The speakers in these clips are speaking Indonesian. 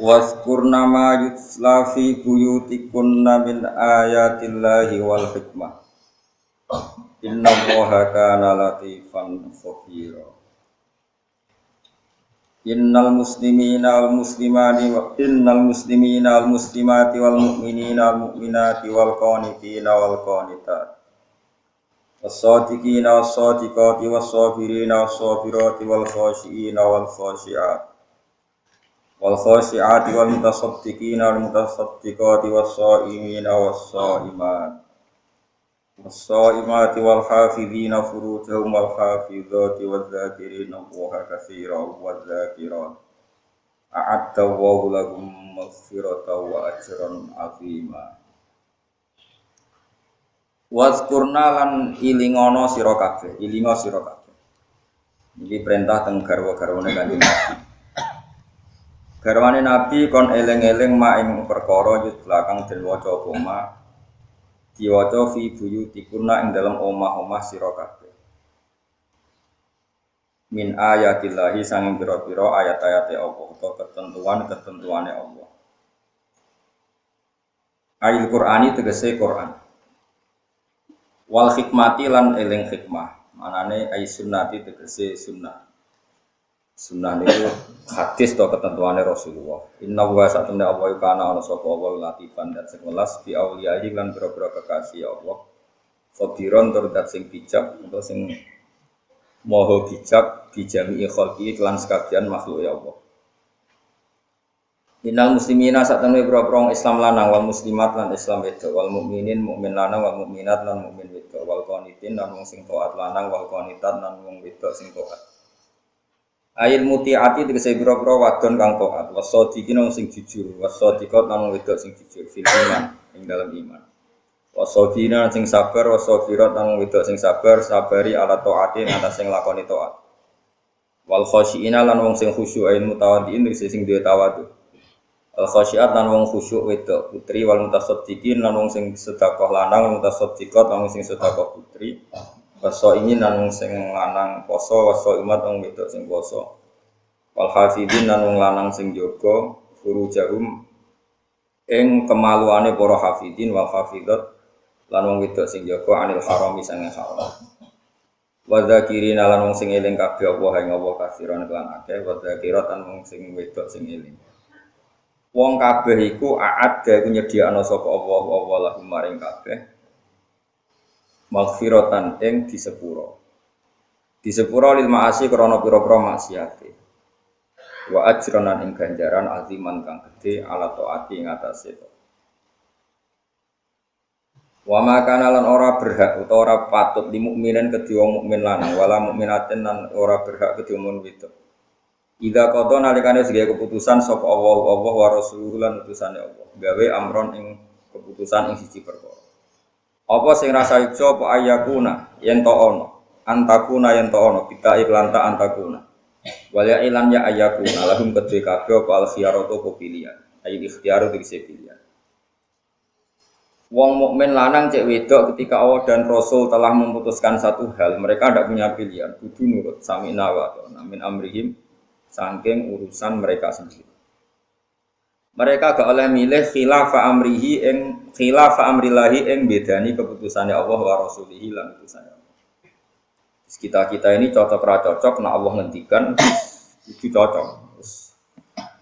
Waskurna ma yutla fi buyutikunna min ayatillahi wal hikmah. Inna allaha kana latifan khabira. Innal muslimina wal muslimati wa innal muslimina wal muslimati wal mu'minina wal mu'minati wal qanitina wal qanitat. والصادقين والصادقات والصابرين والصابرات والخاشئين والخاشعات wal khashi'ati wal mutasaddiqina wal mutasaddiqati was saimina was saimat was saimati wal hafizina furujahum wal hafizati wal dzakirina wa katsira wal dzakirat a'adda Allahu lahum maghfirata wa ajran 'azima Wazkurna lan ilingono sira kabeh, ilingo sira kabeh. Iki perintah teng garwa-garwane Kanjeng Nabi. Garwane Nabi kon eling-eling mak ing perkara yut belakang den waca apa ma diwaca fi buyutikunna ing dalam omah-omah sira kabeh. Min ayatillahi sanging pira-pira ayat-ayate Allah utawa ketentuan-ketentuane Allah. Ayat Qur'ani tegese Qur'an. Wal hikmati lan eling hikmah. Manane ay sunnati tegese sunnah. Sunnah niku hadis to ketentuane Rasulullah. Inna wa satuna Allah kana ana sapa Allah latifan dan sing welas bi auliyahi lan pira-pira kekasih Allah. Khabiron tur sing bijak atau sing moho bijak bijami khalqi lan sekabian makhluk ya Allah. Innal muslimina sak temne boro Islam lanang wal muslimat lan Islam wedok wal mukminin mukmin lanang wal mukminat lan mukmin wedok wal qanitin lan wong sing taat lanang wal qanitat lan wong wedok sing taat. Ayil mutiati tegese boro-boro wadon kang taat wasadiqin wong sing jujur wasadiqat lan wong wedok sing jujur fil iman ing dalam iman. Wasabina sing sabar lan wong wedok sing sabar sabari ala taatin atas sing lakoni taat. Wal khasyiina lan wong sing khusyuk ayin mutawaddiin tegese sing duwe tawadhu. Al khasyiat lan wong khusyuk wedok putri wal mutasaddiqin lan wong sing sedekah lanang mutasaddiqat lan wong sing sedekah putri. Waso ini lan wong sing lanang poso waso imat wong wedok sing poso. Wal hafidin lan wong lanang sing jaga furujahum ing kemaluane para hafidin wal hafidat lan wong wedok sing jaga anil harami sange haram. Wa dzakirina lan wong sing eling kabeh Allah ing Allah kafiran kelan akeh wa dzakirat lan wong sing wedok sing eling. Wong kabeh iku aada iku nyediakno sapa Allah Allah lahum maring kabeh maghfiratan ing disepuro. Disepuro lil maasi krana pira-pira maksiate. Wa ajronan ing ganjaran aziman kang gedhe ala taati ing atase. Wa makana lan ora berhak utawa ora patut li mukminin kedhi wong mukmin lanang wala mukminatin lan ora berhak kedhi wong wedok. Ida kodo nalikane sebagai keputusan sop Allah Allah wa rasuluhu lan utusane Allah. Gawe amron ing keputusan ing siji perkara. Apa sing rasa ijo apa ayakuna yen to ono. Antakuna yen to ono kita iklan ta antakuna. Wal ya ilan ya ayakuna lahum kedhe kabeh apa al khiyaratu apa pilihan. Ayo ikhtiaru tegese pilihan. Wong mukmin lanang cek wedok ketika Allah dan Rasul telah memutuskan satu hal, mereka tidak punya pilihan, kudu nurut sami nawa min amrihim saking urusan mereka sendiri. Mereka gak oleh milih khilafa amrihi ing khilafa amrillahi ing bedani keputusannya Allah wa rasulihi lan utusannya Allah. Kita kita ini cocok ra cocok nah Allah ngendikan itu cocok.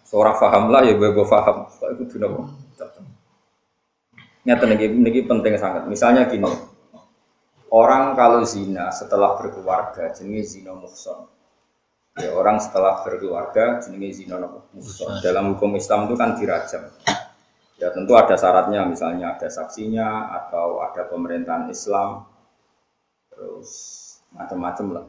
Seorang paham lah ya gue paham. Itu dina cocok. Nyata niki niki penting sangat. Misalnya gini, orang kalau zina setelah berkeluarga jenis zina muhson Ya, orang setelah berkeluarga jenenge zina. Dalam hukum Islam itu kan dirajam. Ya tentu ada syaratnya, misalnya ada saksinya atau ada pemerintahan Islam, terus macam-macam lah.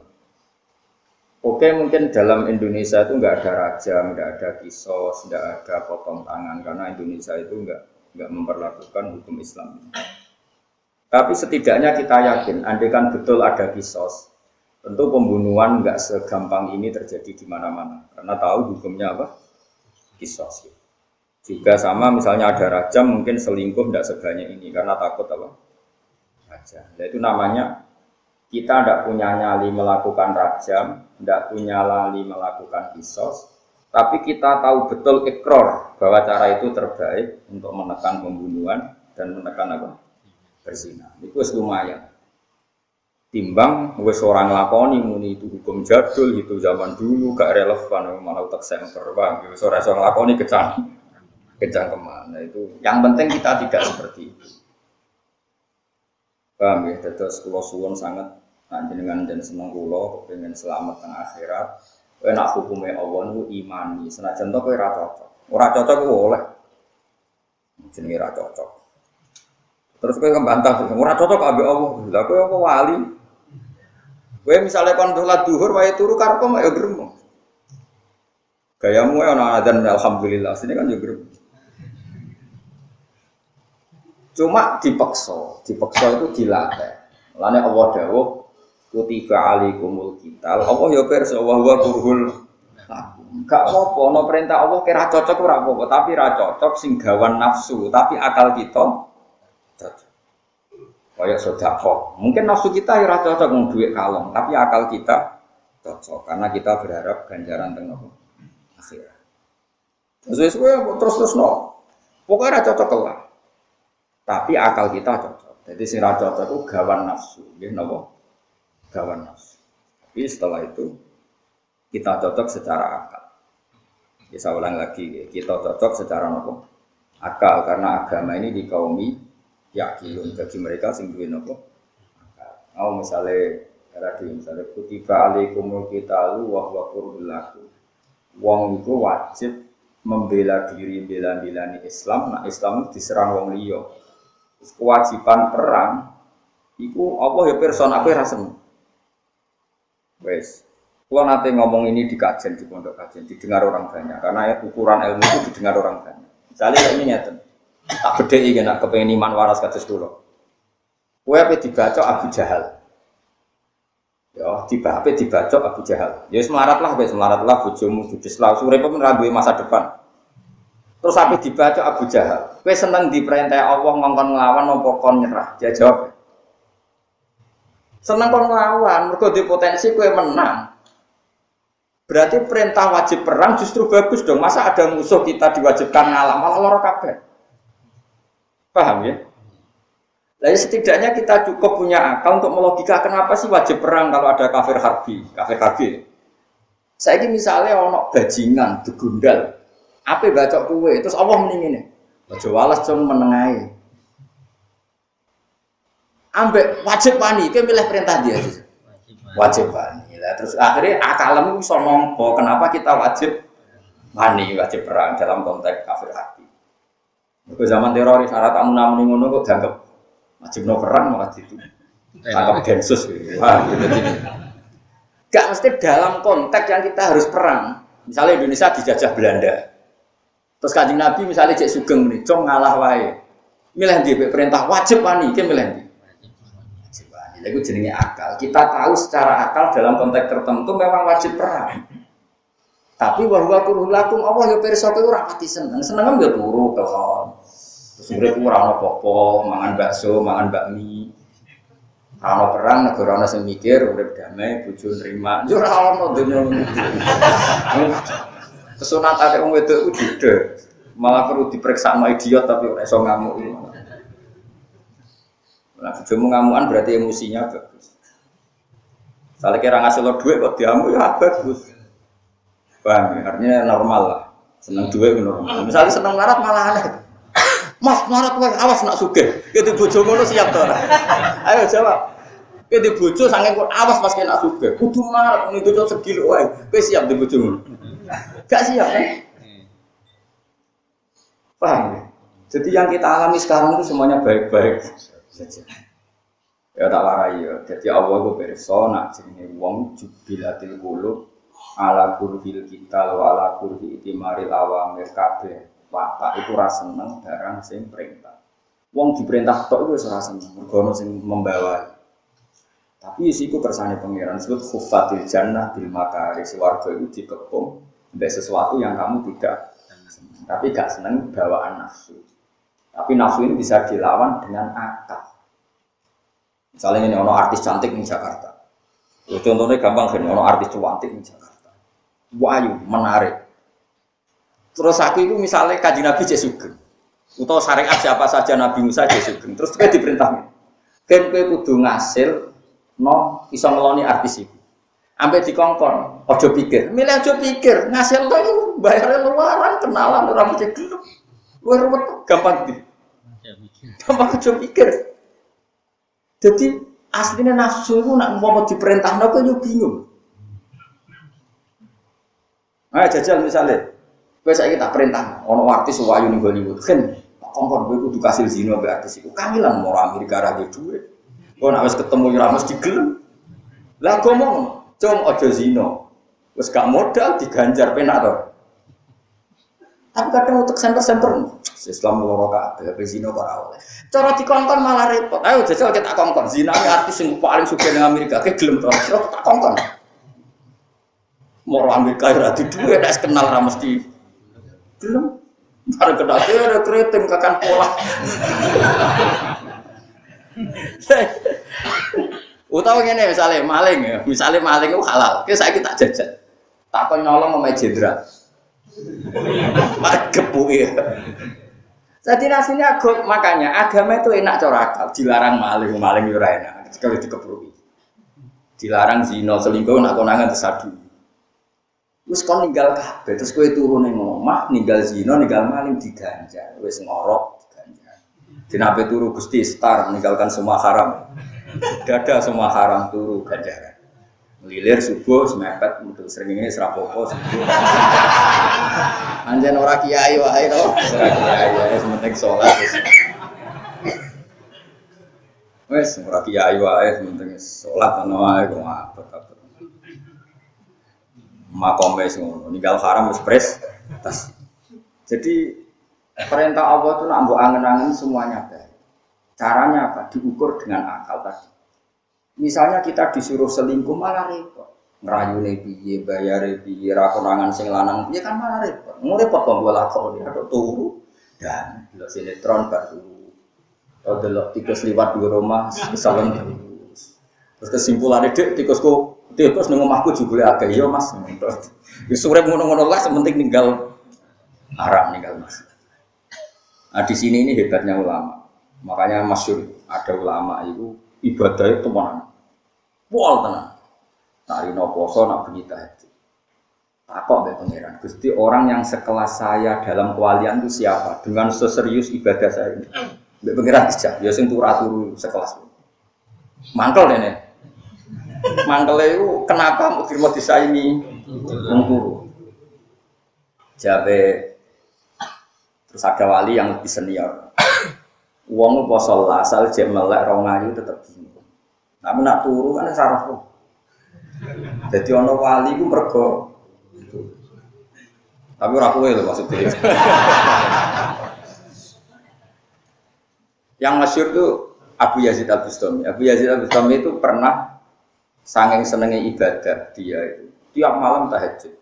Oke mungkin dalam Indonesia itu nggak ada raja, nggak ada kisos, nggak ada potong tangan karena Indonesia itu nggak nggak memperlakukan hukum Islam. Tapi setidaknya kita yakin, andai kan betul ada kisos, tentu pembunuhan nggak segampang ini terjadi di mana-mana karena tahu hukumnya apa kisos. Juga sama misalnya ada raja mungkin selingkuh tidak sebanyak ini karena takut apa raja. Nah, itu namanya kita tidak punya nyali melakukan rajam, tidak punya lali melakukan kisos, tapi kita tahu betul ekror bahwa cara itu terbaik untuk menekan pembunuhan dan menekan apa? Berzina. Itu lumayan. Timbang wes orang lakoni muni itu hukum jadul itu zaman dulu gak relevan malah utak semper bang. Wes orang seorang lakoni kecang kecang ke mana itu. Yang penting kita tidak seperti itu. Paham ya? Terus kulo suwon sangat Nah, jenengan dan seneng kula pengen selamat tengah akhirat. Kowe nak hukume Allah niku imani. Senajan kowe ora cocok. Ora cocok ku oleh. Ora cocok. Terus kowe kembantah, ora cocok ambek Allah. Lah apa wali? Kowe misalnya kon sholat duhur wae turu karepmu ya gremeng. Gayamu ya ana adzan alhamdulillah. Sini kan ya gremeng. Cuma dipaksa, dipaksa itu dilatih. Lane Allah dawuh kutiba alaikumul kital Allah ya pirsa wa huwa kurhul gak apa no perintah Allah kira cocok ora tapi ra cocok sing gawan nafsu tapi akal kita cocok kayak sedekah. Mungkin nafsu kita ya cocok mau duit kalong tapi akal kita cocok karena kita berharap ganjaran tengah akhirat. Terus terus terus no pokoknya cocok lah tapi akal kita cocok. Jadi ra cocok itu gawan nafsu nggih napa? Gawan nafsu. Tapi setelah itu kita cocok secara akal. Bisa ulang lagi, kita cocok secara nopo akal karena agama ini dikaumi yakilun bagi mereka sing duwe akal. Mau misalnya tadi misalnya kutiba alaikumul qitalu wa huwa qurbil lakum. Wong itu wajib membela diri bela-belani Islam, nah Islam diserang wong liya. Kewajiban perang iku Allah ya person aku rasa Wes. Kalau nanti ngomong ini di kajian di pondok kajian, didengar orang banyak. Karena ukuran ilmu itu didengar orang banyak. Misalnya ini nyata, tak beda ini nak kepengen iman waras kados dulu. Kue apa dibaca Abu Jahal. Ya, tiba apa dibaca Abu Jahal. Ya semarat lah, semarat lah, bujumu judis lah. Sore pun masa depan. Terus apa dibaca Abu Jahal. Kue seneng diperintah Allah ngongkon ngelawan, nopo nyerah. Dia jawab, Seneng kon nglawan, mergo di potensi kue menang. Berarti perintah wajib perang justru bagus dong. Masa ada musuh kita diwajibkan ngalah malah loro kabeh. Paham ya? Nah, setidaknya kita cukup punya akal untuk melogika kenapa sih wajib perang kalau ada kafir harbi, kafir harbi. Saya ini misalnya ono bajingan, degundal, apa baca kue, terus Allah mendingin Baca walas cuma menengahi ambek wajib wani, kayak milih perintah dia. Wajib wani. Lah terus akhirnya akalmu bisa nompo kenapa kita wajib wani, wajib perang dalam konteks kafir hati. Ke zaman teroris syarat amun amun ngono kok dianggap wajib no perang malah itu. Anggap densus. Wah, gitu gitu. Gak mesti dalam konteks yang kita harus perang. Misalnya Indonesia dijajah Belanda. Terus kanjeng Nabi misalnya cek sugeng nih, cong ngalah wae. Milih di perintah wajib wani, ke milih di. Itu jenenge akal. Kita tahu secara akal dalam konteks tertentu memang wajib perang. Tapi bahwa kurulakum Allah ya pirsa kowe ora pati seneng. Seneng ya turu kelon. Terus urip ora apa-apa, mangan bakso, mangan bakmi. Ora perang negara ana sing mikir urip damai, bojo nerima. Yo ora ono donya Kesunatan wong wedok iku jeda. Malah perlu diperiksa sama idiot tapi ora iso ngamuk. Nah, bojomu ngamuan berarti emosinya bagus. Salah kira ngasih lo duit kok diamu ya bagus. Paham ya? Artinya normal lah. Seneng duit normal. Misalnya seneng marat malah aneh. Mas marat wae awas nak sugih. Kita bojo ngono siap to Ayo jawab. Kita bojo saking kok awas pas kena sugih. Kudu marat ngene bojo segilo wae. Kowe siap di bojo ngono. Gak siap kan? Paham ya? Jadi yang kita alami sekarang itu semuanya baik-baik saja. Ya tak warai ya. Jadi Allah itu nak jenenge wong jubilatil qulub ala kurhil kita wa ala kurhi itimaril awamir kabeh. Watak itu rasa seneng barang sing perintah. Wong diperintah tok itu ora seneng. Mergo sing membawa. Tapi isiku kersane pangeran disebut khufatil jannah bil makari swarga itu dikepung dari sesuatu yang kamu tidak seneng. tapi gak seneng bawaan nafsu. Tapi nafsu ini bisa dilawan dengan akal. Misalnya ini ono artis cantik di Jakarta. Contohnya gampang kan ono artis cantik di Jakarta wahyu, menarik. Terus aku itu misalnya kaji Nabi Jesugeng, atau syariat siapa saja Nabi Musa Jesugeng. Terus kita diperintah, kan kita kudu ngasil, no, iso ngeloni artis itu. Sampai dikongkon, ojo pikir, milih ojo pikir, ngasil lo itu bayarnya luaran, kenalan, orang bisa gelap. Luar ruwet, gampang di. Gampang ojo pikir. Jadi aslinya nafsu itu nak mau diperintah, no, bingung. Ayo jajal misalnya, gue saya kita perintah, ono artis wayu nih Hollywood, kan kompor gue kudu kasih zino be artis itu, kami lah mau Amerika raja duit, gue nak ketemu di digelem, lah gue mau, cung ojo zino, terus gak modal diganjar penak tuh. Tapi kadang untuk center-center, Islam loro kabeh, tapi zino ora Cara dikongkon malah repot. Ayo jajal kita kongkon, zina artis yang paling suka di Amerika, kayak gelem tuh, tak kongkon. Mau Amerika ya di dua, nek kenal ra. Belum. Bareng kenal dia ada keriting kakan pola. Utawa ngene misalnya maling ya, misalnya maling itu halal. Oke saya kita jajan. Tak kau nolong sama jenderal. Mak ya. Jadi nasinya agak, makanya agama itu enak corakal, dilarang maling, maling itu enak, sekali dikeprui. Dilarang zina, selingkuh, nak konangan tersadu. Wis kon ninggal kabeh terus kowe turu ning omah, ninggal zina, ninggal maling diganjar. Wis ngorok diganjar. Dinabe turu Gusti star meninggalkan semua haram. Dada semua haram turu ganjaran. Lilir subuh semepet untuk sering ini serapopo subuh. Anjen ora kiai wae to. Ora kiai ya sementing salat wis. Wes ora kiai wae sementing salat ana wae kok apa makome ngono. Ninggal haram wis pres tas. Jadi perintah Allah itu nak mbok angen-angen semuanya baik. Caranya apa? Diukur dengan akal tadi. Misalnya kita disuruh selingkuh malah repot. Ngerayune piye, bayare piye, ra konangan sing lanang piye kan malah repot. Mau repot kok gue lakoni ada turu dan delok sinetron baru. Kalau delok tikus liwat di rumah, terus. Terus kesimpulannya dek tikusku Terus nunggu omahku juga agak iya mas. Ya sore ngono-ngono lah, sementing tinggal haram tinggal mas. Nah di sini ini hebatnya ulama. Makanya masyur ada ulama itu ibadah itu mana? Pol tenang. Nari no poso nak bunyi tahajud. Takok be pangeran. Gusti orang yang sekelas saya dalam kewalian itu siapa? Dengan seserius ibadah saya ini. Be pangeran dijak. Ya sing turu sekelas. Mantel deh Mangkele itu kenapa mau disaingi wong turu? Jabe terus ada wali yang lebih senior. Uang poso asal jam melek rong ayu tetep bingung. Tapi nak turu kan sarah. Jadi ono wali ku mergo tapi ora kowe lho maksudnya. yang masyur itu Abu Yazid Al Bustami. Abu Yazid Al Bustami itu pernah Sanging senengnya ibadah dia itu tiap malam tahajud.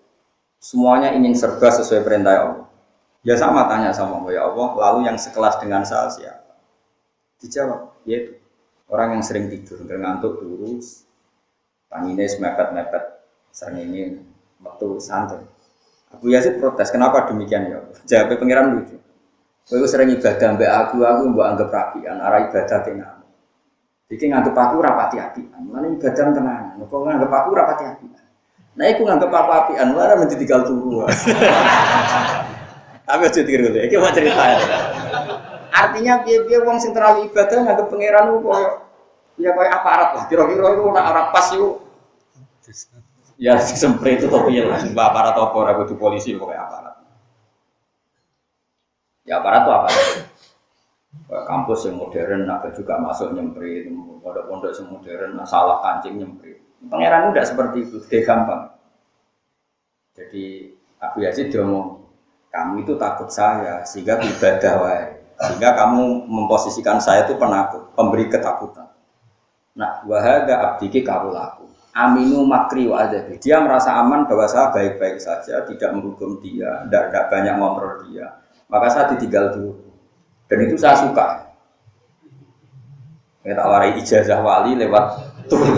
Semuanya ingin serba sesuai perintah Allah. Ya sama tanya sama Allah, ya Allah, lalu yang sekelas dengan saya siapa? Dijawab, yaitu orang yang sering tidur, ngantuk terus, tangine mepet-mepet, sering ingin waktu santai. Abu Yazid protes, kenapa demikian ya? Jawabnya pengiran lucu. Kau sering ibadah mbak aku, aku mbak anggap rapian, arah ibadah tinggal. Jadi nganggep aku rapati api, mana ibadah tenang. Kau nganggep aku rapati api. Nah, aku nganggep aku api, mana menjadi tinggal turu. Tapi aja dikira dulu, ini mau cerita ya. Artinya biar-biar uang sing terlalu ibadah nganggep pangeran lu kok ya kayak aparat lah. Kira-kira itu nak arah pas yuk. Ya semprit itu tapi ya lah, aparat apa aku polisi pokoknya aparat. Ya aparat tuh apa? Kampus yang modern ada juga masuk nyemprit pondok-pondok yang modern salah kancing nyemprit pangeran udah seperti itu dia gampang Jadi Abu Yazid ngomong, kamu itu takut saya sehingga ibadah wae. Sehingga kamu memposisikan saya itu penakut, pemberi ketakutan. Nah, wahada abdiki laku. Aminu makri wa adabi. Dia merasa aman bahwa saya baik-baik saja, tidak menghukum dia, tidak, tidak banyak ngobrol dia. Maka saya ditinggal dulu. Dan itu saya suka. Kita warai ijazah wali lewat turun.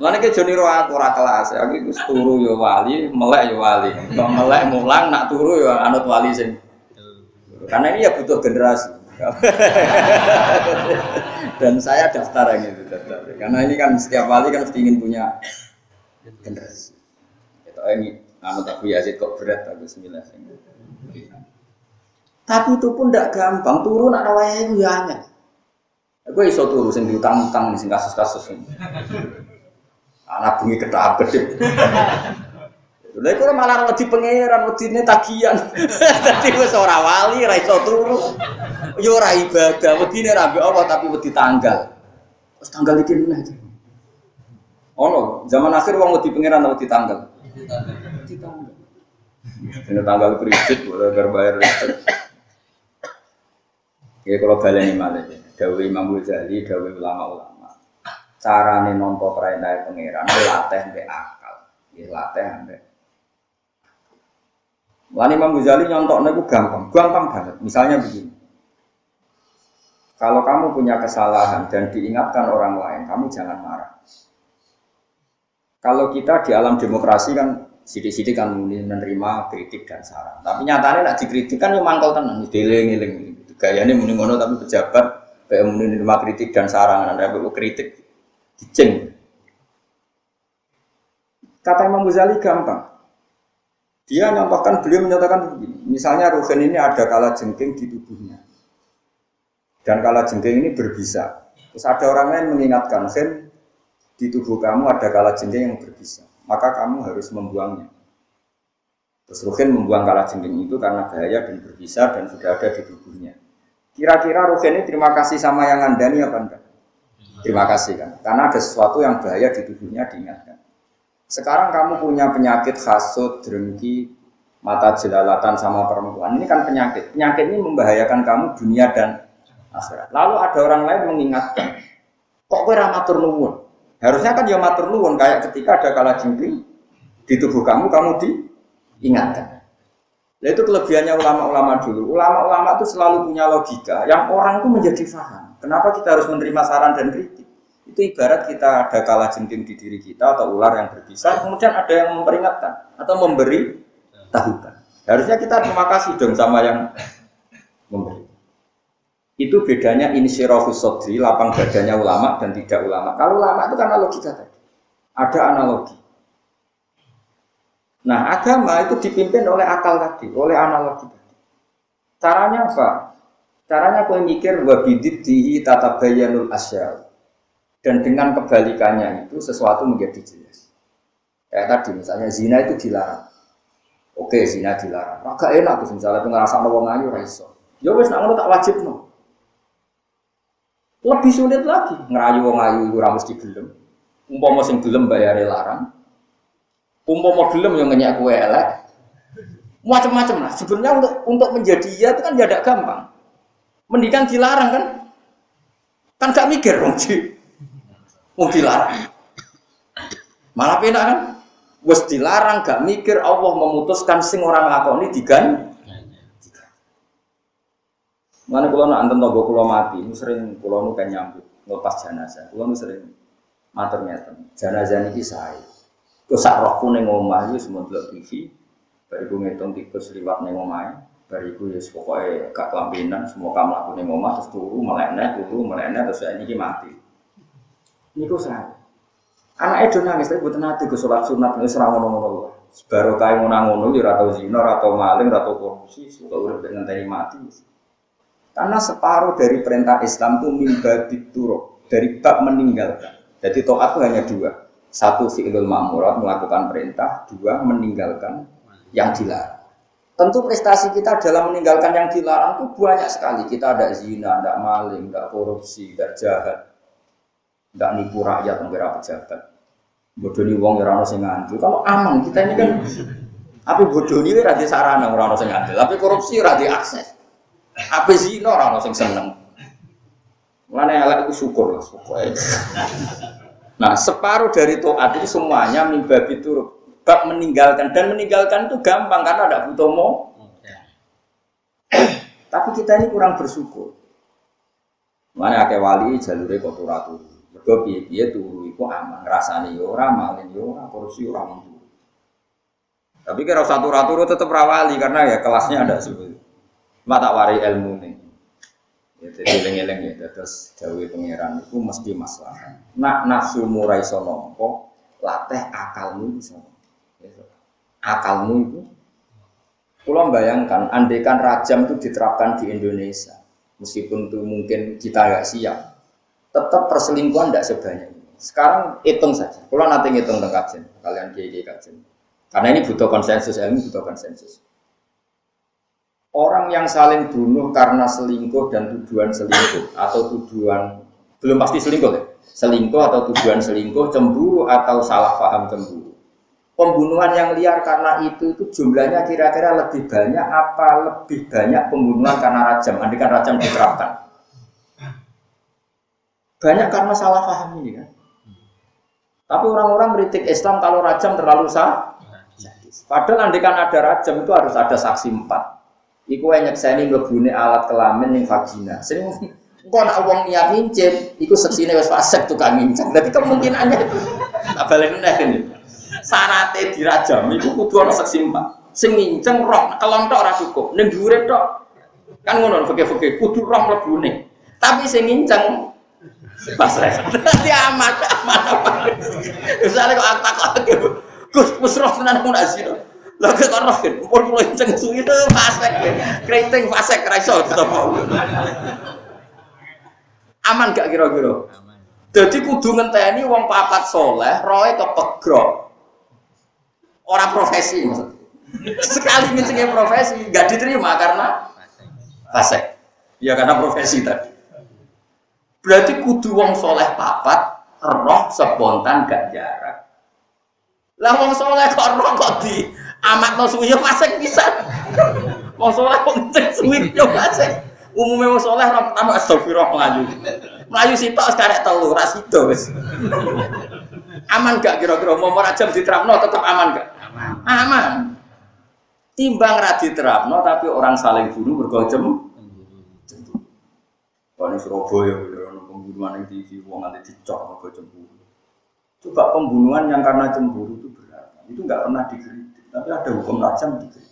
Mana ke Joni Roa ora kelas, aku itu turu yo wali, melek yo wali. Kalau melek mulang, nak turu yo anut wali sing. Karena ini ya butuh generasi. Dan saya daftar yang itu daftar. Karena ini kan setiap wali kan mesti ingin punya generasi. Itu ini anut aku Yazid kok berat aku sembilan. Tapi itu pun tidak gampang. Turun nak rawaya itu ya aneh. Aku iso turu sing diutang-utang sing kasus-kasus ini. Anak bunyi ketak kedip. Lha iku malah wedi pangeran, wedine tagihan. Dadi wis ora wali, ora iso turu. Ya ora ibadah, wedine ra Allah tapi wedi tanggal. Wis tanggal iki meneh. Ono, zaman akhir wong wedi pangeran wedi tanggal. Wedi tanggal. Ini tanggal kredit, boleh bayar listrik. Ya kalau baleni malah Dawi Imam Ghazali, Dawi ulama-ulama. Carane nampa perintah pangeran latih mbek akal. Ya latih mbek Lan Imam Ghazali nyontoknya itu gampang, gampang banget. Misalnya begini, kalau kamu punya kesalahan dan diingatkan orang lain, kamu jangan marah. Kalau kita di alam demokrasi kan sidik-sidik kan menerima kritik dan saran. Tapi nyatanya nak dikritik kan yang mangkal tenang, diling-iling. Gayanya muni ngono tapi pejabat Kayak menerima kritik dan saran, anda perlu kritik, diceng. Kata Imam Ghazali gampang. Dia nyampaikan, beliau menyatakan begini. Misalnya Ruhin ini ada kala jengking di tubuhnya. Dan kala jengking ini berbisa. Terus ada orang lain mengingatkan, Sen, di tubuh kamu ada kala jengking yang berbisa. Maka kamu harus membuangnya. Terus Ruhin membuang kala jengking itu karena bahaya dan berbisa dan sudah ada di tubuhnya. Kira-kira Ruhin ini terima kasih sama yang ngandani apa enggak? Terima kasih kan. Karena ada sesuatu yang bahaya di tubuhnya diingatkan. Sekarang kamu punya penyakit hasut, drengki, mata jelalatan sama perempuan. Ini kan penyakit. Penyakit ini membahayakan kamu dunia dan akhirat. Lalu ada orang lain mengingatkan, kok gue matur nuwun? Harusnya kan ya matur nuwun kayak ketika ada kala jengking di tubuh kamu, kamu diingatkan. Nah itu kelebihannya ulama-ulama dulu. Ulama-ulama itu selalu punya logika yang orang itu menjadi paham. Kenapa kita harus menerima saran dan kritik? Itu ibarat kita ada kalah jengking di diri kita atau ular yang berbisa, kemudian ada yang memperingatkan atau memberi tahukan. Harusnya kita terima kasih dong sama yang memberi. Itu bedanya ini sodri, lapang badannya ulama dan tidak ulama. Kalau ulama itu karena logika tadi. Ada analogi. Nah, agama itu dipimpin oleh akal tadi, oleh analogi tadi. Caranya apa? Caranya kau mikir wabidit dihi tata bayanul asyal. Dan dengan kebalikannya itu sesuatu menjadi jelas. Kayak tadi misalnya zina itu dilarang. Oke, zina dilarang. Maka enak tuh misalnya ngerasa wong ayu raiso. Ya wes nak tak wajib no. Lebih sulit lagi ngerayu wong ayu ora mesti gelem. Umpama sing gelem bayare larang, umpama gelem yang ngenyak kue elek. Macam-macam lah. Sebenarnya untuk untuk menjadi ya itu kan tidak gampang. Mendingan dilarang kan? Kan gak mikir dong sih mau dilarang. Malah pena kan? Wes dilarang gak mikir Allah memutuskan sing orang lakoni digan mana kalau nak anten togo kulo mati sering kulo nu nyambut ngelepas jenazah. Kulo nu sering matur ngeten jenazah ini saya Kau sak rohku neng omah itu semua delok TV. Bariku ngitung tikus liwat neng omah. Bariku ya pokoknya gak kelampinan semua kamu laku neng omah terus turu melena turu melena terus saya ini mati. Ini kau saya. Anak itu nangis tapi bukan nanti ke sholat sunat ini serang ngono-ngono. Baru kayak mau nangono, ya atau zina, atau maling, atau korupsi, suka udah dengan tadi mati. Karena separuh dari perintah Islam itu mimba dituro dari bab meninggalkan. Jadi toat itu hanya dua satu fi'lul ma'murat melakukan perintah, dua meninggalkan yang dilarang. Tentu prestasi kita dalam meninggalkan yang dilarang itu banyak sekali. Kita ada zina, ada maling, ada korupsi, ada jahat, tidak nipu rakyat, mengira pejabat. Bodoni wong ora ono sing ngandel. Kalau aman kita ini kan tapi bodoni ora di sarana ora ono sing ngandel, tapi korupsi ora akses. Apa zina ora ono sing seneng. Mulane elek itu syukur lah. Nah, separuh dari toat itu semuanya mimbabi turut bab meninggalkan dan meninggalkan itu gampang karena ada butuh mau. Tapi kita ini kurang bersyukur. Mana akeh wali jalure kok ora turu. Mergo piye-piye turu iku aman, rasane yo ora, malin yo ora, korupsi ora mung Tapi kira satu turu tetep rawali karena ya kelasnya ada seperti mata wari ilmu. Ya, jadi eleng-eleng ya, terus Jawa pangeran itu mesti masalah. Nak nafsu murai sonompo, latih akalmu bisa. Ya, akalmu itu, kalau bayangkan, andekan rajam itu diterapkan di Indonesia, meskipun itu mungkin kita nggak siap, tetap perselingkuhan tidak sebanyak ini. Sekarang hitung saja, kalau nanti ngitung tentang kajian, kalian kiai kajian. Karena ini butuh konsensus, ilmu butuh konsensus. Orang yang saling bunuh karena selingkuh dan tujuan selingkuh atau tujuan belum pasti selingkuh ya, selingkuh atau tujuan selingkuh, cemburu atau salah paham cemburu. Pembunuhan yang liar karena itu itu jumlahnya kira-kira lebih banyak apa lebih banyak pembunuhan karena rajam? Andikan rajam diterapkan. Banyak karena salah paham ini kan. Tapi orang-orang kritik Islam kalau rajam terlalu sah. Padahal andikan ada rajam itu harus ada saksi empat. Iku yang nyekseni mlebune alat kelamin ning vagina. Sing engko nak wong niat ngincip, iku seksine wis fasik tukang ngincip. Dadi kemungkinannya itu tak balik neh ini. Sarate dirajam iku kudu ana seksi empat. Sing nginceng roh kelontok ora cukup, ning dhuwure tok. Kan ngono fikih-fikih kudu roh mlebune. Tapi sing nginceng pas Dadi aman aman. Misalnya kok akta kok Gus musroh tenan mun azina. Lah kok roh kan, pun kulo inceng suwi itu fasek. Keriting fasek ra iso tetep. Aman gak kira-kira? Jadi kudu ngenteni wong papat soleh, roe kepegrok. Orang profesi Sekali ngencengin profesi, gak diterima karena fasek. Ya karena profesi tadi. Berarti kudu wong soleh papat, roh spontan gak jarak. Lah wong soleh kok roh kok di amat no suwi ya fasik bisa. Wong soleh kok ngecek suwi ya fasik. Umumnya wong soleh ora pertama astagfirullah melayu. Melayu sitok sekarang telu ora sida wis. Aman gak kira-kira mau merajam diterapno tetap aman gak? Aman. Aman. Timbang ra diterapno tapi orang saling bunuh bergocem. Kalau Surabaya, ya, pembunuhan yang TV, wong nanti dicor, mergo cemburu. Coba pembunuhan yang karena cemburu itu berat. Itu nggak pernah dikritik. Tapi ada hukum rajam gitu.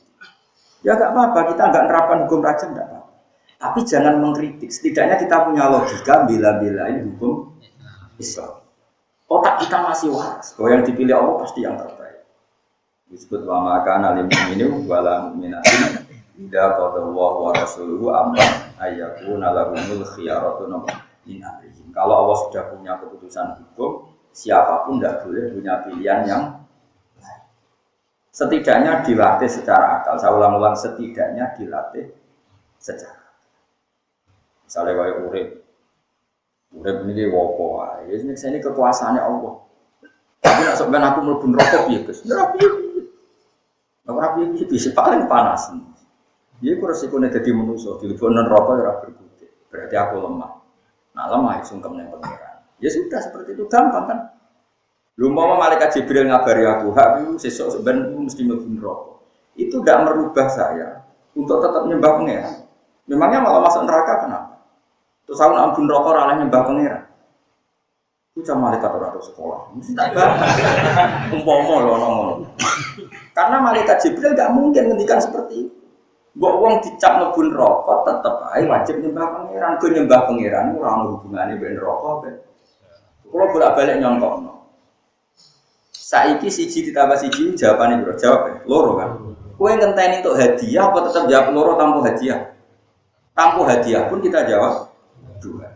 Ya nggak apa-apa, kita nggak nerapkan hukum rajam nggak apa-apa. Tapi jangan mengkritik. Setidaknya kita punya logika bila-bila ini hukum Islam. Otak kita masih waras. Kalau yang dipilih Allah pasti yang terbaik. Disebut wa maka nalim ini wala mu'minatin Ida qadallahu wa rasuluhu amma ayyakuna lahumul khiyaratu min. Kalau Allah sudah punya keputusan hukum, siapa pun tidak boleh punya pilihan yang setidaknya dilatih secara akal. Saya ulang-ulang setidaknya dilatih secara. Misalnya kayak urip, urip ini wopo, ya ini saya ini kekuasaannya Allah. Tapi nak sebenarnya aku melebur rokok ya guys, rapi Nggak rapi bisa paling panas. Dia kurang resikonya jadi manusia, di non rokok ya berkutik. Berarti aku lemah. Nah lemah ya sungkem yang pengiran. Ya sudah seperti itu gampang kan. Lu mau malaikat Jibril ngabari aku, hak itu sesok sebenarnya mesti mlebu rokok. Itu tidak merubah saya untuk tetap nyembah pangeran. Memangnya malah masuk neraka kenapa? Terus aku ampun rokok ralah nyembah pangeran. Itu cuma malaikat orang sekolah. Mesti Umpama loh ngomong. Karena malaikat Jibril gak mungkin ngendikan seperti itu. Mbok wong dicap mlebu rokok tetep ae wajib nyembah pangeran. Ku nyembah pangeran ora ono hubungane ben rokok. Kulo bolak-balik nyongkokno. Saiki siji ditambah siji jawabannya bro jawab ya loro kan. Kue ngenteni untuk hadiah apa tetap jawab loro tanpa hadiah? Tanpa hadiah pun kita jawab dua.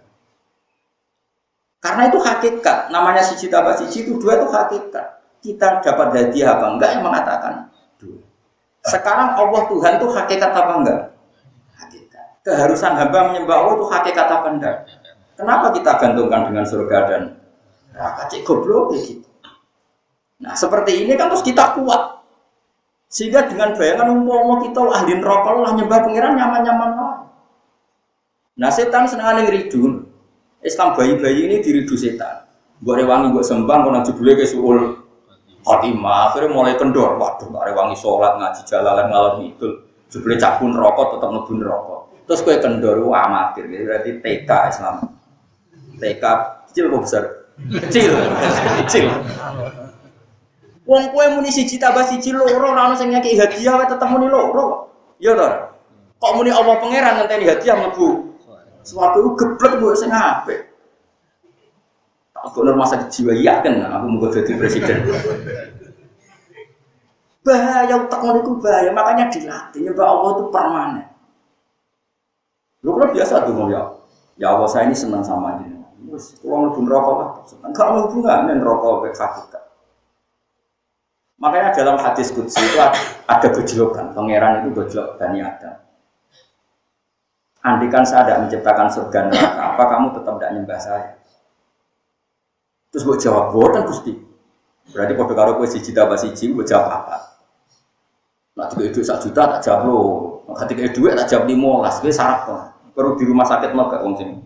Karena itu hakikat. Namanya siji tambah siji itu dua itu hakikat. Kita dapat hadiah apa enggak yang mengatakan dua. Sekarang Allah Tuhan itu hakikat apa enggak? Hakikat. Keharusan hamba menyembah Allah itu hakikat apa enggak? Kenapa kita gantungkan dengan surga dan neraka? Cik goblok gitu. Nah seperti ini kan terus kita kuat. Sehingga dengan bayangan umpama kita ahli neraka lah nyembah pangeran nyaman-nyaman Nah setan seneng ngridul. Islam bayi-bayi ini diridu setan. Gue rewangi gue sembang, nanti boleh ke suul khotimah. Akhirnya mulai kendor. Waduh, gue rewangi sholat, ngaji jalalan, ngalor itu. Jebule cabun rokok, tetap ngebun rokok. Terus gue kendor, gue amatir. Jadi berarti TK Islam. TK kecil kok besar? Kecil, kecil. Wong kue muni siji tambah siji loro ora ono sing nyaki hadiah wae tetep muni loro. Ya to. Kok muni Allah pangeran ngenteni hadiah mlebu. Suatu itu geblek gue sing apik. Aku rumah sakit jiwa yakin aku mau jadi presiden. bahaya utak itu bahaya, makanya dilatih. Ya Allah itu permanen. Lu kan biasa tuh ya. Ya Allah saya ini senang sama ini. Terus kalau mau rokok lah, enggak mau hubungan rokok ke hakikat. Makanya dalam hadis kudsi itu ada gejolokan, pangeran itu gejolak Bani Adam. Andikan saya tidak menciptakan surga neraka, apa kamu tetap tidak nyembah saya? Terus gue jawab, kan gusti. Berarti pada karo gue si cita basi siji, gue jawab apa? Nah, tiga itu satu juta tak jawab lo. Nah, ketika itu tak jawab lima las, gue syarat kok. Baru di rumah sakit mau gak sini.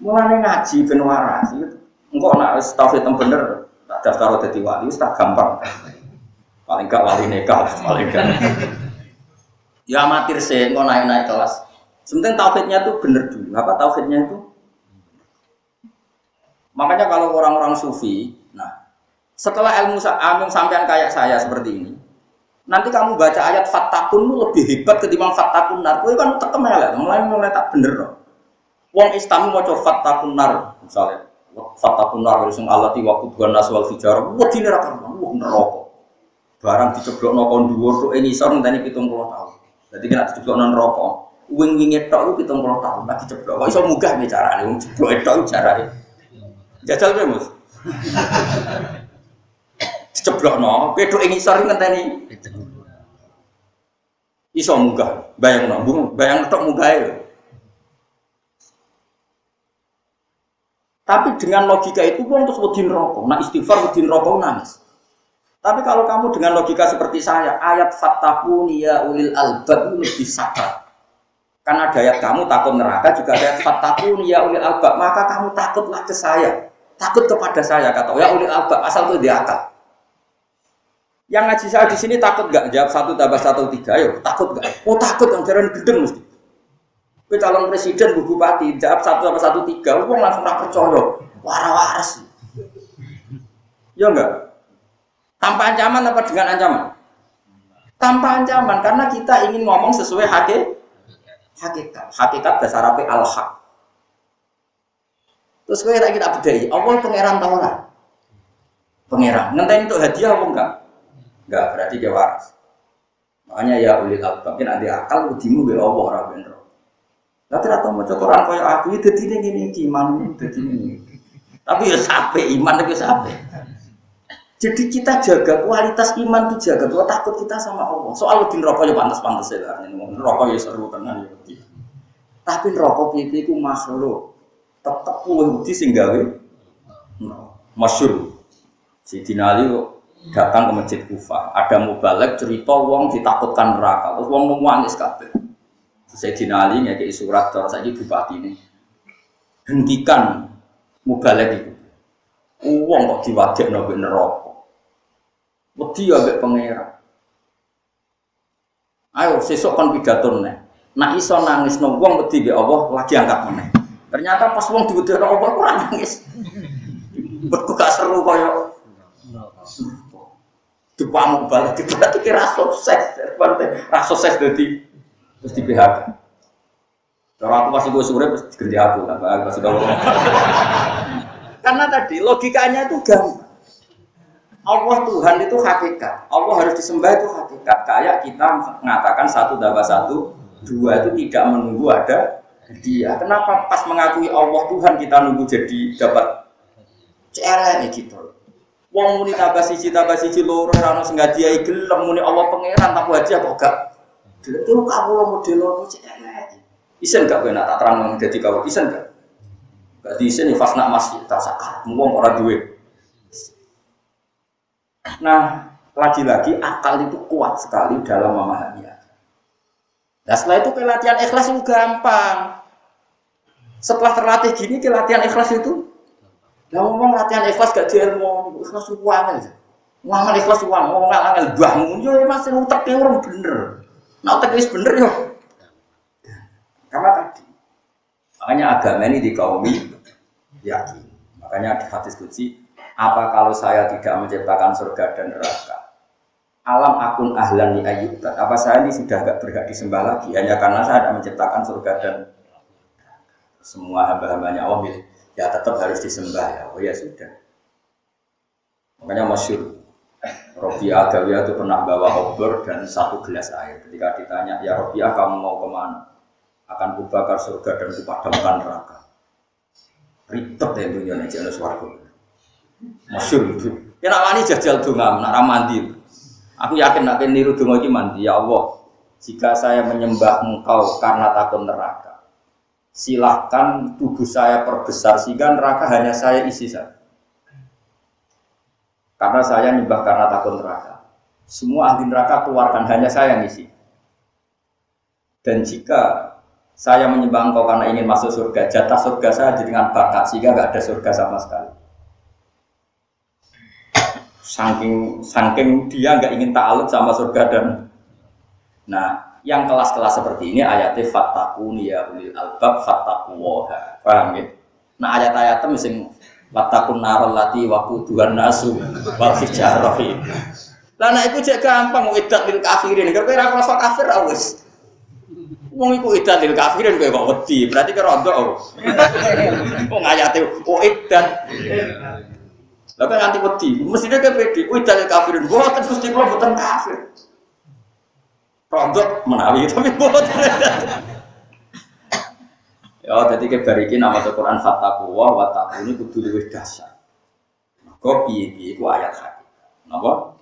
Mulai ngaji ben waras, enggak nak tauhid yang bener daftar jadi wali, tak gampang. Paling gak wali nekal, paling gak. Ya amatir sih, nggak naik-naik kelas. Sebenarnya tauhidnya tuh bener dulu. Apa tauhidnya itu? Makanya kalau orang-orang sufi, nah setelah ilmu ilmu sampean kayak saya seperti ini, nanti kamu baca ayat fatakun lebih hebat ketimbang fatakun nar. Kue kan tekem mulai mulai tak bener dong. Wong Islam mau coba fatakun nar, misalnya Fatakun nar sing alati waktu bukan naswal fijar. Wah dini rakan, wah neraka. Barang diceblok nokon dhuwur tuh ini sor ngenteni pitung puluh tahun. Jadi kena diceblok non rokok. Wing wingi tok lu pitung puluh tahun lagi ceblok. Kok iso munggah nih carane wong ceblok tok carane. Jajal kowe mus. Ceblok no, pedok ini sor ngenteni. Iso munggah, bayang no, bayang tok munggah Tapi dengan logika itu pun terus wedi rokok. Nah istighfar wedi rokok nangis. Tapi kalau kamu dengan logika seperti saya, ayat fatakun ya ulil albab lebih sabar. Karena ada ayat kamu takut neraka, juga ada ayat fatakun ya ulil albab, maka kamu takutlah ke saya. Takut kepada saya, kata ya ulil albab, asal itu di akal. Yang ngaji saya di sini takut gak? Jawab satu tambah satu tiga, ayo takut gak? Oh takut, yang jalan gedeng mesti. Kowe calon presiden, bu bupati, jawab satu sama satu tiga, uang langsung tak percaya. Waras-waras. Ya enggak? Tanpa ancaman apa dengan ancaman? Tanpa ancaman, karena kita ingin ngomong sesuai hakik, hakikat. Hakikat dasar apa al-haq. Terus kowe tak kita bedai, Allah pangeran tahu lah. Pangeran, ngenteni untuk hadiah apa enggak? Enggak, berarti dia waras. Makanya ya ulil albab, mungkin ada akal udimu be Allah ora bener. Tapi rata mau Quran kaya aku itu tidak gini iman itu ini. Tapi ya sampai iman tapi sampai. Jadi kita jaga kualitas iman itu jaga. Kalau takut kita sama Allah. Soal di rokok ya pantas-pantas ya lah. Rokok ya seru tenan ya. Tapi rokok itu itu makhluk. Tetap pulau di singgawi. Masyur. Si Dinali datang ke masjid Kufah. Ada mubalek cerita wong ditakutkan neraka. Terus wong nangis kabeh. Sayyidina Ali ngekei surat cara saiki bupati ini. Hentikan mubalek itu. Uang kok diwajib nabi neraka. Wedi ya mbek pangeran. Ayo sesuk kon pidato. Nak iso nangis no wong wedi mbek Allah lagi angkat meneh. Ternyata pas wong diwedekno Allah ora nangis. Betul gak seru kaya Dipamu balik, berarti kira sukses, rasa sukses jadi terus di PHK. Kalau aku masih gue sore terus aku, apa masih tahu. Karena tadi logikanya itu gampang. Allah Tuhan itu hakikat. Allah harus disembah itu hakikat. Kayak kita mengatakan satu tambah satu, dua itu tidak menunggu ada dia. Kenapa pas mengakui Allah Tuhan kita nunggu jadi dapat CLN gitu. Wong muni tambah siji tambah siji loro ora ono sing gelem muni Allah pangeran tak aja kok gak itu kamu lo model lo cek Isen gak kena tak terang jadi kau isen gak? Gak di sini pas nak masih tak sakar, ngomong orang duit. Nah, lagi-lagi akal itu kuat sekali dalam memahami Nah setelah itu pelatihan ikhlas itu gampang. Setelah terlatih gini ke latihan ikhlas itu, ya ngomong latihan ikhlas gak di ilmu, ikhlas uang aja. Uang ikhlas uang, ngomong angel bangun, yo masih utaknya orang bener. Nah utaknya bener yo. Karena tadi, makanya agama ini dikaumi yakin. Makanya di hadis kunci, apa kalau saya tidak menciptakan surga dan neraka? alam akun ahlan li. Apa saya ini sudah agak berhak disembah lagi hanya karena saya tidak menciptakan surga dan semua hamba-hambanya Allah milik. Ya tetap harus disembah ya. Oh ya sudah. Makanya masyur. Robiah Agawiyah itu pernah bawa obor dan satu gelas air. Ketika ditanya, ya Robiah kamu mau ke mana? Akan kubakar surga dan kupadamkan neraka. Ribet ya dunia ini jenis warga. Masyur itu. Ya namanya jajal dongam, nak ramandi. Aku yakin nak niru donga iki mandi ya Allah. Jika saya menyembah Engkau karena takut neraka, silahkan tubuh saya perbesar sehingga neraka hanya saya isi saja. Karena saya nyembah karena takut neraka. Semua ahli neraka keluarkan hanya saya yang isi. Dan jika saya menyembah engkau karena ingin masuk surga, jatah surga saya dengan bakat sehingga nggak ada surga sama sekali saking saking dia nggak ingin ta'aluk sama surga dan nah yang kelas-kelas seperti ini ayatnya fatakuni ya ulil albab fatakuwoha paham ya nah ayat-ayat itu sing watakun narol lati waku tuhan nasu wal hijarohi lah nah itu jadi gampang idat lil kafirin kalau kira rasa kafir awes Wong iku idat lil kafirin kowe kok wedi, berarti kira ndok. Wong ayate oh idat. Lah kan anti wedi, mestinya kan pede, kuwi dalil kafirin, boten Gusti kula boten kafir. Rontok menawi tapi boten. Ya, jadi kebar iki nama Al-Qur'an fattaqu wa wa taquni kudu luwih dahsyat. Maka piye-piye ayat hadis. Napa?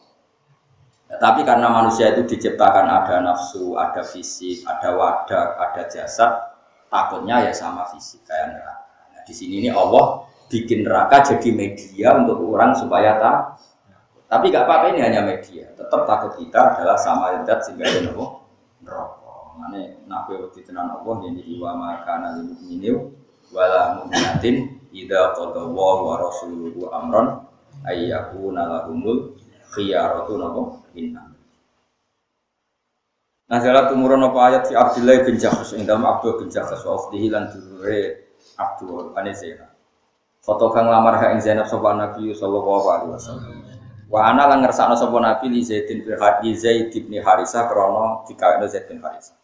Ya, tapi karena manusia itu diciptakan ada nafsu, ada fisik, ada wadah, ada jasad, takutnya ya sama fisik kayak neraka. Nah, di sini ini Allah bikin neraka jadi media untuk orang supaya tak tapi gak apa-apa ini hanya media tetap takut kita adalah sama zat sehingga ada nopo mana nabi waktu tenan Allah jadi wa maka nabi mukminin wala ida qada wa rasuluhu amron ayyaku nalahumul khiyaratu nopo inna jalan tumurun apa ayat si Abdullah bin Jahus, yang dalam Abdul bin Jahus, wa ufdihi lan Abdul Anizena. Foto kang lamar ha ing Zainab sapa Nabi sallallahu alaihi wasallam. Wa ana lan ngersakno sapa Nabi li Zaid bin Harisa krana dikawinno Zaid bin Harisa.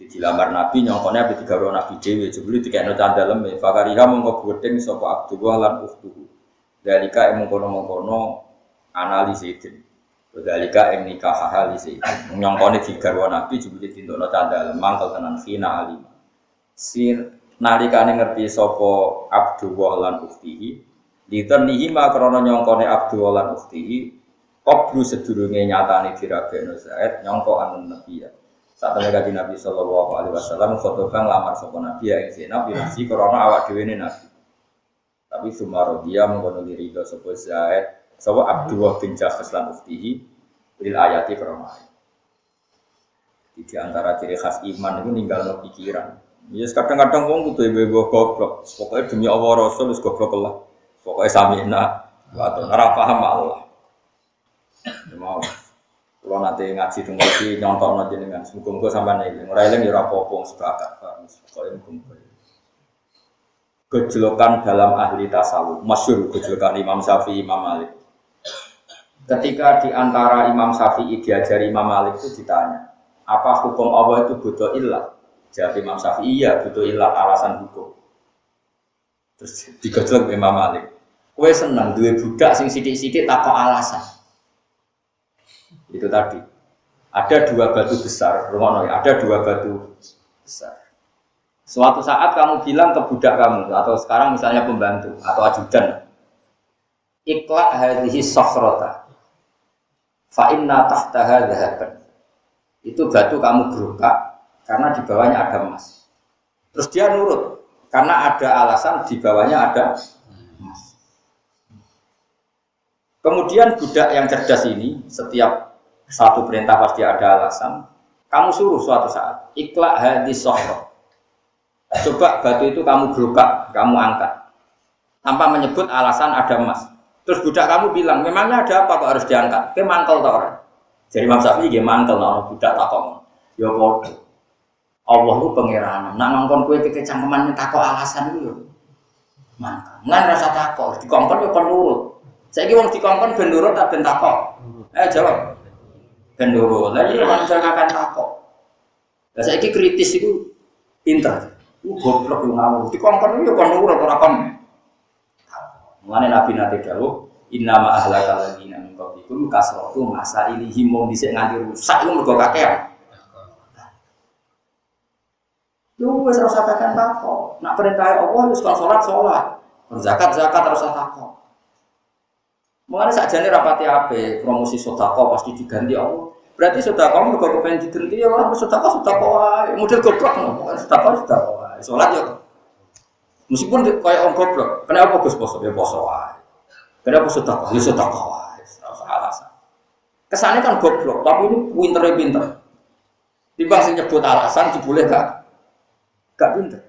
Jadi dilamar Nabi nyongkone ape digawe Nabi dhewe jebule dikene candalem e fakariha mongko gedeng sapa Abdullah lan ukhtuhu. Dalika emong kono-kono anali Zaidin. Dalika em nikah hal Zaidin. Nyongkone digawe Nabi jebule dintokno candalem mangkel tenan khina alim. Sir nalikane ngerti sapa Abdullah lan ukhtihi nihi ma krana nyongkone Abdullah lan ukhtihi qablu sedurunge nyatane dirabekno Zaid nyongko nabi ya saat temen kaji Nabi Sallallahu Alaihi Wasallam khotbah lamar sapa Nabi ya ing Zainab binasi krana awak dhewe Nabi tapi sumaro dia mengkono diri do sapa Zaid sapa Abdullah bin Jahas lan ukhtihi lil ayati krana di antara ciri khas iman itu ninggal no pikiran Ya kadang-kadang wong kudu ibu goblok. Pokoknya demi Allah Rasul wis goblok lah. Pokoknya samina atau ora paham Allah. Mau. Kalau nanti ngaji dong lagi nyontok nanti dengan semoga-moga sampai nih. Ora eling ya apa-apa sepakat. Pokoknya muga Gejolokan dalam ahli tasawuf, masyur gejolokan Imam Syafi'i, Imam Malik. Ketika di antara Imam Syafi'i diajari Imam Malik itu ditanya, apa hukum Allah itu butuh ilah? Jawab Imam Syafi'i iya butuh ilah alasan hukum. Terus digojlok Imam Malik. Kue seneng dua budak sing sidik-sidik tak alasan. Itu tadi. Ada dua batu besar, rumah ya, ada dua batu besar. Suatu saat kamu bilang ke budak kamu atau sekarang misalnya pembantu atau ajudan, ikhlas hadhihi sofrota, fa inna tahtaha dhahaban. Itu batu kamu gerukak, karena di bawahnya ada emas. Terus dia nurut karena ada alasan di bawahnya ada emas. Kemudian budak yang cerdas ini setiap satu perintah pasti ada alasan. Kamu suruh suatu saat ikhlas hadis sohro. Coba batu itu kamu gerukak, kamu angkat tanpa menyebut alasan ada emas. Terus budak kamu bilang, memangnya ada apa kok harus diangkat? Ke mangkel tau orang. Jadi Imam Syafi'i dia mangkel nah budak takon. Ya bodoh. Allah itu pangeran. Nak ngongkon kue kecangkeman takok alasan itu. Mangkel. Ngan rasa takok, dikongkon ya penurut. Saya kira di dikongkon ben nurut tak ben takok. Eh jawab. Ben nurut. Lah iya akan takok. Lah saya kritis itu pintar. Uh goblok lu ngawur. Dikongkon yo kon nurut ora kon. Mulane Nabi nate dawuh Inna ma ahlaka ladina min qablikum kasratu masa ilihim mau dhisik nganti rusak iku mergo kakean. Lu wis ora usah kakean takok. Nak perintah Allah wis kon salat salat. Zakat zakat terus takok. Mengenai saja nih rapati apa, promosi sodako pasti diganti Allah. Berarti sodako mereka kepengen diganti ya orang sodako sodako wae. Model goblok no, sodako sodako wae. Sholat ya. Meskipun kayak orang goblok, kenapa gus poso ya poso wae. Kenapa sodako? Ya sodako wae. Rasa alasan. Kesannya kan goblok, tapi ini pinternya pinter. Timbang sih nyebut alasan, boleh gak? Gak pinter.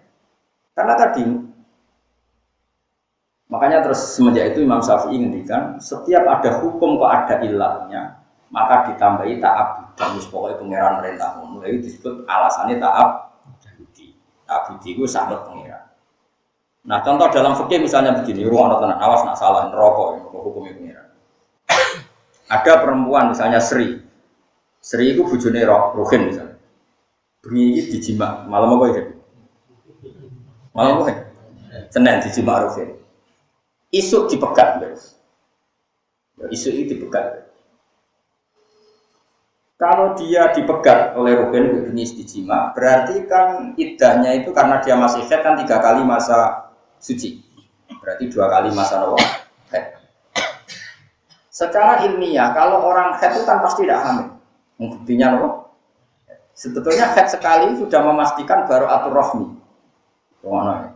Karena tadi Makanya terus semenjak itu Imam Syafi'i ngendikan setiap ada hukum kok ada ilahnya maka ditambahi taab dan pokoknya pangeran merintah ngono. Itu disebut alasannya taab budi taab itu sangat pangeran. Nah contoh dalam fikih misalnya begini ruang tenan awas nak salah rokok ya, hukumnya pangeran. Ada perempuan misalnya Sri. Sri itu bujune roh Ruhin misalnya. Bengi dijima malam apa ya malam apa ya Senin dijima Ruhin isu dipegat ya, isu itu dipegat. Kalau dia dipegat oleh Ruben jenis dijima berarti kan idahnya itu karena dia masih head kan tiga kali masa suci. Berarti dua kali masa nawa head. Secara ilmiah kalau orang head itu kan pasti tidak hamil. Buktinya nawa sebetulnya head sekali sudah memastikan baru atur rohmi. Mana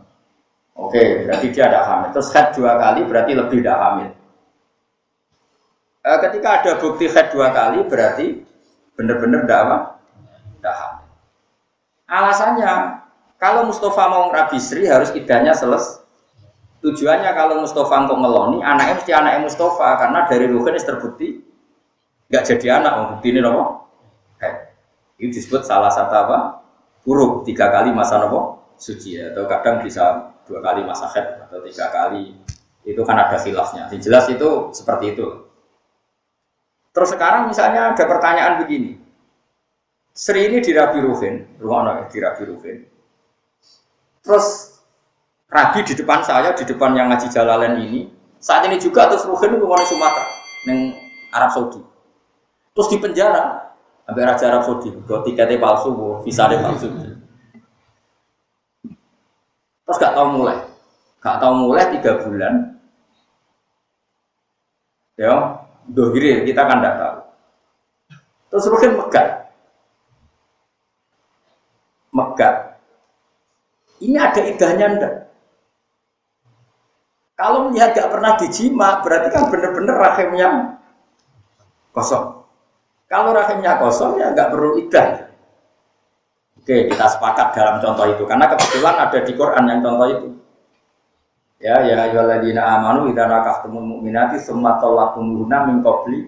Oke, berarti dia tidak hamil. Terus head dua kali berarti lebih tidak hamil. E, ketika ada bukti head dua kali berarti benar-benar tidak apa? Tidak hamil. Alasannya, kalau Mustafa mau Rabi Sri harus idahnya selesai. Tujuannya kalau Mustafa untuk ngeloni, anaknya mesti anaknya Mustafa karena dari Ruhin terbukti nggak jadi anak, bukti ini nopo. Ini disebut salah satu apa? Huruf tiga kali masa nopo suci atau kadang bisa dua kali masa head atau tiga kali itu kan ada khilafnya. Yang jelas itu seperti itu. Terus sekarang misalnya ada pertanyaan begini. Sri ini di Rabi rumah ya, di Rabi Ruhin. Terus Rabi di depan saya, di depan yang ngaji Jalalain ini, saat ini juga terus Ruhin itu Sumatera, yang Arab Saudi. Terus di penjara, sampai Raja Arab Saudi, tiketnya palsu, visanya palsu. Terus gak tahu mulai. Gak tahu mulai tiga bulan. Ya, dohiri kita kan gak tahu. Terus mungkin megat. Megat. Ini ada idahnya ndak? Kalau melihat gak pernah dijima, berarti kan benar-benar rahimnya kosong. Kalau rahimnya kosong ya nggak perlu idah. Oke, kita sepakat dalam contoh itu karena kebetulan ada di Quran yang contoh itu. Ya, ya ayyuhalladzina amanu idza nakahtumul mu'minati tsumma talaqtumuhunna min qabli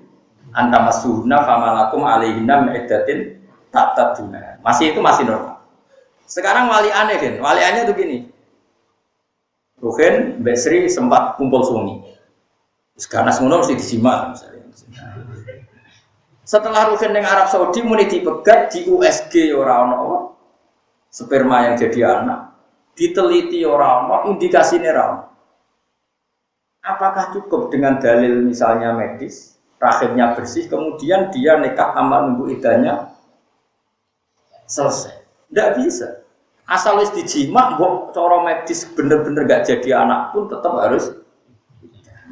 an tamassuhunna famalakum alaihinna min iddatin. Masih itu masih normal. Sekarang wali aneh kan, wali aneh itu gini. Ruhin, Mbak Sri sempat kumpul sungi. Karena semua mesti disimak misalnya. Setelah Ruhin yang Arab Saudi muni dipegat di USG orang orang sperma yang jadi anak. Diteliti orang mau indikasi orang apakah cukup dengan dalil misalnya medis? Rahimnya bersih kemudian dia nekat amal nunggu idahnya selesai. Tidak bisa. Asal wis dijima mbok cara medis bener-bener gak jadi anak pun tetap harus.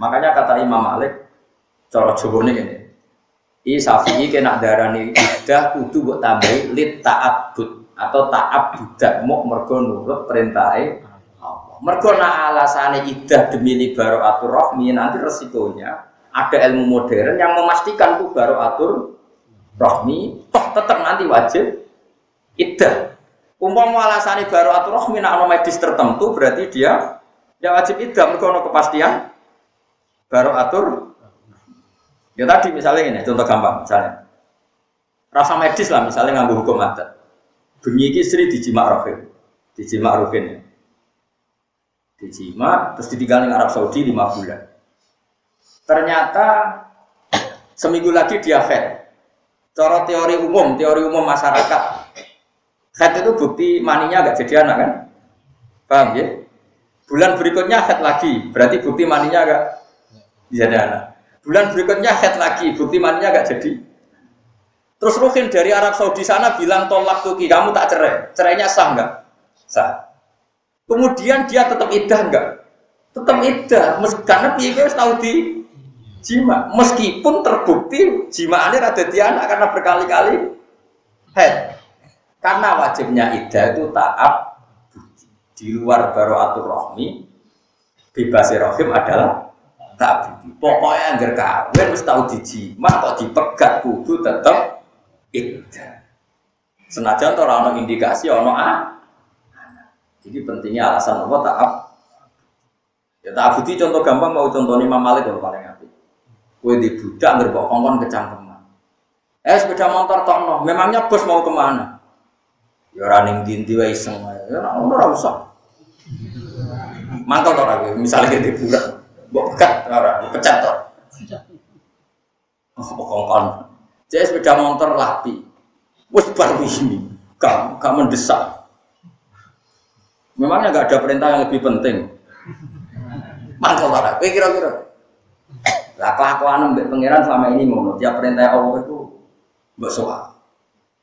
Makanya kata Imam Malik cara Jawa ini I Syafi'i kena darani idah kudu buat tambahi lit ta'abbud atau ta'ab budak mau mergo nurut perintahe Allah. Mergo nak alasane idah demi libaro rohmi nanti resikonya ada ilmu modern yang memastikan tuh baru atur rohmi, toh tetap nanti wajib iddah. Umpama alasannya baru atur rohmi, nak medis tertentu berarti dia ya wajib iddah, mereka kepastian baru atur. Ya tadi misalnya ini, contoh gampang misalnya. Rasa medis lah misalnya ngambil hukum adat. Bunyi istri dijimak rohim, dijimak rohim ya. Dijimak, terus ditinggal di Arab Saudi lima bulan. Ternyata seminggu lagi dia head. Cara teori umum, teori umum masyarakat. Head itu bukti maninya agak jadi anak kan? Paham ya? Bulan berikutnya head lagi, berarti bukti maninya agak jadi anak. Bulan berikutnya head lagi, bukti maninya agak jadi. Terus Ruhin dari Arab Saudi sana bilang tolak tuki, kamu tak cerai. Cerainya sah enggak? Sah. Kemudian dia tetap idah enggak? Tetap idah, karena dia tahu di jima. Meskipun terbukti jima ini ada di anak karena berkali-kali head. Karena wajibnya idah itu taat di luar baru atur rohmi bebas rohim adalah budi. Pokoknya yang kawin mesti tahu dijima kok dipegat kudu tetap idah. Senajan orang ono indikasi ono a. Jadi pentingnya alasan apa taat. Ya tak budi contoh gampang mau contoh Imam Malik kalau paling api. Kue di budak ngerbok ongkon kecangkeman. Eh sepeda motor tono, memangnya bos mau ke mana? Ya running dinti wae iseng Ya ora usah. Mantap ora misalnya di budak Mbok pegat ora, pecat to. Oh, kongkon. Jadi sepeda motor lapi. Wes baru ini. Kamu, kamu mendesak. Memangnya nggak ada perintah yang lebih penting. Mantap ora. Kowe kira-kira. Lah kelakuan mbek pangeran selama ini ngono. Tiap perintah Allah itu mbok soal.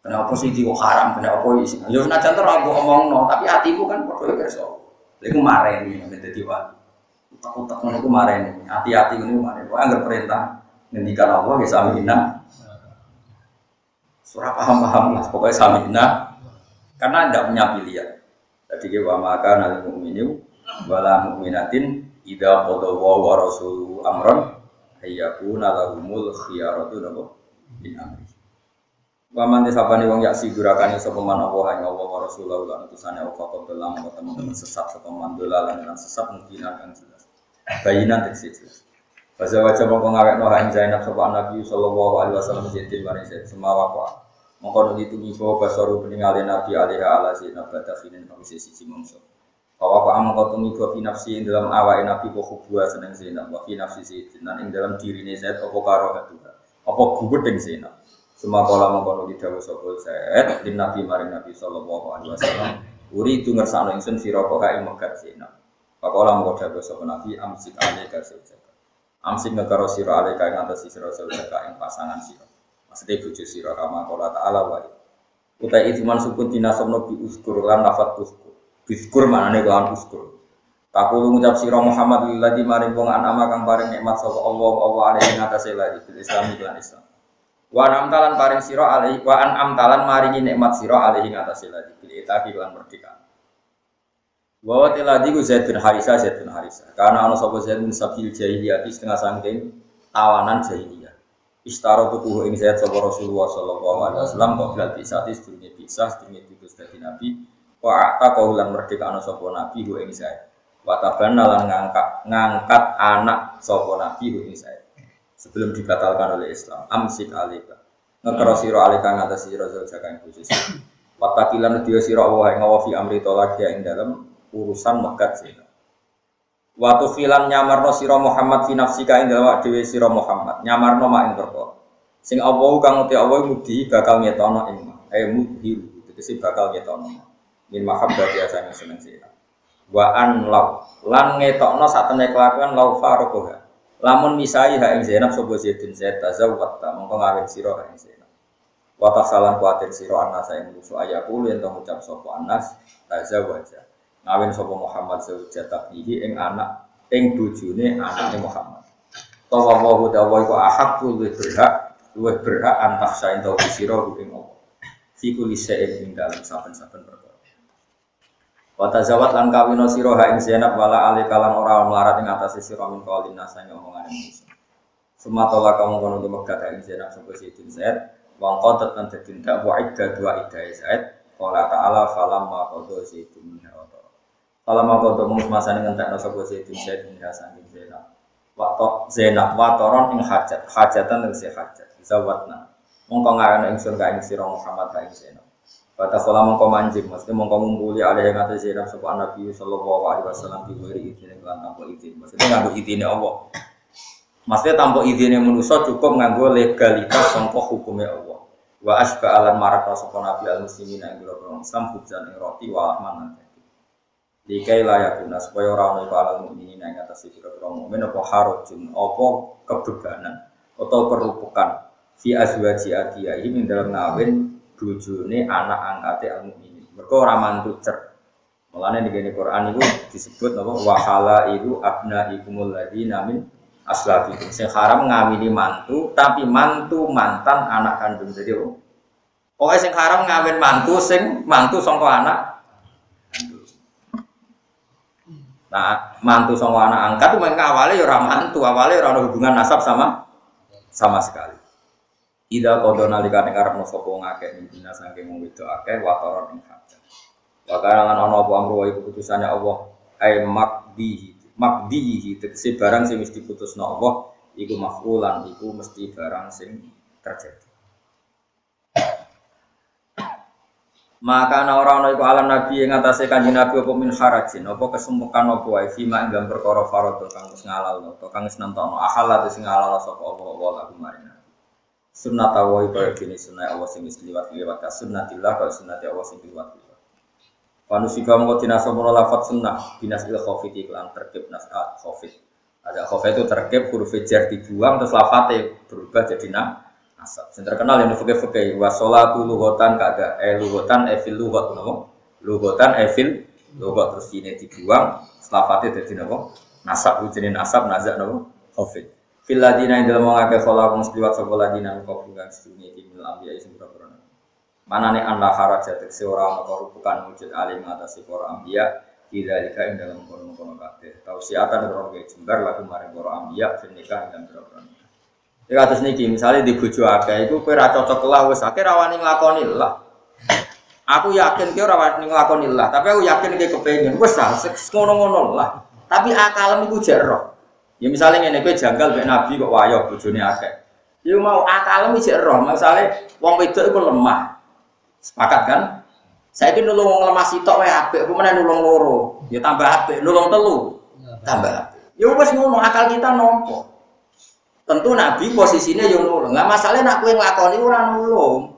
Kenapa sih itu haram? Kenapa isi? Ya senajan terus aku omong no, tapi hatiku kan padha kerso. Iku mareni nek dadi wali utak-utak ngono iku mareni. Hati-hati ngono mareni. Pokoke anggere perintah ngendikan Allah ya samina. Surah paham-paham lah, pokoknya samina. Karena tidak punya pilihan. Jadi kita wa maka nali mu'minu wala mu'minatin idza qada wa rasuluhu amran ayyakuna lahumul khiyaratu nabo bin amri. Wa man tisabani wong yaksi durakane sapa man Allah ing Allah wa rasuluhu lan Allah kok dalam teman-teman sesat sapa man dolalan lan sesat mungkin akan bayinan jelas. Fasa wajah mongko ngawekno ha Zainab sapa Nabi sallallahu alaihi wasallam Zaidin maring Zaid semawa kok. Mongko nuti tumibo basaru peningale Nabi alaihi ala Zainab badakhinin kawise siji mongso. Bahwa kok amang kau tumibo fi nafsi ing dalam awake Nabi kok hubwa seneng Zainab wa fi nafsi Zaidin lan ing dalam dirine Zaid apa karo hatuha. Apa gubedeng Zainab. Semua kala mongko nuti dawuh sapa Zaid din Nabi maring Nabi sallallahu alaihi wasallam. Uri itu ngersakno ingsun sira kok ing megat Zainab. Pakola mau dawa sapa nabi amsik alaika zaujaka. Amsik ngekaro sira alaika ing atas sira zaujaka ing pasangan sira. Maksudnya bojo sira kama kola ta'ala wa Utai itu man sukun dinasabno bi uskur lan lafat uskur. Biskur manane lawan uskur. Takulu ngucap sira Muhammad lilladzi maring wong anama kang paring nikmat sapa Allah Allah alaihi ngatasé lagi bil Islam lan Islam. Wa amtalan paring sira alaihi wa an amtalan maringi nikmat sira alaihi ngatasé lagi bil itabi lan merdeka. Bahwa tiladi ku Zaid bin Harisa, Zaid bin Harisa. Karena ana sapa Zaid bin Sabil jahiliyah setengah sangking tawanan jahiliyah. Istaro tuku ing Zaid sapa Rasulullah sallallahu alaihi wasallam kok bilal bisa sedurunge bisa sedurunge diutus dadi nabi. Wa ata kaulan merdeka ana sapa nabi ku ing Zaid. Wa tabanna lan ngangkat ngangkat anak sapa nabi ku ing Zaid. Sebelum dibatalkan oleh Islam. Amsik alika. Ngekero sira alika ngatasi sira bojo sira. Watakilan dia sira Allah ing fi amri tolak ya ing dalem urusan megat zina. Waktu filan nyamarno siro Muhammad fi nafsika ing dalam dhewe siro Muhammad nyamarno mak ing. Sing Allah kang uti Allah mudi bakal ngetono ing. Eh mudhi tegese bakal ngetono ma. Min mahabbat biasa seneng zina. Wa an law lan ngetokno satene kelakuan law farokoha. Lamun misai ha ing Zainab sapa Zaidun Zaid tazawwat ta mongko ngawin sira ha ing Zainab. Wa salan kuatir sira anas ing musuh ayaku yen to ngucap sapa anas tazawwaja ngawin sapa Muhammad zaujata bihi ing anak ing bojone anake Muhammad. Tawa wa dawa iku ahakku luwih berhak luwih berhak antah saen tau sira ing Allah. Fi kulli syai'in ing dalam saben-saben perkara. Wa tazawat lan kawina sira ha ing Zainab wala ali kalan ora melarat ing atase sira min qaulin nasa ing omongane manusia. Sematola kamu kono di Mekah ing Zainab sapa Sayyidin Zaid wong qadat lan dadi wa idda dua idda Zaid qala ta'ala falamma qada Zaidun minha wa Falamma qada mus masane ngentekno sapa Sayyidin Zaid minha saking Zainab Waktu Zainab watoron ing hajat hajatan tegese hajat zawatna mongko ngarana ingsun ka ing sira Muhammad ka ing Zainab Kata kala mongko manjing, maksudnya mongko ngumpuli ada yang atas Zainab sapa Nabi sallallahu alaihi wasallam di wiri izin lan tanpa izin. Maksudnya nganggo izine Allah. Maksudnya tanpa izine manusia cukup nganggo legalitas sangka hukumnya Allah. Wa asba alan marak sapa Nabi al muslimin ing boro Islam hujan ing roti wa ahman Dikai layak guna supaya orang iku alal mukminin ing atas pira-pira mukmin apa harujun apa kebebanan atau kerupukan fi azwaji adiyah ini dalam ngawin bojone anak angkate al mukminin. Mergo ora mantu cer. Mulane ning Quran itu disebut napa wahala itu abna ikumul ladina min aslabikum. Sing haram ngawini mantu tapi mantu mantan anak kandung. Jadi oh. Pokoknya sing haram ngawin mantu sing mantu sangka anak Nah, mantu sama anak angkat itu mereka awalnya ya mantu, awalnya ya orang hubungan nasab sama sama sekali. Ida kodo nalikane karep no sopo ngake mimpina saking wong wedok akeh watoron ing hajat. Wa karangan ana apa amru wa keputusannya Allah ay makdihi makdihi tegese barang sing mesti putusno Allah iku mafulan iku mesti barang sing terjadi. Maka ana ora ana iku alam nabi yang atase kanjeng nabi apa min harajin apa kesemukan apa wae fima ing dalam perkara faradha kang wis ngalal to kang wis nentono ahal sing ngalal sapa Allah wa lagu marina sunnah tawai kaya gini sunnah Allah sing wis liwat liwat ka sunnatillah kaya sunnati Allah sing liwat liwat Panusika mengko dinasa mono lafat sunnah binas il khofit iklan terkib nas ah, khofit ada khofit itu terkib huruf jar dibuang terus lafate berubah jadi na nasab yang terkenal yang fakih fakih wasolatu lugotan kagak eh lugotan evil lugot nopo? Lugotan evil lugot terus ini dibuang lafate jadi nopo? Nasab jadi nasab nazak nopo? Khofit Fil ladina yang dalam mengakai kolak kong seliwat sopo ladina kau bukan sedunia di mil ambiya isim berapa Mana nih anda harajat seorang atau bukan wujud alim atas para ambiya tidak jika yang dalam kono kono kate. Tahu siapa ada orang jembar lagu maring para ambiya fil nikah dan berapa Di atas niki misalnya di bujo akeh itu kue cocok lah wes akeh rawani nglakoni lah. Aku yakin kira rawani nglakoni lah, tapi aku yakin dia kepengen wes lah ngono-ngono lah. Tapi akalem iku jerok. Ya misalnya ngene kowe janggal mek Nabi kok wayo bojone akeh. Ya mau akal iki roh, misale wong wedok iku lemah. Sepakat kan? Saya ini nulung wong lemah sitok wae apik, apa meneh nulung loro. Ya tambah apik, nulung telu. Tambah apik. Ya wis ngono akal kita nompo. Tentu Nabi posisinya yo nulung. Enggak masalah nak kowe nglakoni ora nulung.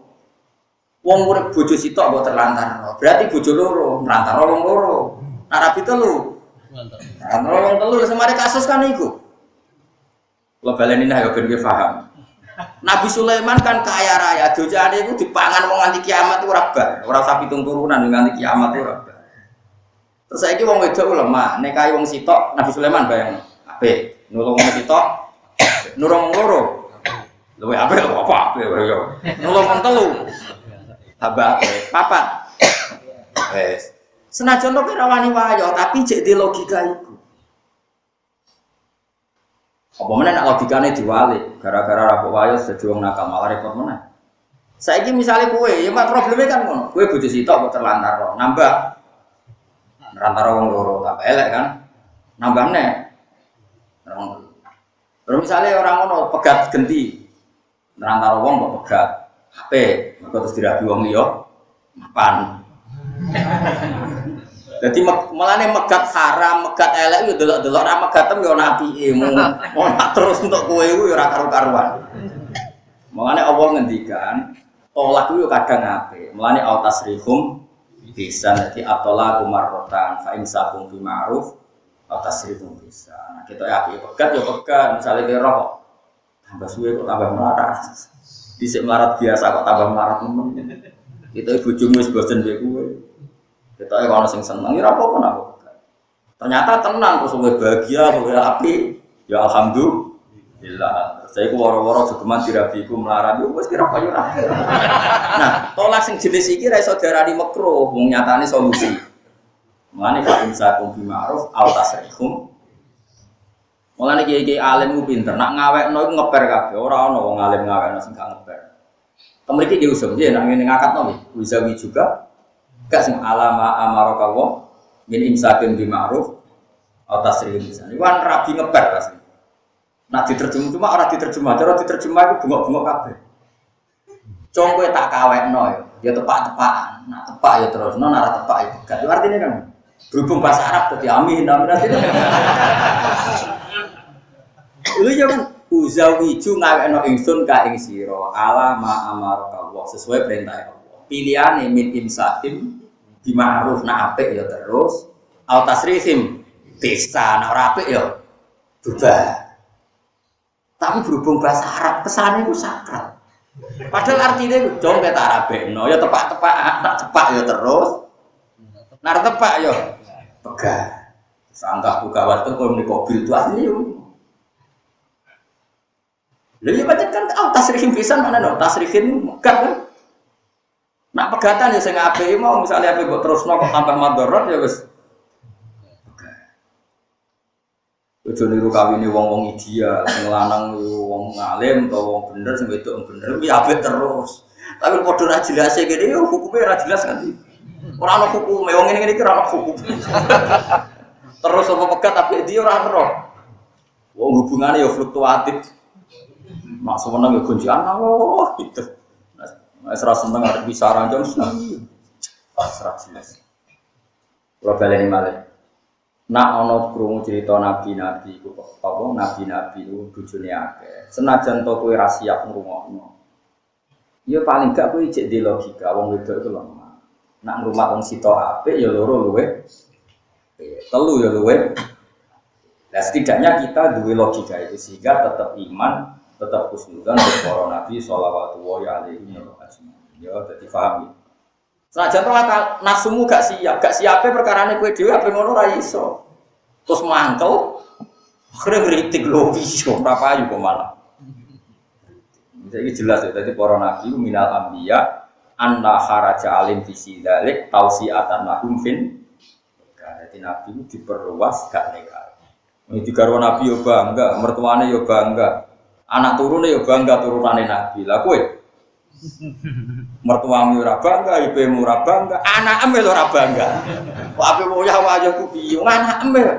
Wong urip bojo sitok mbok terlantar. Berarti bojo loro, terlantar wong loro. Nak Nabi telu, Nah, wong telu semari kasus kan iku. Lo baleni nah ya ben paham. Nabi Sulaiman kan kaya raya, dojane iku dipangan wong nganti kiamat ora bar. Ora usah pitung turunan nganti kiamat ora bar. Terus saiki wong wedok lemah, nek kaya wong sitok Nabi Sulaiman bayang apik. Nulung wong sitok, nulung wong loro. Luwe apik apa apik yo. Nulung wong telu. Tambah apik, papat. Wes. Senajan to kira wani wayo, tapi cek di logika itu. Apa mana nak logikanya diwalik, gara-gara rapok wayo jadi wong nakal malah repot? Saya ini misalnya kue, ya mak problemnya kan ngono. Kue butuh situ, kok terlantar nambah. Terlantar wong loro, tambah elek kan? Nambah nih. Terus misalnya orang ngono pegat genti, terlantar wong kok pegat. HP, maka terus dirabi wong liya, mapan. Jadi malah nih megat haram, megat elek itu delok delok ora megatem yo nabi ilmu. Mau terus untuk kue itu ya karu karuan. Malah Allah ngendikan tolak itu kadang nih autas rihum bisa nanti atola kumarotan fa imsakum fi ma'ruf autas rihum bisa. Nah, kita ya api pegat ya pegat. Misalnya kira rokok tambah suwe kok tambah melarat. Di melarat biasa kok tambah melarat temen. Kita ibu jumus bosen dia kue. Kita ya kalau sing seneng, ya apa-apa nak. Ternyata tenang, terus gue bahagia, gue api. Ya alhamdulillah. Saya ku woro-woro segeman dirabi ku melarat, yo wis kira kaya Nah, tolak sing jenis iki ra iso diarani makruh, wong nyatane solusi. Mulane fa insakum bi ma'ruf aw tasrihum Mulane kiai-kiai alim ku pinter, nak ngawekno iku ngeper kabeh, ora ana wong alim ngawekno sing gak ngeper. Kemriki ki usum, ya nang ngene ngakatno iki, wizawi juga gak sing alama amaraka wa min imsakin bi ma'ruf atau tasrih lisan. Iku kan rabi ngeper asli. Nah diterjemah cuma ora diterjemah, cara diterjemah iku bengok-bengok kabeh. Cong tak kawekno ya, ya tepak-tepakan. Nah tepak ya terus, no ora tepak ya pegat. Itu artinya kan berhubung bahasa Arab jadi amin, amin artinya. Lu jangan uzawiju ngawekno ingsun ka ing sira ala ma amaraka Allah sesuai perintah Allah. Pilihane min imsakim di ma'ruf na apik ya terus au tasrihim bisa na ora apik ya berubah. Tapi berhubung bahasa Arab kesane itu sakral. Padahal artinya itu dong kita Arabekno ya tepak-tepak nak tepak ya terus. Nar tepak ya pegah. Sanggah buka waktu kalau di mobil itu asli Lha iya pancen kan oh tasrihin pisan mana no tasrihin megah kan. Nak pegatan ya sing apik mau misalnya apik mbok terusno kok tambah madharat ya wis. Ojo niru kawine wong-wong ideal, sing lanang wong ngalim atau wong bener sing wedok wong bener kuwi apik terus. Tapi padha ra jelas kene yo hukume ra jelas kan. Ora ana hukume, wong ngene iki ora ana hukum. terus apa pegat tapi dia ora ero. Wong hubungane yo fluktuatif. Mak semeneng ya kuncian Allah gitu. Nah, serah seneng bisa ranjang seneng. Ah, serah jelas. Balik ini malah. Nak ono krungu cerita nabi-nabi ku apa nabi-nabi ku bojone akeh. Senajan to kowe ra siap ngrungokno. Ya paling gak kowe cek di logika wong wedok itu lemah. Nak ngrumat wong sito apik ya loro luwe. Telu ya luwe. Nah setidaknya kita dua logika itu sehingga tetap iman tetap khusnudan para nabi sholawatu wa alaihi wa ya jadi paham ya senajan to nafsumu gak siap gak siapnya perkara ini kue dewi apa ngono ra iso terus mantel akhirnya ngeritik lo iso berapa ayu kok malah jadi jelas ya tadi para nabi minal ambiya anna haraja alim visi dalik tausiatan lahum fin jadi nabi itu diperluas gak nekal ini digarwa nabi yo bangga mertuane yo bangga Anak turunnya ya bangga turunannya Nabi. Lah kowe mertuamu ora bangga, ibumu ora bangga, anak emel ora bangga. Kok ape woyah wajahku piye? Anak emel.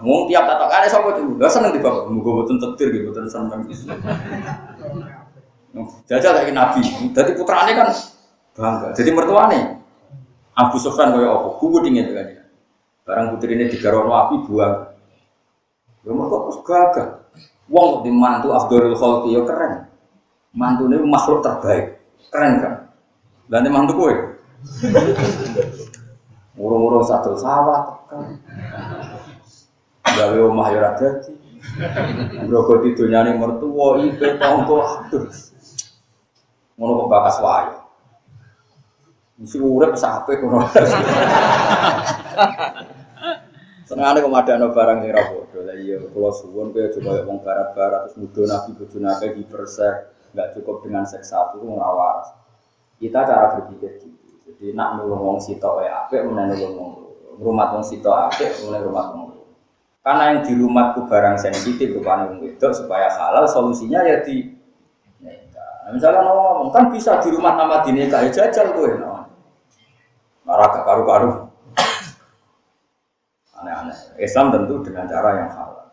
Wong tiap tatakane sapa tuh? Lah seneng di bapak, muga boten tetir gitu, boten seneng. Jajal lagi Nabi. Jadi putrane kan bangga. Jadi mertuane Abu Sufyan kaya apa? Kuwu dingin kan. Barang putrine digarono api buang. Ya terus gagah. Wong di mantu Abdul Khalqi ya keren. Mantu ini makhluk terbaik. Keren kan? Dan mantu kue. Urung-urung satu sawah tekan. Gawe omah ya ora dadi. Brogo didonyane mertua ipe tonggo aduh. Ngono kok bakas wae. Mesti urip sampe kono. Senengane kok madano barang sing ra padha. Lah iya kula suwun kowe coba wong barat-barat terus nuduh nabi bojo nabi hipersek, enggak cukup dengan seks satu itu ngawar. Kita cara berpikir gitu. Jadi nak nulung wong sitok wae apik meneh nulung wong rumah wong sitok apik meneh rumah wong karena yang di rumahku barang sensitif rupanya wong wedok supaya halal solusinya ya di Nah, misalnya ngomong kan bisa di rumah nama dineka ya jajal gue, no. Marah karu-karu aneh-aneh. Islam tentu dengan cara yang halal.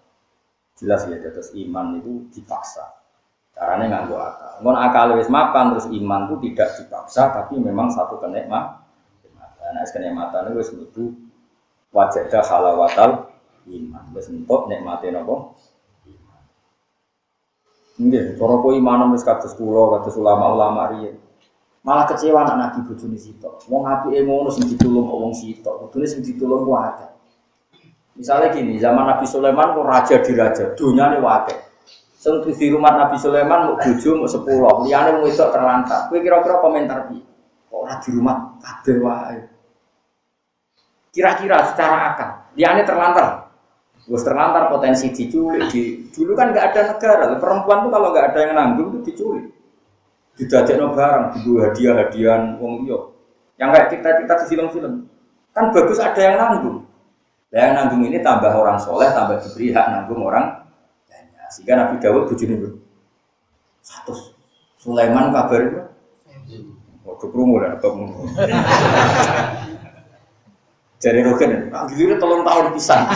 Jelas ya, terus iman itu dipaksa. Caranya nganggo akal. Ngon akal wis mapan terus iman itu tidak dipaksa, tapi memang satu kenikmat. Nah, kenikmatan itu wis wajadah halawatal iman. Wis entuk nikmate napa? Nggih, cara kok iman wis kados kula, kados ulama-ulama riyen. Malah kecewa anak nabi bojone sitok. Wong apike ngono sing ditulung kok wong sitok. Kudune sing ditulung ku akeh. Misalnya gini, zaman Nabi Sulaiman kok raja di raja, dunia ini wakil. Sing di rumah Nabi Sulaiman mau bojo mau sepuluh, liane mau itu terlantar. Kue kira-kira komentar bi, kok ora di rumah kabeh wae. Kira-kira secara akal, liane terlantar. Gus terlantar potensi diculik di dulu kan nggak ada negara, perempuan tuh kalau nggak ada yang nanggung tuh diculik. Didadekno barang, dibuat hadiah-hadiahan wong liya. Yang kayak kita kita di film-film. Kan bagus ada yang nanggung. Nah, yang nanggung ini tambah orang soleh, tambah diberi hak nanggung orang banyak. Sehingga Nabi Dawud bujuni itu satu Sulaiman kabar itu. Oh, kekrungu dan atau Jadi Rogen, ah, giliran tolong tahun pisan.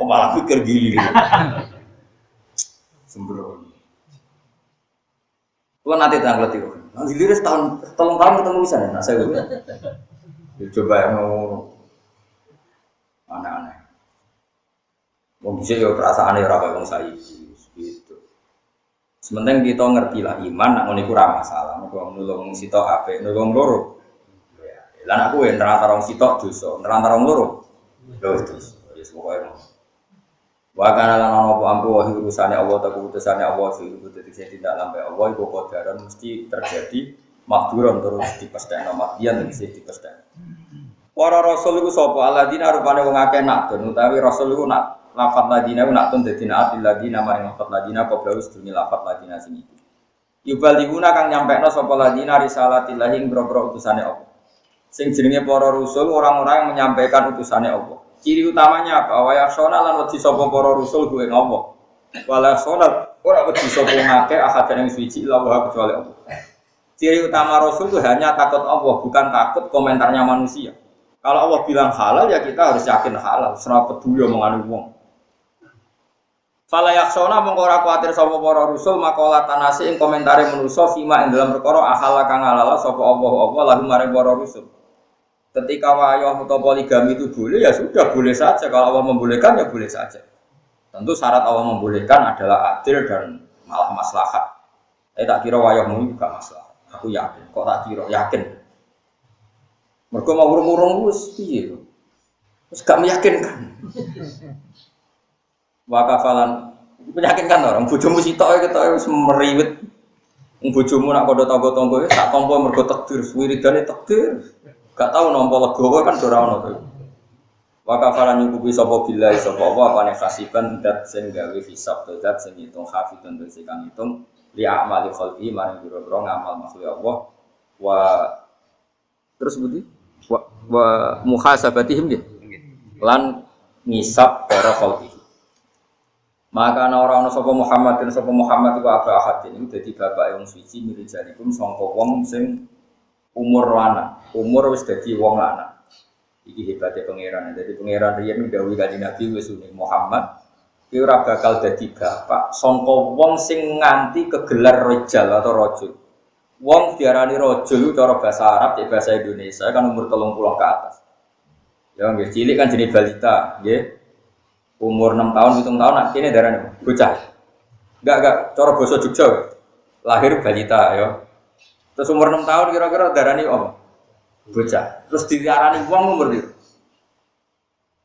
oh malah pikir gili. Sembrono. Kalau nanti tanggal tiga, nah, giliran setahun, tolong tahun ketemu bisa nah saya gue. Ya, coba yang mau aneh-aneh. Mau bisa ya perasaan ya rakyat mau saya gitu. Sementing kita ngerti lah iman, nak ngono iku masalah. Mau nulung sitok ape, nulung loro lan aku yang nerang tarong sitok dosa, nerang tarong loro. Lho dosa. Ya ngono. Wa kana lan ana apa ampu wa urusane Allah ta keputusane Allah fi iku dadi sing tindak lampe Allah iku kodaran mesti terjadi makduran terus dipestekno makdian mesti dipestekno. Para rasul iku sapa alladzina rupane wong akeh nak utawi rasul iku nak lafat ladina nak tun dadi naat ladina maring lafat ladina qabla sedurunge lafat ladina sing iku. Yubaliguna kang nyampekno sapa ladina risalatillahi ing boro utusane Allah sing jenenge para rusul orang-orang yang menyampaikan utusannya Allah. Ciri utamanya apa? Wa yaksona lan wedi sapa para rusul kuwe ngopo? Wala sonat ora wedi sapa ngake ahad yang suci illa wa kecuali Allah. Ciri utama rasul itu hanya takut Allah, bukan takut komentarnya manusia. Kalau Allah bilang halal ya kita harus yakin halal, serap peduli omongan wong. Fala yaksona mongko ora kuwatir sapa para rusul makola tanasi ing komentare manusa fima ing dalam perkara ahal kang halal sapa Allah lalu mare para rusul. Ketika wayah atau poligami itu boleh ya sudah boleh saja. Kalau Allah membolehkan ya boleh saja. Tentu syarat Allah membolehkan adalah adil dan malah maslahat. Eh tak kira wayahmu juga masalah. Aku yakin. Kok tak kira yakin? Mereka mau urung-urung wis piye? Wis gak meyakinkan. Wakafalan meyakinkan orang bojomu sitok kita wis meriwit. Bojomu nak kodho tangga-tangga tak tampa mergo takdir, wiridane takdir. Gak tahu nompo legowo kan ora ono tuh. Wa kafara nyukupi sapa billahi sapa apa apane kasiban dat sing gawe hisab to dat sing hitung hafidun dan sing hitung li amali khalqi maring biro-biro ngamal makhluk Allah. Wa terus budi wa, wa muhasabatihim gitu lan ngisab para khalqi. Maka ana ora ana sapa Muhammad dan sapa Muhammad iku apa ahad. Ini dadi bapak yang suci mirijalikum sangka wong sing umur lanang, umur wis dadi wong lanang. Iki hebatnya pangeran. Jadi pangeran riyen dawuh kanjeng Nabi wis Muhammad ki ora bakal dadi bapak sangka wong sing nganti kegelar rojal atau rojul. Wong diarani rojul cara bahasa Arab, cek bahasa Indonesia kan umur telung puluh ke atas. Ya nggih cilik kan jenis balita, nggih. Umur 6 tahun, 7 tahun kene darane bocah. Enggak enggak cara basa Jogja. Lahir balita ya. Terus umur 6 tahun kira-kira darani apa? Bocah. Terus diarani uang umur itu.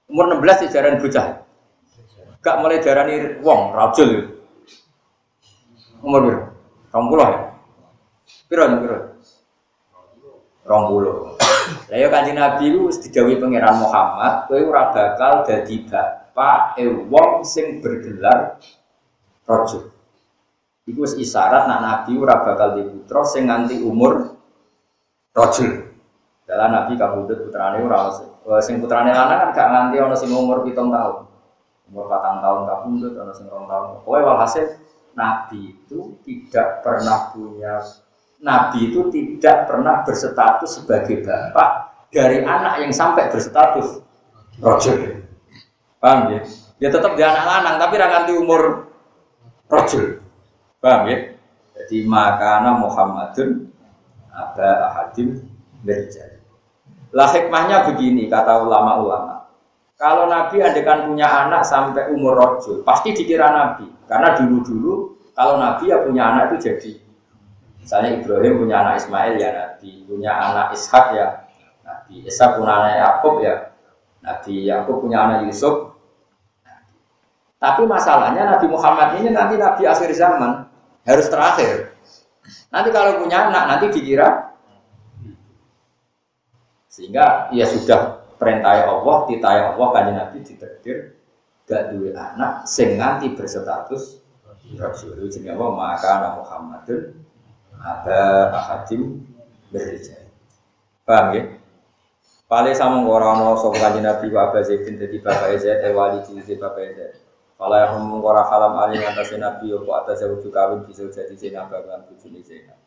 Umur 16 dijarani bocah. Gak mulai darani wong rajul. Umur berapa? Rong puluh ya? Piro piro? Rong puluh. Lah ya Nabi itu pangeran Muhammad, kowe ora bakal dadi bapak e wong sing bergelar rajul. Iku isyarat nak Nabi ora bakal di putra sing nganti umur rajul. Dalam Nabi kabudut putrane ora sing putrane lanang kan gak nganti ana sing umur pitung tahun. Umur patang tahun kabudut ana sing rong tahun. Pokoke walhasil Nabi itu tidak pernah punya Nabi itu tidak pernah berstatus sebagai bapak dari anak yang sampai berstatus rojul. Paham ya? Ya tetap dia anak lanang tapi ranganti umur rojul. Paham ya? Jadi makana Muhammadun ada ahadim berjari. Lah hikmahnya begini kata ulama-ulama. Kalau Nabi adekan punya anak sampai umur rojul, pasti dikira Nabi. Karena dulu-dulu kalau Nabi ya punya anak itu jadi. Misalnya Ibrahim punya anak Ismail ya Nabi, punya anak Ishak ya Nabi, Ishak punya anak Yakub ya Nabi, Yakub punya anak Yusuf. Tapi masalahnya Nabi Muhammad ini nanti Nabi akhir zaman harus terakhir. Nanti kalau punya anak nanti dikira sehingga ya sudah perintah Allah, titah Allah kan Nabi ditakdir gak dua anak sing nanti berstatus Rasul jenenge apa maka anak Muhammadun ada ahadim berjaya. Paham ya? Pale sama orang ono sapa kanjeng Nabi wa Abu Zaidin dadi bapak Zaid e wali cilik bapak Zaid. Pala yang ngomong ora halam ali ngatasé Nabi yo kok atas jauh kawin bisa jadi Zainab lan bojone Zainab.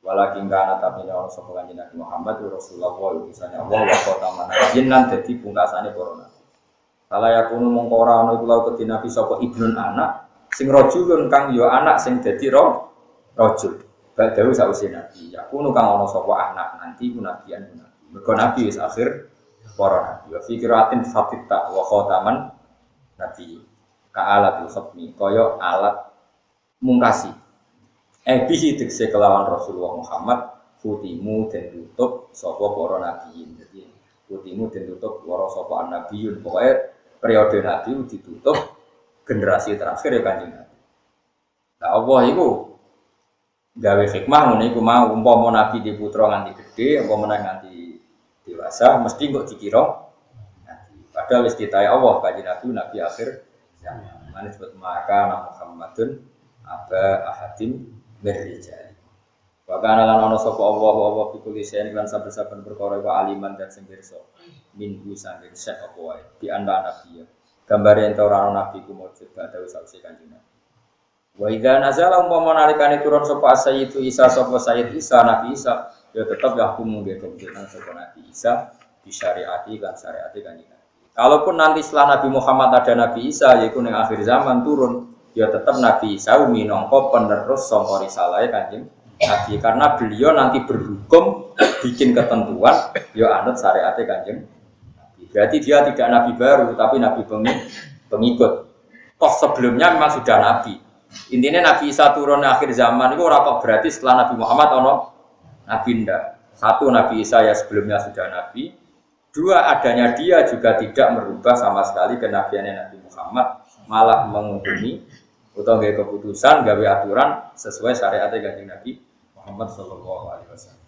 Walakin kana tapi ono sapa kanjeng Nabi Muhammad Rasulullah wa misalnya Allah wa kota mana jinan dadi pungkasane para nabi. Kala yakunu mongko ora ono iku kedhi Nabi sapa ibnun anak sing rajulun kang yo anak sing dadi ro rajul. Badawu sausi Nabi. Yakunu kang ono sapa anak nanti ku nabian ku nabi. Mergo nabi wis akhir para nabi. Wa fikiratin fatita wa khataman nabi. Ka alatul khatmi kaya alat mungkasi. Eh bihi tegese kelawan Rasulullah Muhammad futimu dan tutup sapa para nabiyin. Jadi futimu dan tutup para sapa nabiyun. Pokoknya periode nabi ditutup generasi terakhir ya kanjeng Nabi. Nah Allah itu gawe hikmah ngono iku mau umpama nabi di putra nganti gede, umpama nganti dewasa mesti kok dikira. Padahal wis Allah kanjeng Nabi nabi akhir zaman. Mane sebut maka Muhammadun aba ahadim mirrijal. Wa kana lan ana sapa Allah wa Allah fi kulli shay'in lan saben-saben perkara aliman dan pirsa. Minhu sanging sek apa wae di anda nabi ya. Gambare ento ora nabi ku mujud badhe sausé kanjeng Nabi. Wa idza nazala umpama nalikane turun sapa sayyidu Isa sapa sayyid Isa Nabi Isa ya tetap ya aku mungkin kemungkinan sekolah Nabi Isa disyariati kan syariati kan Kalaupun nanti setelah Nabi Muhammad ada Nabi Isa, yaitu yang akhir zaman turun, ya tetap Nabi Isa minongko penerus songko risalah kanjeng Nabi karena beliau nanti berhukum bikin ketentuan, ya anut syariat kanjeng Berarti dia tidak Nabi baru, tapi Nabi pengikut. Toh sebelumnya memang sudah Nabi. Intinya Nabi Isa turun akhir zaman itu orang berarti setelah Nabi Muhammad ono Nabi ndak. Satu Nabi Isa ya sebelumnya sudah Nabi. Dua adanya dia juga tidak merubah sama sekali kenabiannya Nabi Muhammad, malah menghukumi atau gaya keputusan, gawe aturan sesuai syariatnya kanjeng Nabi Muhammad Shallallahu Alaihi Wasallam.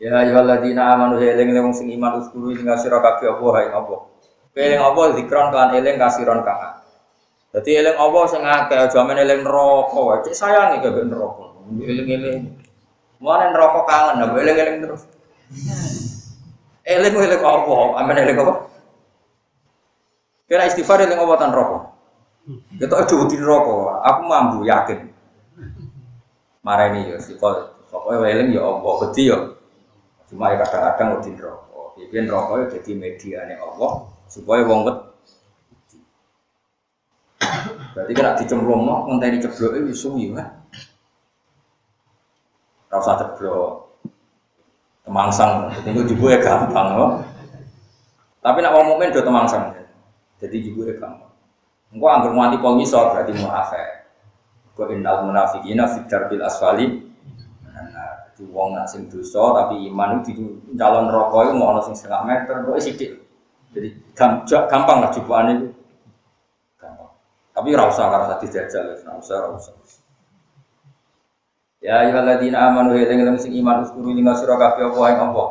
Ya ayyuhalladzina amanu eling wong sing iman uskuru ing sira kabeh apa hae apa. Eling apa zikron kan eling kasiron kang. Dadi eling apa sing akeh aja eling neraka wae. Cek sayange kabeh neraka. Eling-eling Mulane neraka kangen, nah eling-eling terus. Eling eling apa? Amen eling apa? Kira istighfar eling apa tan neraka? Kita aja di neraka. Aku mampu yakin. Marani ya siko pokoknya eling ya apa beti ya. Cuma ya kadang-kadang di neraka. Biyen neraka ya dadi mediane Allah supaya wong wet Berarti kena dicemplung mau ngenteni cebloke wis suwi kan. Rasa ceblok. Temangsang, itu juga ya gampang loh. Tapi nak mau mukmin do temangsang. Jadi juga ya gampang. Engko anggere nganti pol ngisor berarti munafik. Kok innal munafiqina fi darbil asfali. Nah, di wong nak sing dosa tapi iman itu calon rokok itu mau ono sing setengah meter, kok sithik. Jadi gampang lah jubukan itu. Gampang. Tapi rasa karena tadi jajal, rasa rasa. Ya ayyuhalladzina amanu eling eling sing iman uskuru ing sira kabeh apa ing apa.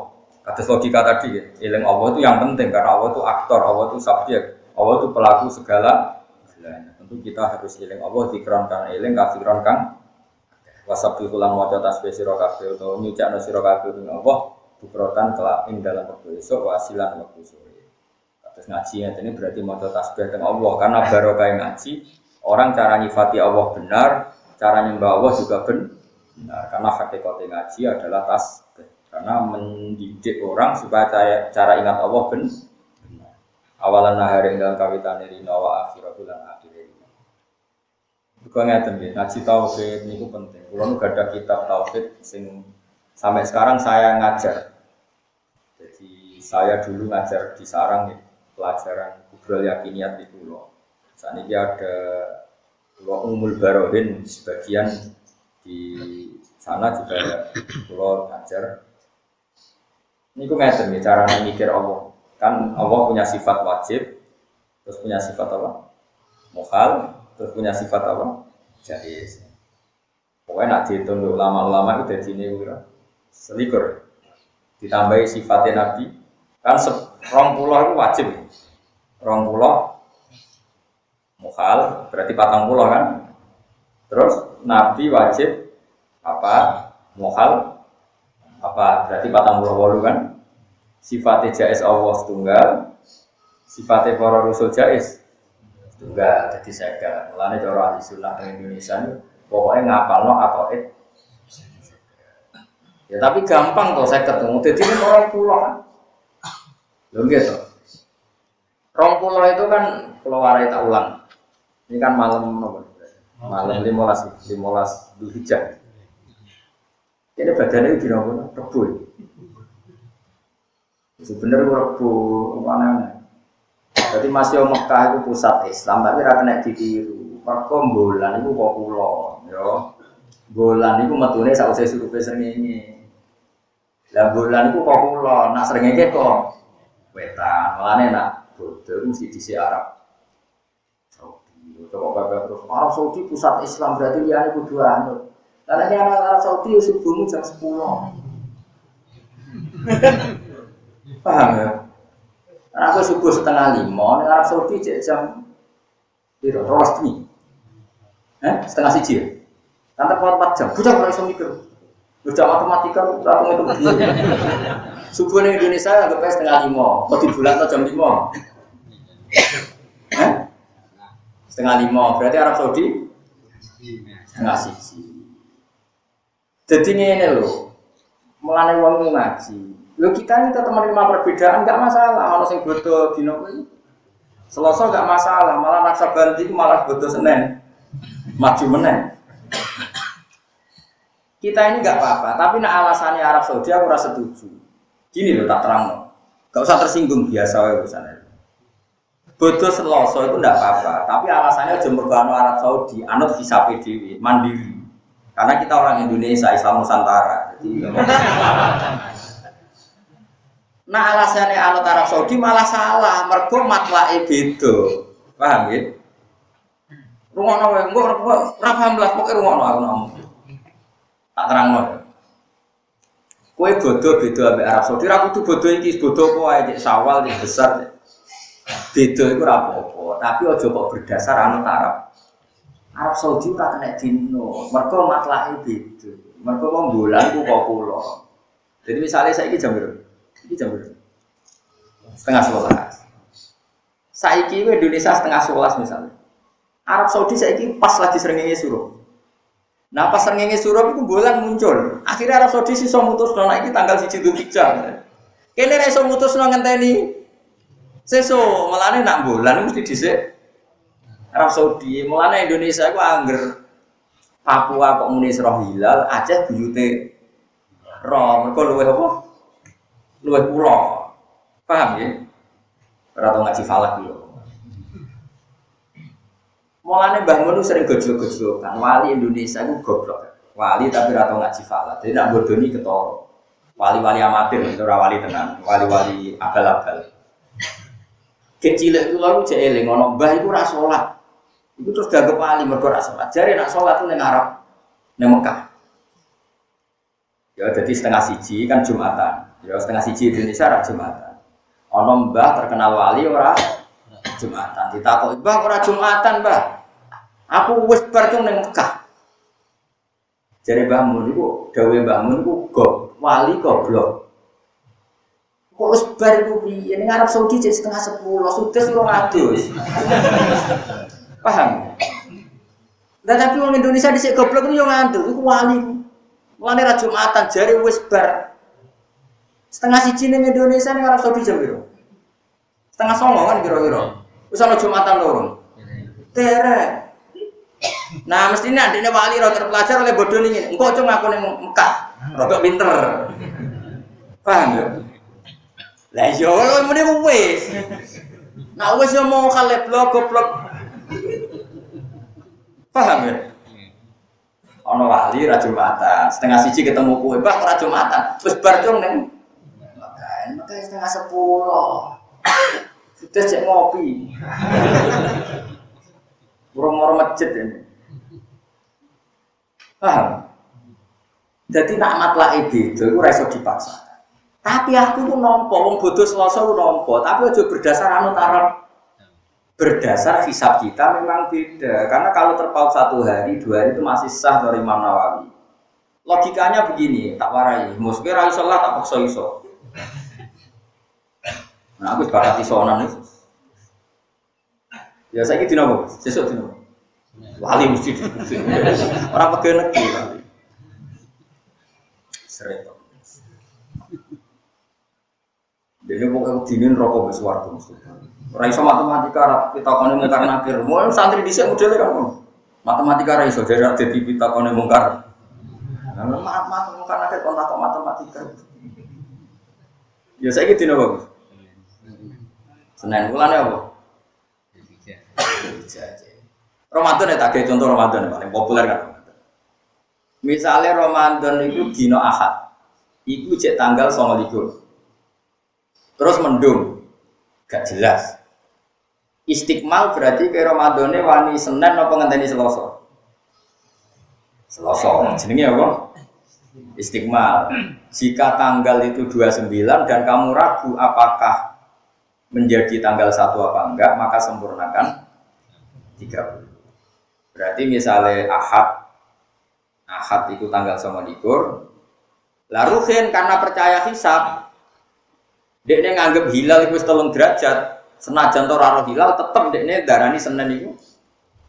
Kados logika tadi ya, eling Allah itu yang penting karena Allah itu aktor, Allah itu subjek, Allah itu pelaku segala segalanya. Tentu kita harus eling Allah dikron kan eling kafiron kang wasabbi ulang maca tasbih sira kabeh utawa nyucakno sira kabeh ing Allah bukrotan kelak ing dalam waktu esuk wasilan waktu sore. Terus ngaji ini berarti maca tasbih teng Allah karena barokah ngaji orang cara nyifati Allah benar, cara nyembah Allah juga benar Nah, karena hakikatnya ngaji adalah tas karena mendidik orang supaya cara, cara ingat Allah ben benar. Awalan nahari dalam kawitan ini nawa akhirat bulan akhir ini. Bukan ngeten ya, ngaji tauhid ini penting. Kalau nggak ada kitab tauhid sing sampai sekarang saya ngajar. Jadi saya dulu ngajar di sarang ya, pelajaran kubral yakiniat di pulau. Saat ini ada pulau umul barohin sebagian di sana juga pulau ngajar. Ini gue ngajar nih cara mikir Allah. Kan Allah punya sifat wajib, terus punya sifat apa? Mukhal, terus punya sifat apa? Jais. Pokoknya nak dihitung ulama-ulama itu jadi ini kira selikur. Ditambahi sifatnya Nabi, kan rong pulau itu wajib. Rong pulau mukhal berarti patang pulau kan. Terus Nabi wajib apa muhal apa berarti patang pulau wolu kan sifatnya jais Allah tunggal, sifatnya para rasul jais tunggal. Jadi saya mulane cara ahli sunnah di Indonesia ini pokoknya ngapal no atau it. Ya tapi gampang tuh saya ketemu. Jadi ini orang pulau kan. Lo gitu. Rong pulau itu kan pulau warai tak ulang. Ini kan malam Malam limolas, limolas Dzulhijjah. Ini badannya di nomor rebu. Sebenarnya rebu mana? Jadi masih Mekah itu pusat Islam, tapi rakyat kena ditiru. Mereka bulan itu kok pulau, ya. Bulan itu metune sausé surupe srengenge. Lah bulan itu kok pulau, nak srengenge kok wetan. Mulane nak bodoh mesti di Arab. Saudi. Coba bapak terus Arab Saudi pusat Islam berarti dia kudu anut. Karena ini anak Arab Saudi ya subuhmu jam 10. Paham ya? Karena aku subuh setengah lima, Arab Saudi jam Biro, rolas demi. Eh, setengah siji ya? Nanti kuat 4 jam, bukan kalau bisa mikir. Matematika, aku itu begini. Subuh di Indonesia agak setengah lima, mau di bulan atau jam lima? Eh? Setengah lima, berarti Arab Saudi setengah siji. Jadi ini loh, mulai uang ngaji. Lo kita ini tetap menerima perbedaan, nggak masalah. Kalau sing bodoh di nopo Selasa nggak masalah, malah naksa banti malah bodoh senen, maju menen. Kita ini nggak apa-apa, tapi nak alasannya Arab Saudi aku rasa setuju. Gini loh tak terang, nggak usah tersinggung biasa ya urusannya. Bodoh Selasa itu nggak apa-apa, tapi alasannya jemur Arab Saudi, anut visa PDW, mandiri. Karena kita orang Indonesia, Islam Nusantara. Jadi, nah alasannya anut Arab Saudi malah salah. Mergo matlae beda. Paham ya? Rumah wae, engko ora paham lah rumah aku ngomong. Tak terangno. Kowe bodoh beda ambek Arab Saudi, ra kudu bodoh iki bodoh wae cek sawal cek besar. Beda ora apa-apa, tapi aja kok berdasar anut Arab. Arab Saudi ora kena dino, mereka matlahe beda. Mereka mau bulan ku kok kula. Jadi misalnya saya ini jam berapa? Ini jam berapa? Setengah sebelas. Saya ini Indonesia setengah sebelas misalnya. Arab Saudi saya ini pas lagi seringnya suruh. Nah pas seringnya suruh itu bulan muncul. Akhirnya Arab Saudi sih so mutus nona ini tanggal si Citu Hijjah. Kini reso mutus nona ngenteni. Malah nak bulan mesti disek Arab Saudi, mulanya Indonesia itu angger Papua kok muni roh hilal, Aceh buyute roh, mereka luwe apa? Luwe pulau. Paham ya? Ora ngaji falak yo. Mulane Mbah Mun sering gojlok-gojlokan, wali Indonesia itu goblok. Wali tapi ora ngaji falak. Jadi nak bodoni ketoro. Wali-wali amatir, itu wali tenang, wali-wali abal-abal. Kecil itu lalu cek eling ngono mbah itu ora salat. Itu terus gak kepali mergo ora salat. Nak salat ning Arab ning Mekah. Ya jadi setengah siji kan Jumatan. Ya setengah siji Indonesia ora Jumatan. Ono mbah terkenal wali ora Jumatan. Ditakoki, "Mbah ora Jumatan, Mbah?" Aku wis bar ning Mekah. Jadi Mbah Mun iku dawe Mbah Mun iku go wali goblok. Kok wis bar iku piye? Arab Saudi cek setengah sepuluh, sudah suruh ngadus. Paham? Nah, tapi orang Indonesia di goblok itu yang ngantuk, itu wali. Wali ra Jumatan jari wis bar. Setengah siji ning Indonesia ning Arab Saudi jam? Setengah songo kan kira-kira. Ana Jumatan loro. Tere. Nah, mestinya adiknya wali roh terpelajar oleh bodoh ini. Engkau cuma aku ning Mekah, rodok pinter. Paham ya? Lah yo lo wis. Nah wis yo mau kalep blok goblok Paham ya? Ono wali ra Jumatan, setengah siji ketemu kue, Pak ra Jumatan. Terus bar dong neng. Makan, makan setengah sepuluh. Sudah cek ngopi. Moro-moro masjid ini. Paham? Jadi nak matlah itu, itu reso dipaksa. Tapi aku tuh nompo, wong bodoh selasa nompo, tapi aja berdasar anut Arab berdasar hisab kita memang beda. Karena kalau terpaut satu hari, dua hari itu masih sah dari Imam Nawawi. Logikanya begini, tak warai. Mungkin rai sholat tak paksa iso. Nah aku sepakat isonan itu. Ya saya gitu nopo, sesuk dino. Wali mesti orang pegawai negeri wali. Serempet. Dia pokoknya dinin rokok besar mesti. Raiso matematika kita kone mungkar nakir. Mau santri di sini modelnya kan matematika raiso jadi jadi kita kone mungkar. Nah, maaf mungkar nakir kontak matematika. Ya saya gitu nopo. Senin bulan apa? Ramadan ya tak contoh Ramadan yang paling populer kan. Misalnya Ramadan itu dino Ahad, itu cek tanggal sama Terus mendung, gak jelas. Istiqmal berarti ke Ramadannya wani Senin apa ngenteni Selasa? Selasa. Jenenge apa? Istiqmal. Jika tanggal itu 29 dan kamu ragu apakah menjadi tanggal satu apa enggak, maka sempurnakan 30. Berarti misalnya Ahad Ahad itu tanggal sama likur. Lalu karena percaya hisab, dia nganggep hilal itu telung derajat, senajan to raro hilal tetep dekne darani Senin itu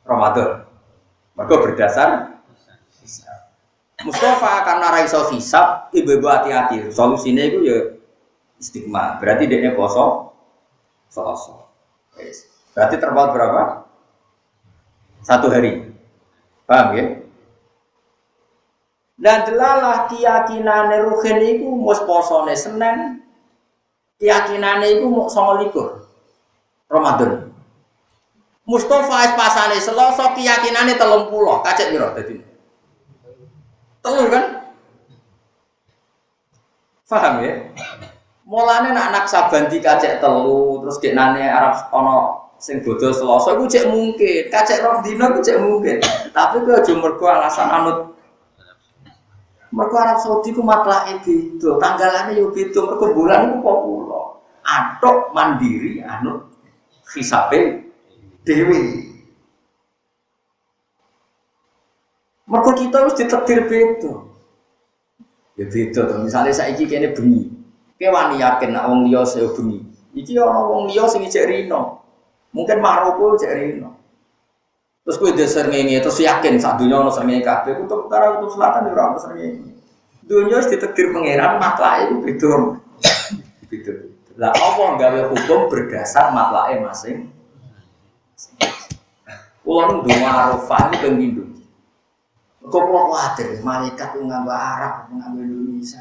Ramadan. Mergo berdasar Mustafa karena raiso hisab, ibu-ibu hati-hati. Solusinya itu ya istiqma. Berarti dekne poso Selasa. Berarti terpaut berapa? Satu hari. Paham ya? Dan delalah keyakinan ruhin itu mus posone Senin, keyakinan itu mau sama likur. Ramadan. Mustafa es pasane Selasa keyakinane 30, kacek piro dadi? Telur kan? Paham ya? Mulane nak anak sabanti kacek telu, terus dek nane Arab ono sing bodoh Selasa iku cek mungkin, kacek rong dina iku cek mungkin. Tapi ku aja mergo alasan anut Mergo Arab Saudi ku matlake beda, tanggalane yo beda, mergo bulan iku kok kula. Atok mandiri anut hisabe dewi. Maka kita harus ditetir beda. Ya beda tuh. Misalnya saya iki kene bengi. Kowe wani yakin nek wong liya saya bengi. Iki ana wong liya sing ijek rino. Mungkin Maroko ijek rino. Terus kowe deser ngene terus yakin sak donya ana srengenge kabeh kutub utara kutub selatan ya ora ana srengenge. Dunia harus ditetir pangeran maklake itu beda. Beda. Lah apa gawe hukum berdasar matlae masing. Kulo donga Arafah iki ping pindho. Kok kulo malaikat ku nganggo Arab, nganggo Indonesia.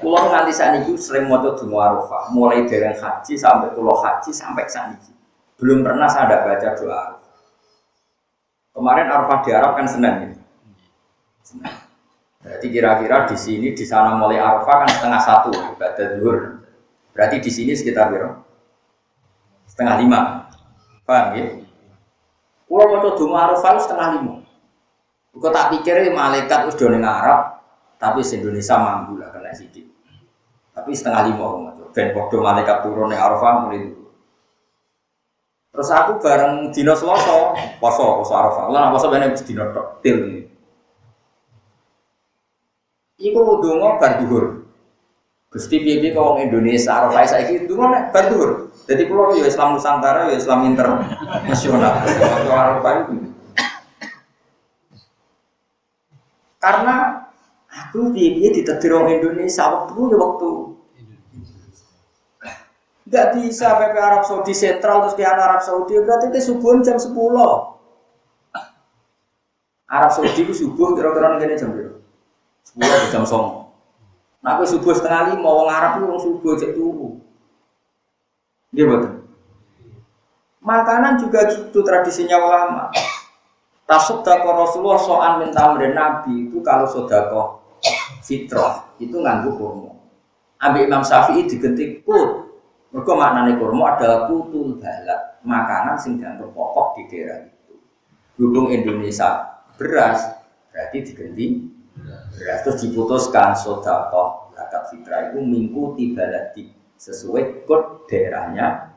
Kulo nganti saniki sering maca donga Arafah, mulai dari haji sampai kulo haji sampai saniki. Belum pernah saya baca doa. Kemarin Arafah di Arab kan Senin ya. Senin. Berarti kira-kira di sini di sana mulai Arafah kan setengah satu ibadah zuhur. Berarti di sini sekitar berapa? Setengah lima. Paham ya? Kalau mau coba Arafah setengah lima. Kau tak pikir malaikat udah ning Arab, tapi se Indonesia mampu lah kena sidik. Tapi setengah lima orang itu. Ben podo malaikat turun ning Arafah mulai itu. Terus aku bareng Dino poso poso Arafah. Lah poso bener Dino til. Iku donga bar dhuwur. Gusti piye-piye kok Indonesia Arafah saiki donga nek bar dhuwur. Jadi pulau ya Islam Nusantara ya Islam internasional. Arafah itu. Karena aku piye-piye ditetir orang Indonesia waktu ya waktu Gak bisa PP Arab Saudi sentral terus ke Arab Saudi berarti ke subuh jam 10 Arab Saudi itu subuh kira-kira jam berapa? Sepuluh jam song. Nah, aku subuh setengah lima, mau Arab itu orang subuh cek turu. Dia betul. Makanan juga gitu tradisinya ulama. Tasodako Rasulullah soal minta Nabi itu kalau sodako fitrah itu nganggu kurma. Ambil Imam Syafi'i diganti put. Mereka maknanya kurma adalah putul balak makanan sing dianggap pokok di daerah itu. Berhubung Indonesia beras berarti diganti terus diputuskan sodako zakat fitrah itu mengikuti baladi sesuai kod daerahnya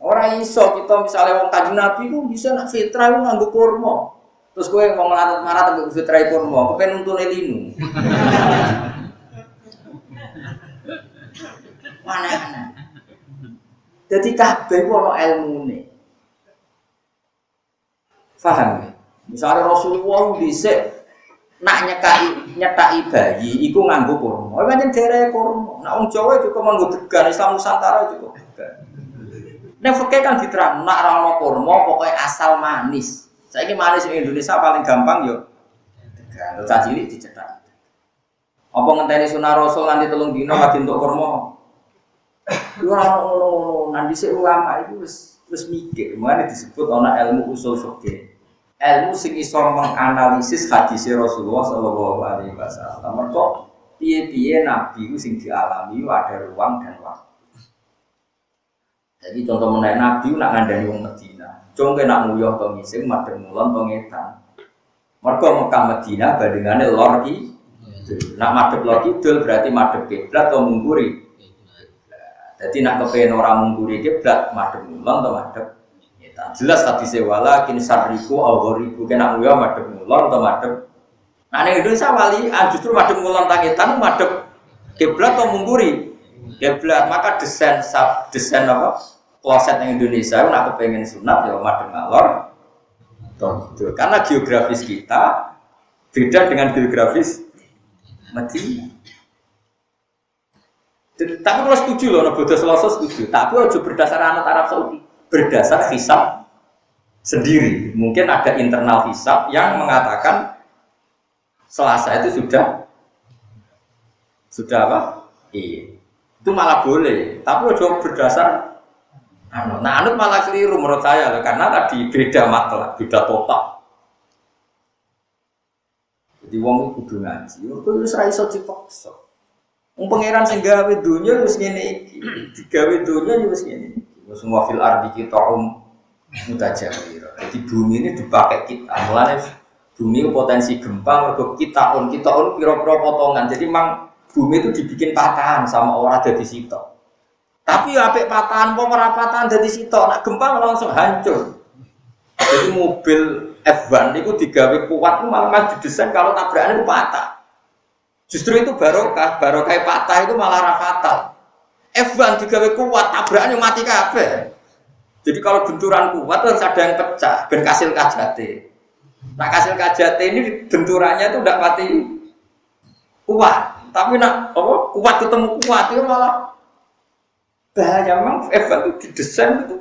Orang iso kita misalnya wong kaji nabi itu bisa nak fitrah itu nganggo kurma. Terus gue mau ngelarat marah tapi fitrah kurma, kepen untuk linu. Mana-mana. Jadi kabeh ku ana ilmune. Faham ya? Misalnya Rasulullah dhisik nak nyekai nyetai bayi iku nganggo kurma. Oh pancen dhewe kurma. Nak wong Jawa juga nganggo degan, Islam Nusantara juga degan. Nek kan diterang nak ra ono kurma asal manis. Saiki manis ing Indonesia paling gampang yo degan. Terus cilik dicetak. Apa ngenteni sunah Rasul nganti telung dino lagi untuk kurma? Nanti sik ulama itu wis mikir, makanya disebut ana ilmu usul fikih ilmu sing iso menganalisis hadis Rasulullah Shallallahu Alaihi Wasallam. Mereka piye-piye Nabi itu sing dialami ada ruang dan waktu. Jadi contoh menaik Nabi nak ngandani wong Medina. Contoh nak nguyuh to ngising madhep mulon to ngetan. Mereka Mekah Medina bandingannya lor ki. Nak madhep lor kidul berarti madhep kiblat atau mungguri. Jadi nak kepengen orang mungguri kiblat madhep mulon atau madhep Jelas hadis wala kin sarriku au ghoribu kena nguya madhep ngulon atau madhep. Nah ning Indonesia wali ah, justru madhep ngulon tangitan madhep kiblat atau mungguri. Kiblat maka desain sab desain apa? Kloset yang Indonesia nak kepengen sunat ya madhep ngalor. Itu. Karena geografis kita beda dengan geografis Medina. Tapi kalau setuju loh, bodoh selasa setuju. Tapi ojo berdasar anak Arab Saudi berdasar hisap sendiri. Mungkin ada internal hisap yang mengatakan Selasa itu sudah sudah apa? Iya. Itu malah boleh. Tapi udah berdasar anu. Nah, anut malah keliru menurut saya karena tadi beda matlah, beda total. Jadi wong kudu ngaji. Itu wis ra iso dipaksa. Wong pangeran sing gawe donya wis ngene iki. Digawe donya wis ngene iki. Semua fil ardi kita um mutajawir. Jadi bumi ini dipakai kita. Mulanya bumi potensi gempa, mergo kita on kita on piro-piro potongan. Jadi memang bumi itu dibikin patahan sama orang dari situ. Tapi apik patahan, mau patahan dari situ, nak gempa langsung hancur. Jadi mobil F1 itu digawe kuat malah didesain kalau tabrakan itu patah. Justru itu barokah, barokah patah itu malah fatal. F1 digawe kuat, tabrakannya mati kabeh. Jadi kalau benturan kuat harus ada yang pecah, ben kasil kajate. Nah kasil kajate ini benturannya itu tidak mati kuat, tapi nak apa kuat ketemu kuat itu malah bahaya memang F1 itu didesain itu.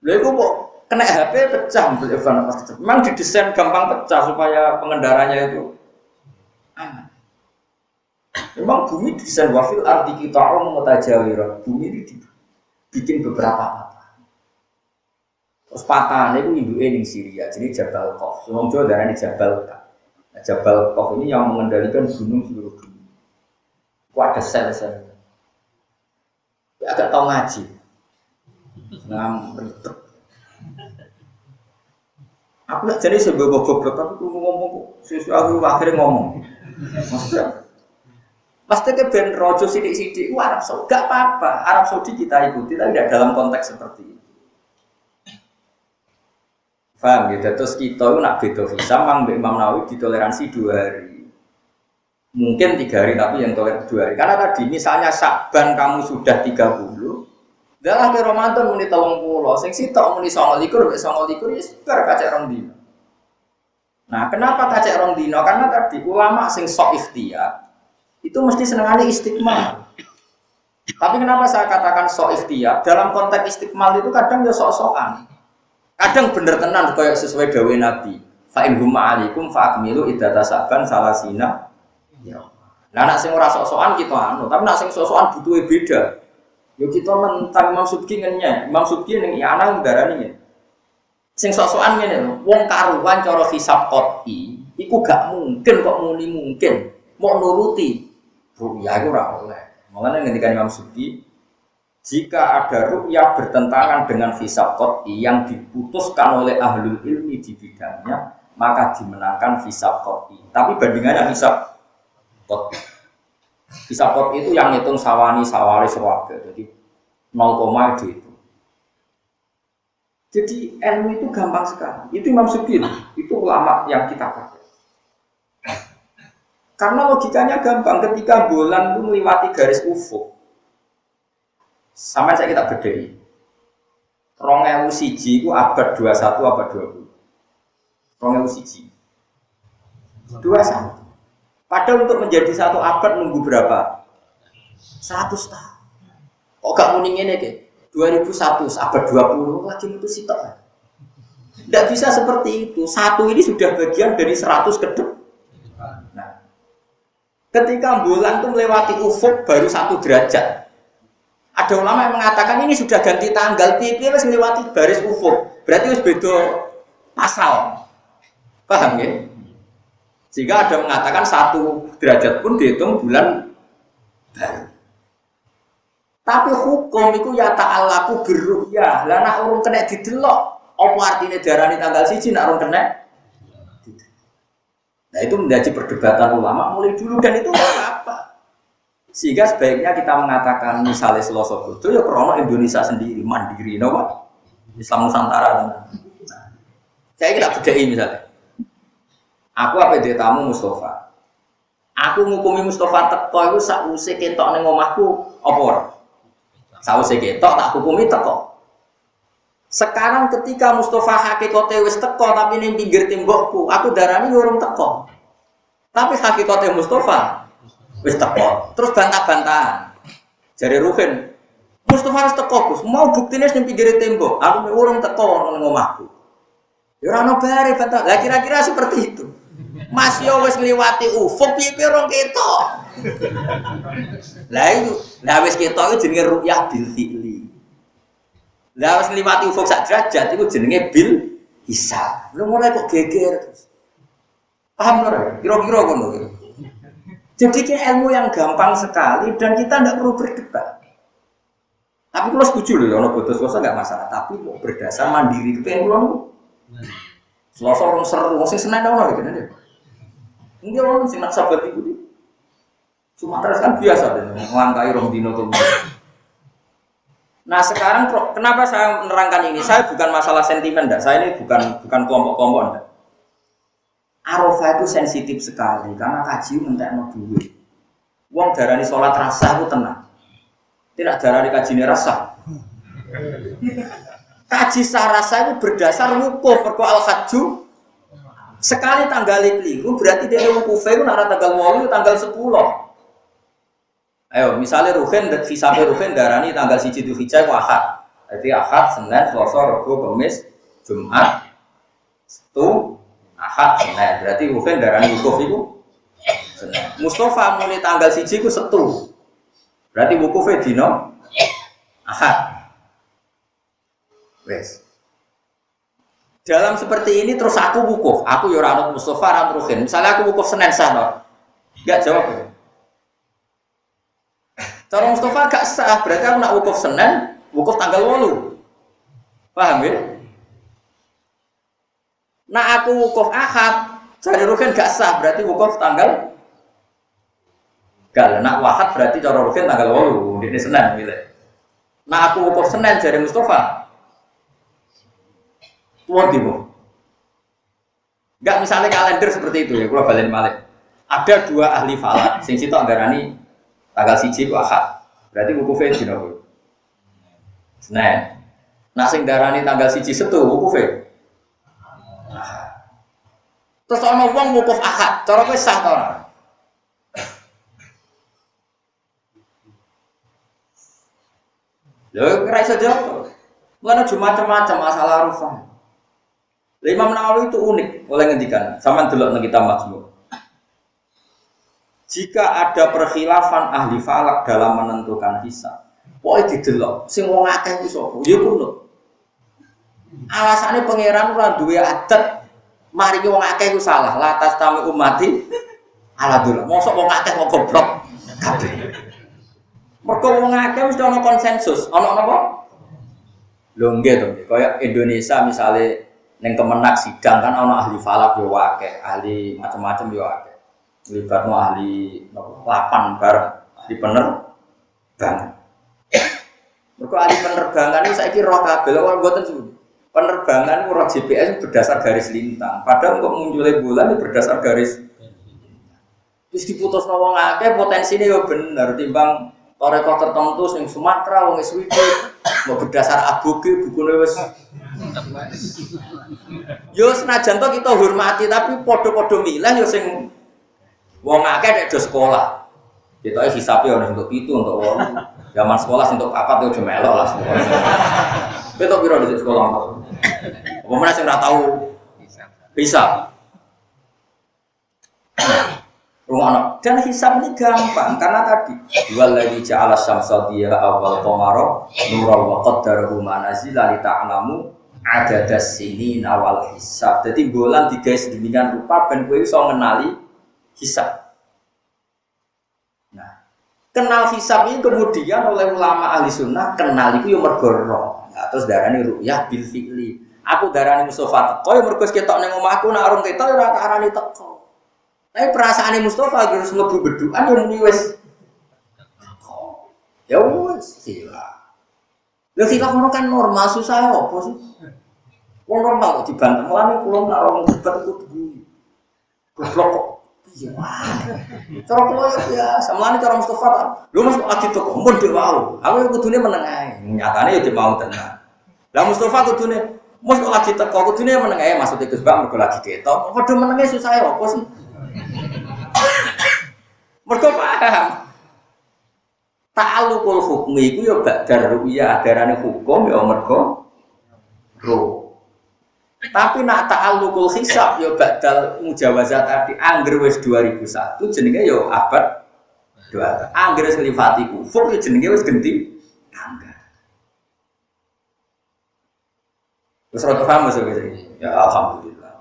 Lalu itu kok kena HP pecah mobil F1 pas Memang didesain gampang pecah supaya pengendaranya itu aman. Memang bumi desain wafil arti kita orang mutajawirah. Bumi ini bikin beberapa patah. Terus patah itu ibu ini Syria, jadi Jabal Kof. Semua Jawa darah ini Jabal Kof. Nah, Jabal Kof ini yang mengendalikan gunung seluruh dunia. Itu ada sel-sel. Ya, agak tahu ngaji. Ngam ribet. Aku nggak jadi sebuah goblok, tapi aku ngomong, sesuatu akhirnya ngomong. Maksudnya, Ke ben rojo sidik-sidik, wah Arab Saudi, gak apa-apa. Arab Saudi kita ikuti, tapi tidak dalam konteks seperti itu. Faham ya? Terus kita itu nak beda visa, mang Imam Nawawi ditoleransi dua hari. Mungkin tiga hari, tapi yang toleransi dua hari. Karena tadi misalnya Sakban kamu sudah tiga puluh, dalam ke Ramadan muni telung pulau, sing sitok muni songo likur, songo likur, ya sebar kacek rong dino. Nah, kenapa kacek rong dino? Karena tadi ulama sing sok ikhtiar, itu mesti senangannya istiqmal. Tapi kenapa saya katakan sok ikhtiar? Dalam konteks istiqmal itu kadang ya sok-sokan. Kadang bener tenan kayak sesuai dawe Nabi. Fa'in alikum fa'akmilu idata saban salasina. Ya. Nah, nak sing ora sok-sokan kita anu, tapi nak sing sok-sokan butuhnya beda. Yo kita mentang Imam Subki ngenye, Imam Subki ning ana ndarani ngene. Sing sok-sokan lho, wong karuan cara hisab qoti, iku gak mungkin kok muni mungkin. Mau nuruti ru'yah itu ora oleh. Makanya ketika Imam Suki jika ada ru'yah bertentangan dengan hisab yang diputuskan oleh ahlul ilmi di bidangnya, maka dimenangkan hisab. Tapi bandingannya hisab qot'i. Hisab itu yang ngitung sawani sawari sewaga, jadi 0, itu. Jadi ilmu itu gampang sekali. Itu Imam Suki, itu ulama yang kita pakai. Karena logikanya gampang, ketika bulan itu melewati garis ufuk, Sampai saya kita berdiri. Rong ewu siji itu abad 21 abad 20. Rong ewu siji. 21. Padahal untuk menjadi satu abad nunggu berapa? 100 tahun. Kok gak ini ke? 2001 abad 20 lagi itu sitok. Tidak bisa seperti itu. Satu ini sudah bagian dari 100 ke depan. Ketika bulan itu melewati ufuk baru satu derajat. Ada ulama yang mengatakan ini sudah ganti tanggal, pipi harus melewati baris ufuk. Berarti harus beda pasal. Paham ya? Sehingga ada mengatakan satu derajat pun dihitung bulan baru. Tapi hukum itu ya ta'alaku ya. Lah nak urung kena didelok, apa artinya darah tanggal siji nak urung kena? Nah itu menjadi perdebatan ulama mulai dulu dan itu apa? Sehingga sebaiknya kita mengatakan misalnya Selasa itu ya krono Indonesia sendiri mandiri, no Islam Nusantara. Nah, saya kira bedai misalnya. Aku apa dia tamu Mustafa. Aku ngukumi Mustafa teko itu usik ketok apa ora? usik ketok tak hukumi teko. Sekarang ketika Mustafa hakikate wis teko tapi ning pinggir tembokku, aku darani urung teko. Tapi hakikate Mustafa wis teko. Terus bantah-bantahan. Jari Ruhin, Mustafa wis teko, Gus. Mau buktine ning pinggir tembok, aku urung teko ning omahku. Ya ora ono bare bantah. Lah kira-kira seperti itu. Mas yo wis ngliwati ufuk piye rong ketok. Lah itu, lah wis ketok itu jenenge ru'yah bil. Lah harus ngliwati ufuk sak derajat itu jenenge bil hisab. Lu mulai kok geger terus. Paham ora? Kira-kira ngono. Jadi ini ilmu yang gampang sekali dan kita tidak perlu berdebat. Tapi kalau setuju loh, kalau butuh selesai nggak masalah. Tapi mau berdasar mandiri itu yang pulang. Selasa orang seru, masih senang dong gitu deh. Mungkin orang sih nak sahabat itu. Sumatera kan biasa deh, melangkai rom dino kemudian. Nah sekarang kenapa saya menerangkan ini? Saya bukan masalah sentimen, enggak. Saya ini bukan bukan kelompok-kelompok. Arafah itu sensitif sekali karena kaji mentek mau. Uang darani sholat rasa itu tenang. Tidak darani kaji ini rasa. Kaji rasa itu berdasar wukuf perko al haju sekali tanggal keliru berarti dia wukuf itu nara tanggal walu tanggal sepuluh. Ayo, misalnya Ruhin, hisabe Ruhin darani tanggal siji itu hijau ahad. Jadi ahad, Senin, Selasa, Rabu, Kamis, Jumat, itu ahad, Senin. Berarti Ruhin darani wukuf itu Senin. Mustafa mulai tanggal siji itu setu. Berarti wukufnya dino ahad. Wes. Dalam seperti ini terus aku wukuf, aku yoranut Mustafa, Ran Ruhin. Misalnya aku wukuf Senin sah, Enggak jawab ya? Cara Mustafa gak sah, berarti aku nak wukuf Senin, wukuf tanggal walu. Paham ya? Nah aku wukuf Ahad, cari rukin gak sah, berarti wukuf tanggal Gak nak wahad berarti cara rukin tanggal walu, ini Senin milih. Nah aku wukuf Senin jadi Mustafa. Tuan tiba. Gak misalnya kalender seperti itu ya, kalau balik balik. Ada dua ahli falak, sing situ anggarani Tanggal siji ku akad. Berarti wukufe dina kuwi. Senin. Nah sing darani tanggal siji setu wukufe. Terus ana wong wukuf akad, cara kowe sah ta ora? Lho kira iso. Mana cuma macam-macam masalah arufah. Imam Nawawi itu unik oleh ngendikan. Sama delok nang kitab Majmu' jika ada perkhilafan ahli falak dalam menentukan hisab, pokoknya didelok, sing wong akeh ku sapa? Ya kuno. Alasane pangeran ora duwe adat mari wong akeh ku salah, latas tami umati ala dulu. Mosok wong akeh kok goblok kabeh. Mergo wong akeh mesti ana konsensus, ana napa? Lho nggih to, kaya Indonesia misalnya neng kemenak sidang kan ana ahli falak yo akeh, ahli macam-macam yo akeh libatno ahli lapan bareng. Ahli penerbangan. Mereka ahli penerbangan ini saya kira roh kabel, orang buatan penerbangan roh GPS berdasar garis lintang. Padahal kok munculnya bulan itu berdasar garis Terus diputus nawang akeh potensi ini ya benar timbang toreko tertentu sing Sumatera wong Swede mau berdasar aboge bukune wis Yo senajan to kita hormati tapi podo-podo milih yo sing wong akeh nek sekolah. Kita hisape ono untuk itu untuk wong. Zaman sekolah untuk papat yo melok lah semua. Kita kira di sekolah apa? Apa mana sing ora tahu? Bisa. Rumah dan hisab ini gampang karena tadi waladhi ja'ala syamsa dia awal qamara nuran wa qaddarahu manazila li ta'lamu ada sini nawal hisab. Jadi bulan tiga sedemikian rupa ben kowe iso ngenali hisab. Nah, kenal hisab ini kemudian oleh ulama ahli sunnah kenal itu yang mergo Nah, terus darani ru'yah bil fi'li. Aku darani Mustafa teko ya mergo ketok ning omahku nak urung ketok ya ora arani teko. Tapi perasaan Mustafa harus mlebu bedukan yang muni wis. Ya wis, sila. Lha sila kan normal susah apa sih? Wong normal kok dibantah mulane kula nak wong debat iku dulu. Goblok kok. Iya. Cara kula ya biasa, mulane cara Mustafa ta. Lho Mas lagi kok mun dhek wau. Aku ya kudune meneng ae. Nyatane ya dhek mau tenan. Lah Mustafa kudune Mus kok lagi teko kudune meneng ae maksudnya Gus Bang mergo lagi ketok. Padha menenge susah ya apa sih? Mergo paham. Ta'alluqul hukmi iku ya badar ru'ya adarane hukum ya mergo roh. Tapi nak ta'alluqul hisab yo badal mujawazat tadi angger wis 2001 jenenge yo abad 2. Angger wis nglifati kufur yo jenenge wis genti angger. Wis ora paham Mas Ya alhamdulillah.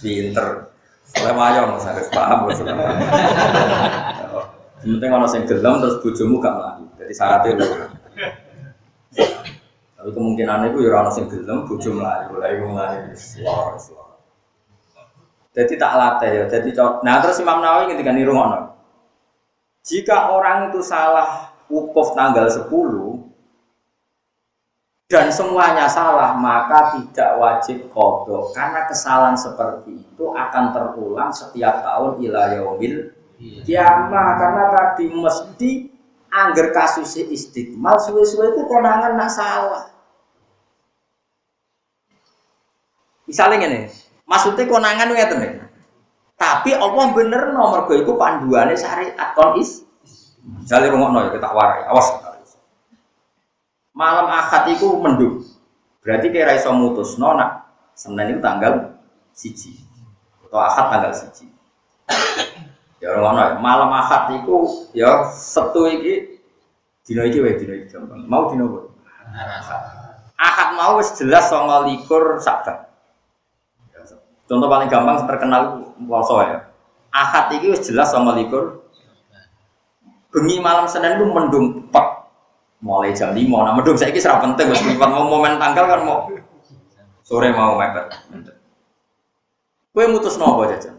Pinter. Oleh wayo Mas harus paham Mas. Penting ana sing gelem terus bojomu gak mlayu. Jadi syaratnya lho. Tapi kemungkinan itu ya orang sing gelem bojo iku mlayu wis Jadi tak latih ya. Jadi nah terus Imam Nawawi ketika niru ngono. Jika orang itu salah wukuf tanggal 10 dan semuanya salah maka tidak wajib kodok karena kesalahan seperti itu akan terulang setiap tahun ilayomil kiamah karena tadi mesti angger kasusnya istiqmal suwe-suwe itu konangan nak salah Misalnya ini, maksudnya konangan itu ya Tapi Allah bener nomor gue itu panduannya syariat kon is. Misalnya rumah ya kita warai, awas. Malam akad itu mendung. Berarti kira iso mutus nona. Senin itu tanggal siji. Atau akad tanggal siji. ya rumah ya. Malam akad itu ya setu iki dino iki wae dino iki Mau dino apa? Akad mau wis jelas likur sabar. Contoh paling gampang terkenal poso ya. Ahad ini jelas sama likur. Bengi malam Senin itu mendung pek. Mulai jam 5. Nah mendung saya kira penting wis momen tanggal kan mau sore mau mepet. Kue mutus nopo aja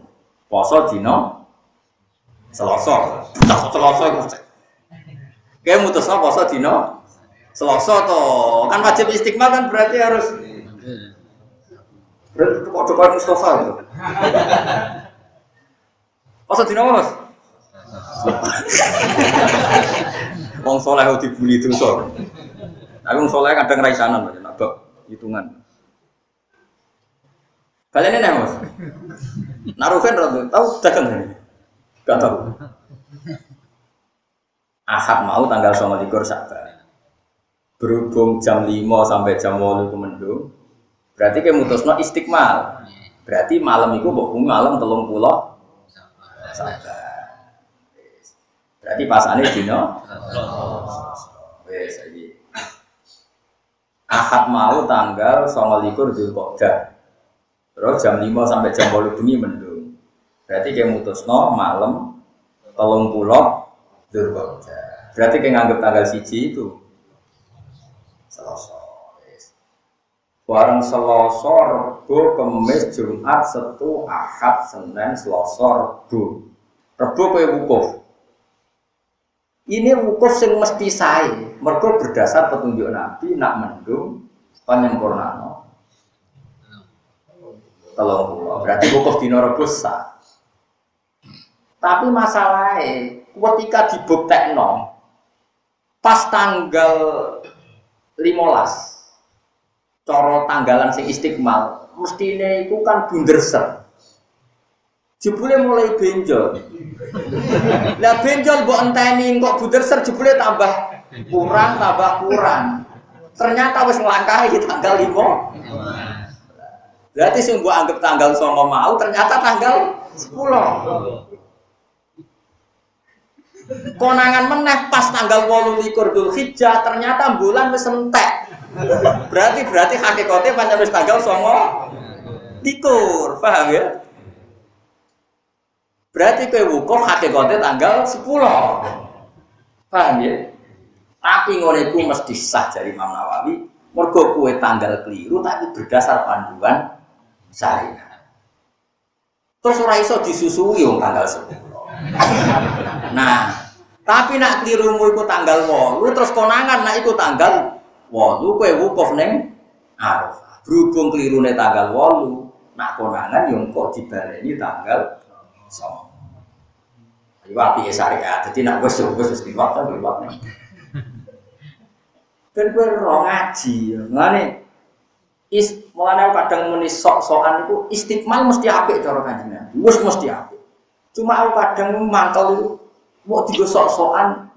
Poso dino Selasa. Tak Selasa iku. Kue mutus nopo poso dino Selasa to. Kan wajib istiqmal kan berarti harus Berarti kok depan Mustafa itu. Masa dina mas? Wong soleh dibully sor. Tapi wong soleh kadang raisanan aja, nabak hitungan. Kalian ini mas? Naruhin ratu, tahu dagang ini? Gak tahu. Ahad mau tanggal sama likur sabar. Berhubung jam 5 sampai jam 8 itu mendung, Berarti kayak mutusno istiqmal. Berarti malam itu mbok malam telung pulau Berarti pasane dino wes iki. Ahad mau tanggal 29 Dzulqa'dah. Terus jam 5 sampai jam 8 bengi mendung. Berarti kayak mutusno malam telung pulau Dzulqa'dah. Berarti kayak nganggep tanggal siji itu Selasa. Barang Selasa, Rebo, Kemis, Jumat, Setu, Ahad, Senin, Selasa, Rebo. Rebo kowe wukuf. Ini wukuf sing mesti sae, mergo berdasar petunjuk Nabi nak mendung penyempurnano. Tolong berarti wukuf dina Rebo sah. Tapi masalahnya ketika dibuktekno pas tanggal 15 coro tanggalan sing istiqmal mestine iku kan bunderser jebule mulai benjol. Lah benjol mbok enteni kok bunderser jebule tambah kurang tambah kurang. Ternyata wis nglangkahi tanggal 5 berarti sing mbok anggap tanggal 9 mau ternyata tanggal 10 konangan meneh pas tanggal dul hijjah ternyata bulan wis entek. Berarti berarti hakikatnya panjang wis tanggal songo likur paham ya? Berarti kue wukuf hakikatnya tanggal 10 paham ya? Tapi ngono iku mesti sah dari Imam Nawawi. Mergo kue tanggal keliru tapi berdasar panduan syariat. Terus ora iso disusui tanggal 10 Nah, tapi nak kelirumu iku tanggal 8 terus konangan nak iku tanggal 8 kowe wukuf ning Arafah. Berhubung kelirune tanggal 8, nak konangan yo kok dibaleni tanggal 9. Iku api syariat. Dadi nak wis wis wis liwat ta liwat. Ben kowe ora ngaji. Ngene is mulane kadang muni sok-sokan iku istiqmal mesti apik cara kanjeng. Wis mesti apik. Cuma aku kadang mantel itu mau digosok-sokan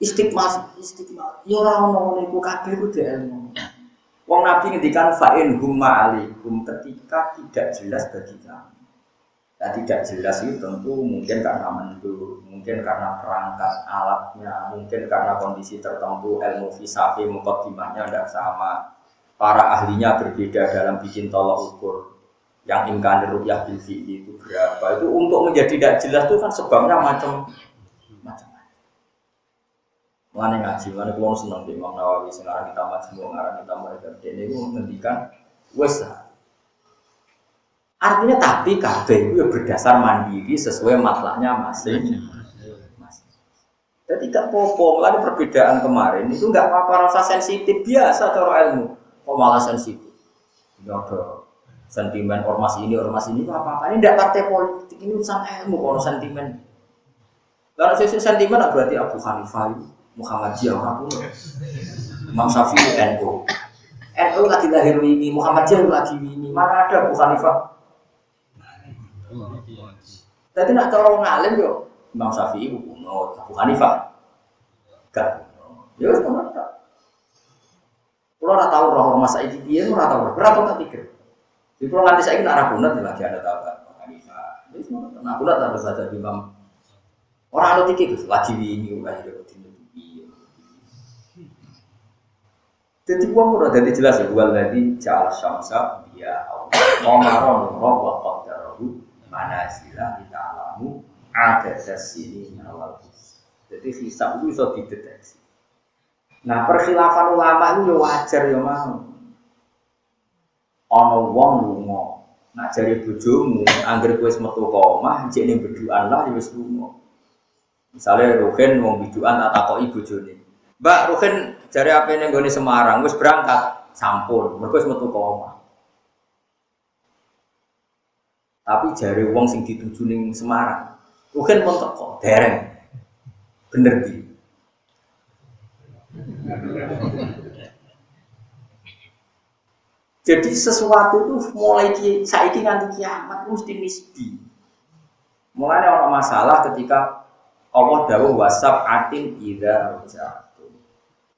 istiqmal istiqmal. Ya ora ono niku kabeh ku ilmu. Wong Nabi ngendikan fa'in humma alikum ketika tidak jelas bagi kamu. Nah, tidak jelas itu tentu mungkin karena mendur, mungkin karena perangkat alatnya, mungkin karena kondisi tertentu ilmu fisafi mukadimahnya tidak sama. Para ahlinya berbeda dalam bikin tolok ukur yang imkan rukyah bil itu berapa itu untuk menjadi tidak jelas itu kan sebabnya macam Mana ngaji, mana kalau senang di Imam Nawawi sekarang kita semua sekarang kita mereka ini itu menghentikan. Wes Artinya tapi kabeh itu ya berdasar mandiri sesuai matlahnya masing. Jadi gak popo, melalui perbedaan kemarin. Itu nggak apa-apa rasa sensitif biasa cara ilmu, kok malah sensitif. Ini ada sentimen ormas ini ormas ini apa apa ini tidak partai politik ini urusan ilmu kalau sentimen. Kalau sisi sentimen berarti Abu Hanifah Muhammadiyah orang pun Imam Syafi'i NU NU lagi lahir ini Muhammadiyah lagi ini. Mana ada Abu Hanifah? Jadi nak cara ngalim yo. Imam Syafi'i kuno Abu Hanifah. Gak ya wis ngono tak. Kalau ora tahu roh ormas saiki piye ora tahu berapa tak pikir. Di pulau nanti saya kena ragunat ya lagi ada tahu kan Hanifah. Jadi semua nah kunat ada baca imam. Orang ada tiket lagi ini ulah hidup Jadi uang udah jadi jelas ya. Wal lagi cal syamsa dia mau maron roh wa qadarahu mana sila kita alamu ada sini awal. Jadi hisab itu bisa dideteksi. Nah perkhilafan ulama itu ya wajar ya mau ana wong lunga nak jare bojomu anggere kowe metu omah jek ning lah ya wis lunga misale Ruhin wong bidukan tak takoki bojone Mbak Ruhin jare apa ning gone Semarang wis berangkat sampun mergo wis metu omah tapi jare wong sing dituju ning Semarang Ruhin pun teko dereng bener di Jadi sesuatu itu mulai ki, saiki nganti kiamat mesti nisbi. Mulai orang masalah ketika Allah dawuh wasab atin ida rojatu.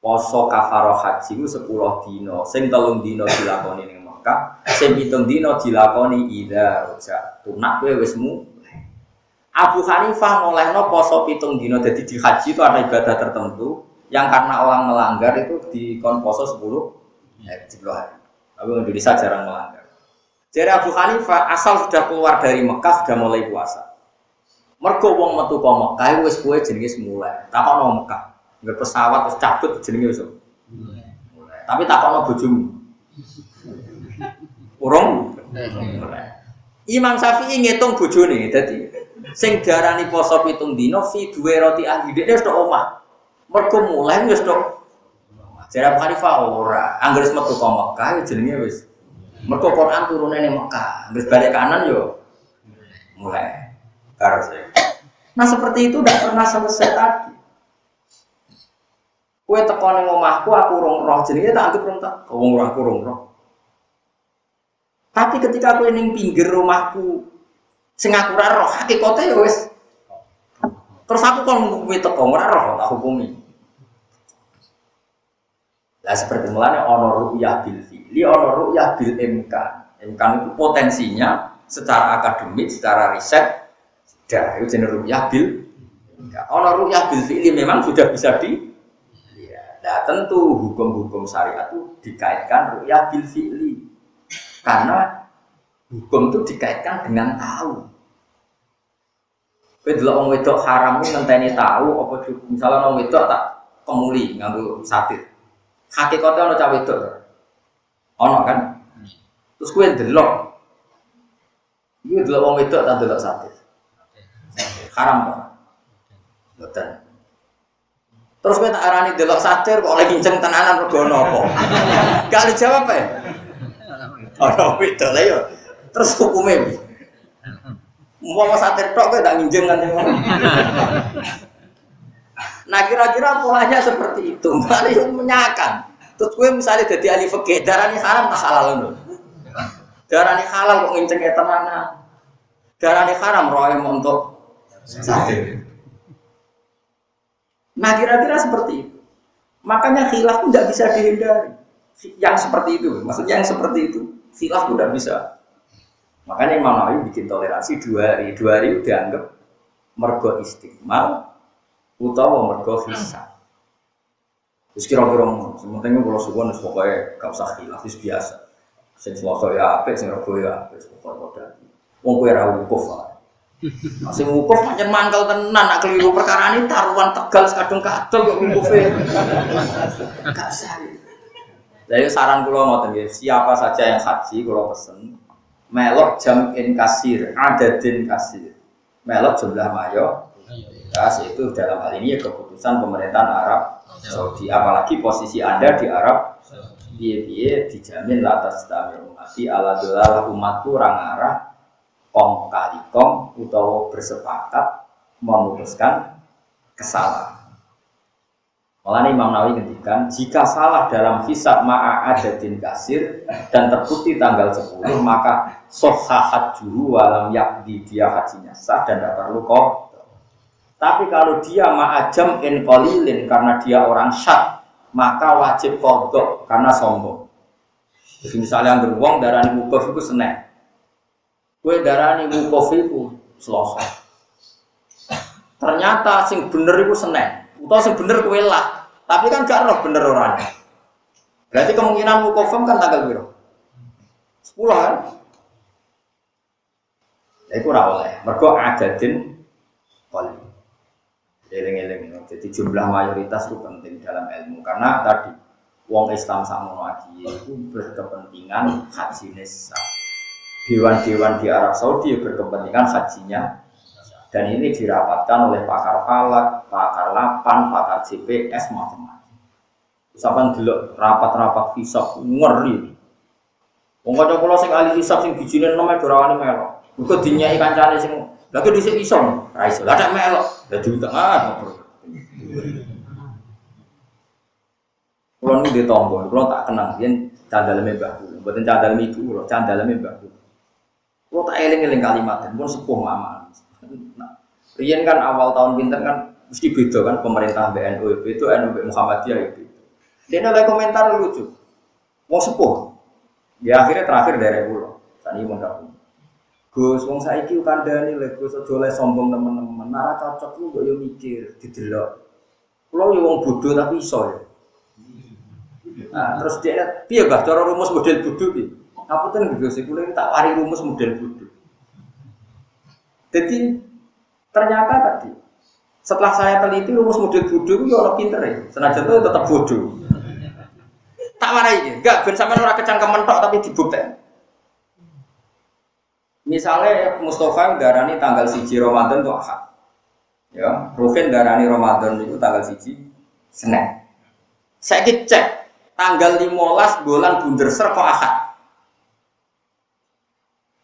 Poso kafaro haji itu sepuluh dino, sing telung dino dilakoni ning Mekah, sing pitung dino dilakoni ida rojatu. Nak kowe wis Abu Hanifah ngolehno poso pitung dino, jadi di haji itu ada ibadah tertentu yang karena orang melanggar itu di kon poso sepuluh ya, hari. Tapi Indonesia jarang melanggar. Jadi Abu Hanifah asal sudah keluar dari Mekah sudah mulai puasa. Mergo wong metu ke Mekah wis kuwe jenenge mulai. Takono Mekah. Nggak pesawat terus cabut jenenge wis. Tapi takono bojomu. Urung. Imam Syafi'i ngitung bojone dadi sing diarani poso pitung dino fi duwe roti ahli dhek wis tok omah. Mergo mulai wis tok Jadi Abu Hanifah ora, angger metu ke Mekah ya jenenge wis. Mergo Quran turune ning Mekah, wis balik kanan yo mulai. Karo Nah seperti itu tidak pernah selesai tadi. Kue teko ning omahku aku rong roh jenenge tak anggap rong tak wong roh aku rong roh. Tapi ketika aku ning pinggir rumahku sing aku ora roh hakikate ya wis terus aku kon ngukumi teko ora roh tak hukumi. Lah seperti mulanya ono ru'yah bil fi'li, ono ru'yah bil imkan. Imkan itu potensinya secara akademik, secara riset, sudah itu jenis ru'yah bil Ono ru'yah bil fi'li memang sudah bisa di Nah tentu hukum-hukum syariat itu dikaitkan ru'yah bil fi'li. Karena hukum itu dikaitkan dengan tahu. Kowe delok wong wedok haram ku ngenteni tahu apa misalnya wong wedok tak kemuli nganggo satir. Hakikate ana cah wedok. Ono kan? Terus kowe delok. Iku delok wong wedok tak delok satir. Haram kok. Mboten. Terus kowe tak arani delok satir kok oleh kinceng tenanan mergo napa? Gak ada jawab ya. Wedok lha yo. Terus hukumnya Mau satir tok kowe tak nginjeng kan Nah kira-kira polanya seperti itu, mari menyakan. Terus gue misalnya jadi ahli fikih, darah ini haram tak halal loh. Darah ini halal kok ngincengnya tenanan. Darah ini haram roh untuk satir. Nah kira-kira seperti itu. Makanya khilaf pun tidak bisa dihindari. Yang seperti itu, maksudnya yang seperti itu, khilaf pun tidak bisa. Makanya Imam Nawawi bikin toleransi dua hari. Dua hari dianggap mergo istiqmal utawa mergo hisab. Terus kira-kira ngono, sementing kalau suwon wis pokoke gak usah khilaf wis biasa. Sing selasa ya apik, sing rebo ya apik, pokoke padha. Wong kowe ra wukuf. Masih wukuf pancen mangkel tenan nak keliru perkara ini taruhan tegal sekadung kadol kok wukufe. Gak sah. Jadi saran kula ngoten nggih, siapa saja yang haji kula pesen melok jam in kasir, adadin kasir. Melok jumlah mayo Ya, itu dalam hal ini ya keputusan pemerintahan Arab Saudi. Apalagi posisi Anda di Arab biye-biye dijamin lah atas tamir umati ala dolala umatku orang arah kong utawa bersepakat memutuskan kesalahan. Malah Imam Nawawi ngendikan jika salah dalam hisab ma'a adatin kasir dan terbukti tanggal 10 maka sohahat juhu walam yakdi dia hajinya sah dan tidak perlu kok tapi kalau dia ma'ajam in kolilin karena dia orang syat, maka wajib kodok karena sombong. Jadi misalnya yang beruang darah wukuf itu senek. Kue wukuf itu selosok. Ternyata sing bener itu senek. Atau sing bener kue lah. Tapi kan gak roh bener orangnya. Berarti kemungkinan wukuf kan tanggal biru. Sepuluh kan? Ya itu oleh. Mergo adadin kolil. Eling-eling. Jadi jumlah mayoritas itu penting dalam ilmu karena tadi wong Islam sama lagi itu berkepentingan haji. Dewan-dewan di Arab Saudi berkepentingan hajinya dan ini dirapatkan oleh pakar falak, pakar lapan, pakar GPS macam-macam. Sampai dulu rapat-rapat hisab ngeri. Wong kanca kula sing ahli hisab sing bijine neme dorawani melok. Muga dinyai kancane sing lagi di sini iso, ra tak melok, dadi utang ah. Kulo nu di tonggo, tak kenal yen candaleme Mbah Kulo, mboten candaleme ibu Kulo. Kulo tak eling-eling kalimat, pun sepuh mama. Nah, Rian kan awal tahun pinter kan mesti beda kan pemerintah BNU itu NU Muhammadiyah itu. Dia ada komentar lucu. Mau sepuh. Ya akhirnya terakhir dari pulau. Tadi mau Gus, wong saiki kandhani lek Gus aja oleh sombong teman-teman. Nara cocok lu kok yo mikir, didelok. Kulo yo wong bodoh tapi iso ya. Nah, terus dia piye Bah cara rumus model bodoh iki? Ngapunten Gus, kulo tak wari rumus model bodoh. Jadi ternyata tadi setelah saya teliti rumus model bodoh itu orang pinter ya. Senajan itu tetap bodoh. Tak warai, enggak ben sampean ora kecangkemen tok tapi dibuktikan. Misalnya Mustafa darani tanggal siji Ramadan itu ahad. Ya, Rufin darani Ramadan itu tanggal siji Senin. Saya cek tanggal 15 bulan bunder kok ahad.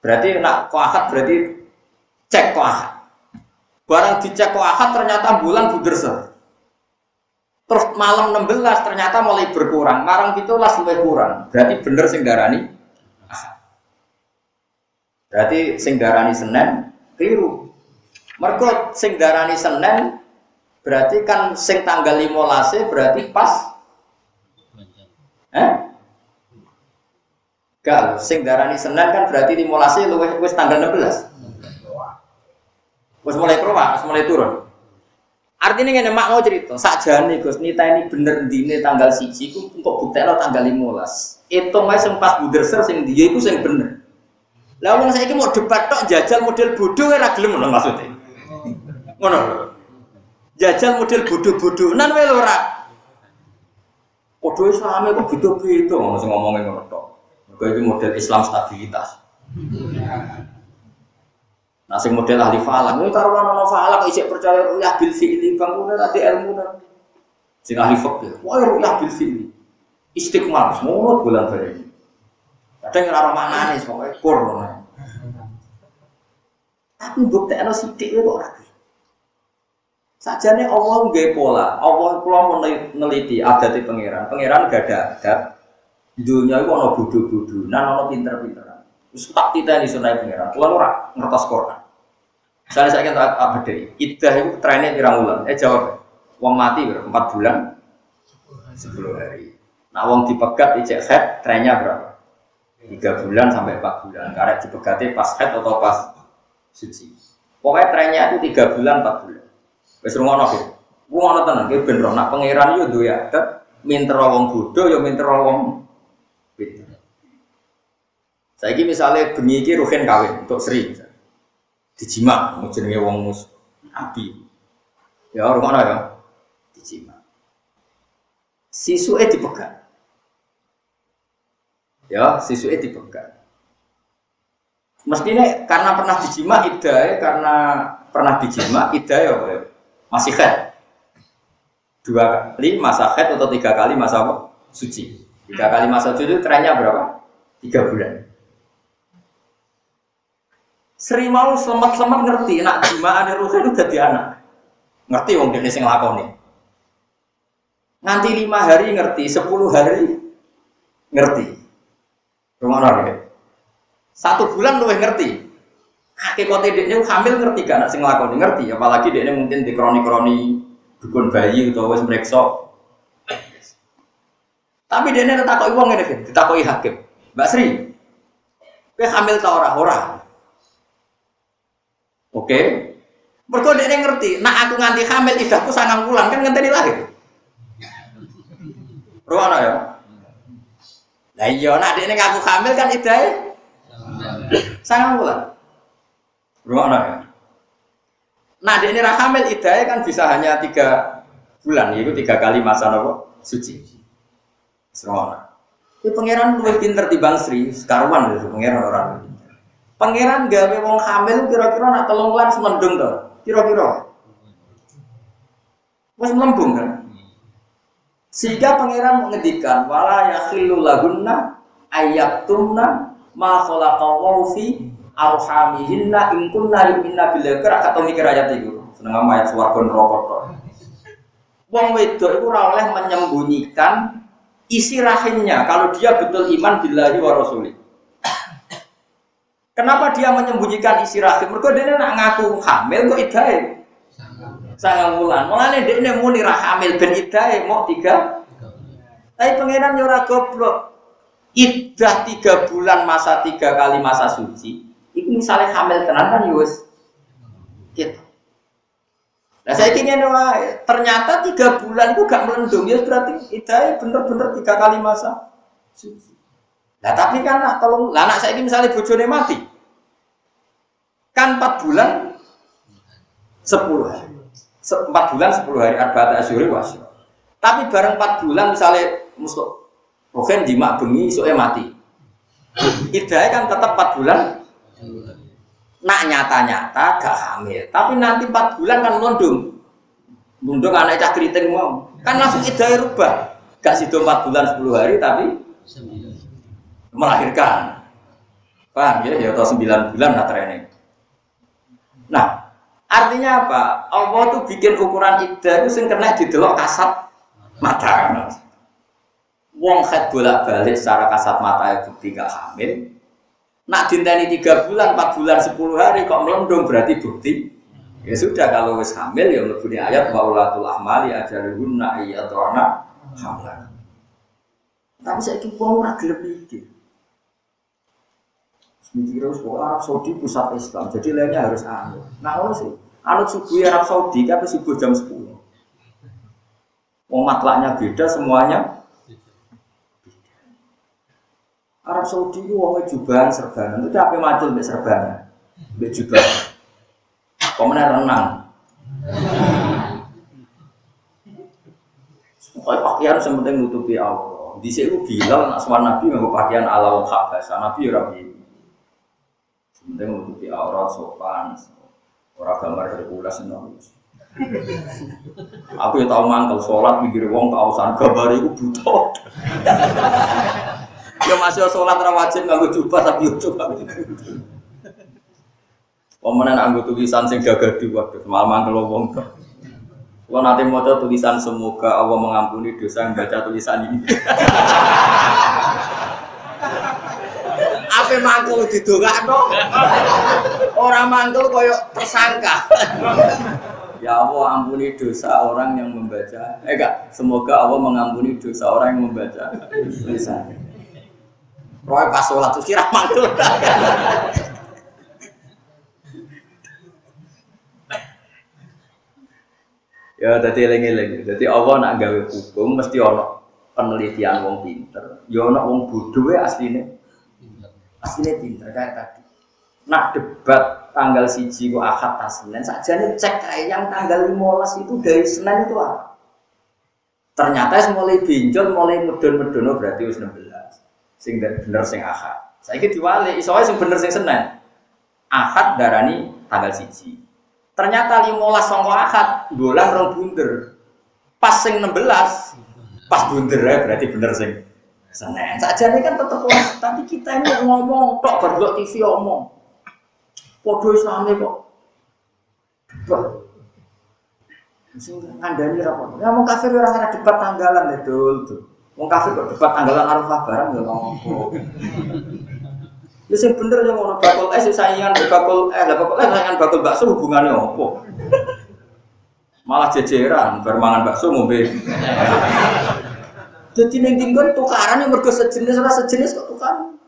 Berarti nak kok ahad berarti cek kok ahad. Barang dicek kok ahad ternyata bulan buderser. Terus malam 16 ternyata mulai berkurang. Marang itu lah lebih kurang. Berarti bener sing darani Berarti sing darani Senin keliru. Mergo sing darani Senin berarti kan sing tanggal 15 berarti pas Eh? Gal, sing darani Senin kan berarti 15 luwih wis tanggal 16. Wis mulai keluar, wis mulai turun. Artinya ngene mak mau cerita, sakjane Gus nita ini bener dine tanggal siji ku kok buktekno tanggal 15. Itu wae sing pas buderser sing dia iku sing bener. Lah wong saiki mau debat tok jajal model bodoh ora gelem ngono maksudnya. Ngono Jajal model bodoh-bodoh nan wae ora. Padha Islame kok ngono sing ngomongin ngono tok. Mergo iki model Islam stabilitas. Nah, sing model ahli falak, ini karuan ana falak isik percaya ruyah bil fi'li bang tadi ilmu nanti. Sing ahli fikih, wah ruyah bil fi'li. Istiqmal, semua bulan balik. Kadang ora manane pokoke kur ngono. Tapi buktekno sithik kok ora. Sajane Allah nggih pola, Allah kula meneliti adate pangeran. Pangeran gak ada adat. Dunia itu ana bodho-bodho, nan ana pinter-pinter. Wis tak titeni sunai pangeran. Kula ora ngertos Quran. Misalnya saya kata apa deh, idah itu trennya pirang bulan. Eh jawab, uang mati berapa? Empat bulan, sepuluh hari. Nah uang dipegat ijek head, trennya berapa? Tiga bulan sampai empat bulan. Karena dipegati pas head atau pas suci. Pokoknya trennya itu tiga bulan, empat bulan. Wes rumah nafir. Gue ngono tenan, gue bener. Nak pangeran itu dua ya, minter wong bodoh, minter wong pinter. Saya ini misalnya bengi ini ruhin kawin untuk Sri, misalnya. dijima, jenenge wong mus api. Ya mana ya? Dijima. Sisuke dipegang. Ya, sisuke dipegang. Mestinya karena pernah dijima idai, karena pernah dijima idai ya masih khed. Dua kali masa khed atau tiga kali masa? Suci. Tiga kali masa suci itu trennya berapa? Tiga bulan. Seri mau selamat-selamat ngerti, nak jima ada ruh itu jadi anak. Ngerti wong dene sing lakoni. Nganti lima hari ngerti, sepuluh hari ngerti. Rumah ya. Satu bulan lu ngerti. Kaki kote dekne hamil ngerti gak nak sing lakoni ngerti, apalagi dekne mungkin di kroni-kroni dukun bayi atau wes mreksa. Tapi dekne takoki wong ngene, ditakoki hakim. Mbak Sri, kowe hamil ta ora? Ora. Oke. Mergo dia ngerti, nak aku nganti hamil idahku sangang bulan kan ngenteni lahir. Ruwana ya. Lah iya nak dia ngaku hamil kan idah sangang bulan. Ruwana ya. Nah dia ini hamil idah kan bisa hanya tiga bulan, itu tiga kali masa nopo suci. Ruwana. Ini pangeran lebih pinter di Sri, sekarwan itu pangeran orang. Pangeran gawe wong hamil kira-kira nak telung bulan semendung to. Kira-kira. Wes melembung kan. Sehingga pangeran menghentikan wala yakhilu lagunna ayatumna ma khalaqallahu fi arhamihinna in kunna yu'minna billahi kira kata mikir ayat itu. Seneng ayat swarga neraka to. Wong wedok itu ora oleh menyembunyikan isi rahimnya kalau dia betul iman billahi wa rasulih. Kenapa dia menyembunyikan isi rahim? Mereka dia nak ngaku hamil kok idai. Sangat bulan. Mulane dia ini muni hamil ben idai mau tiga. Tapi pangeran nyora goblok. Idah tiga bulan masa tiga kali masa suci. Itu misalnya hamil tenan kan yus. Gitu. Nah saya ingin ternyata tiga bulan itu gak melendung ya berarti idai bener-bener tiga kali masa suci. Nah tapi kan nak tolong, lah anak saya ini misalnya bojone mati, kan empat bulan sepuluh hari, empat bulan sepuluh hari arba'at asyuri wasyo. Tapi bareng empat bulan misalnya musuh rohen jima bengi soalnya mati. Idahnya kan tetap empat bulan. Nak nyata-nyata gak hamil, tapi nanti empat bulan kan melundung. Melundung anak cah keriting mau, kan langsung idahnya rubah. Gak situ empat bulan sepuluh hari tapi melahirkan. Paham ya? Ya atau sembilan bulan nah training. Nah, Artinya apa? Allah tuh bikin ukuran iddah itu sing kena didelok kasat mata. Wong head bolak-balik secara kasat mata itu tiga hamil. Nak dinteni tiga bulan, empat bulan, sepuluh hari kok melondong berarti bukti. Ya sudah kalau wis hamil ya mlebu ayat wa ulatul ahmali ajaluhunna anak hamlan. Tapi saya itu wong ora gelem mikir. Mikir harus Arab Saudi pusat Islam, jadi lainnya harus anut. Nah, sih Anut subuh Arab Saudi kan subuh jam 10. Wong matlaknya beda semuanya. Arab Saudi itu wong jubahan serbanan. Itu capek macul mbek serbanan. Mbek jubahan. Pemenang renang. Pokoknya pakaian sementing nutupi Allah. Di sini bilang nak Nabi nggak pakaian ala wong. Nabi ya rabi. Sementing nutupi aurat sopan. Orang gambar Hercules no. Aku ya tahu mantel sholat mikir wong kausan gambar itu butuh. ya masih sholat ra wajib nganggo jubah tapi coba. Pemenang anggo tulisan sing gagah waduh malah mangkel wong. Kalau nanti mau tulisan semoga Allah mengampuni dosa yang baca tulisan ini. Apa mangkel didongakno? Orang mangkel koyo tersangka. Ya Allah ampuni dosa orang yang membaca. Eh enggak, semoga Allah mengampuni dosa orang yang membaca tulisan. Roy pas sholat tuh kira mantul. ya tadi eling-eling. Jadi Allah nak gawe hukum mesti ono penelitian wong pinter. Ya ono wong bodoh ya aslinya. Pinter kayak tadi. Nak debat tanggal siji kok akad Senin saja nih cek kayak yang tanggal 15 itu dari Senin itu apa? Ternyata mulai binjol, mulai medon-medon oh, berarti us 16. Sing bener sing akad. Saya gitu diwali, isowe sing bener sing Senin. Akad darani tanggal siji. Ternyata 15 songko akad, bulan rong bunder. Pas sing 16, pas bunder ya berarti bener sing Senin. Saja ini kan tetap tapi kita ini ngomong tok berdua TV ngomong. Podo Islami kok. Bah. Sing ngandani ra kok. Ya mau kafir ora ada debat tanggalan ya dul tuh. Wong kafir kok debat tanggalan Arafah barang ya ngomong. Ya sing bener yang ngono bakul es saingan bakul eh lah bakul eh saingan bakul bakso hubungannya opo? Malah jejeran bermangan bakso ngombe. Jadi neng tinggal tukaran yang mergo sejenis ora sejenis kok tukaran.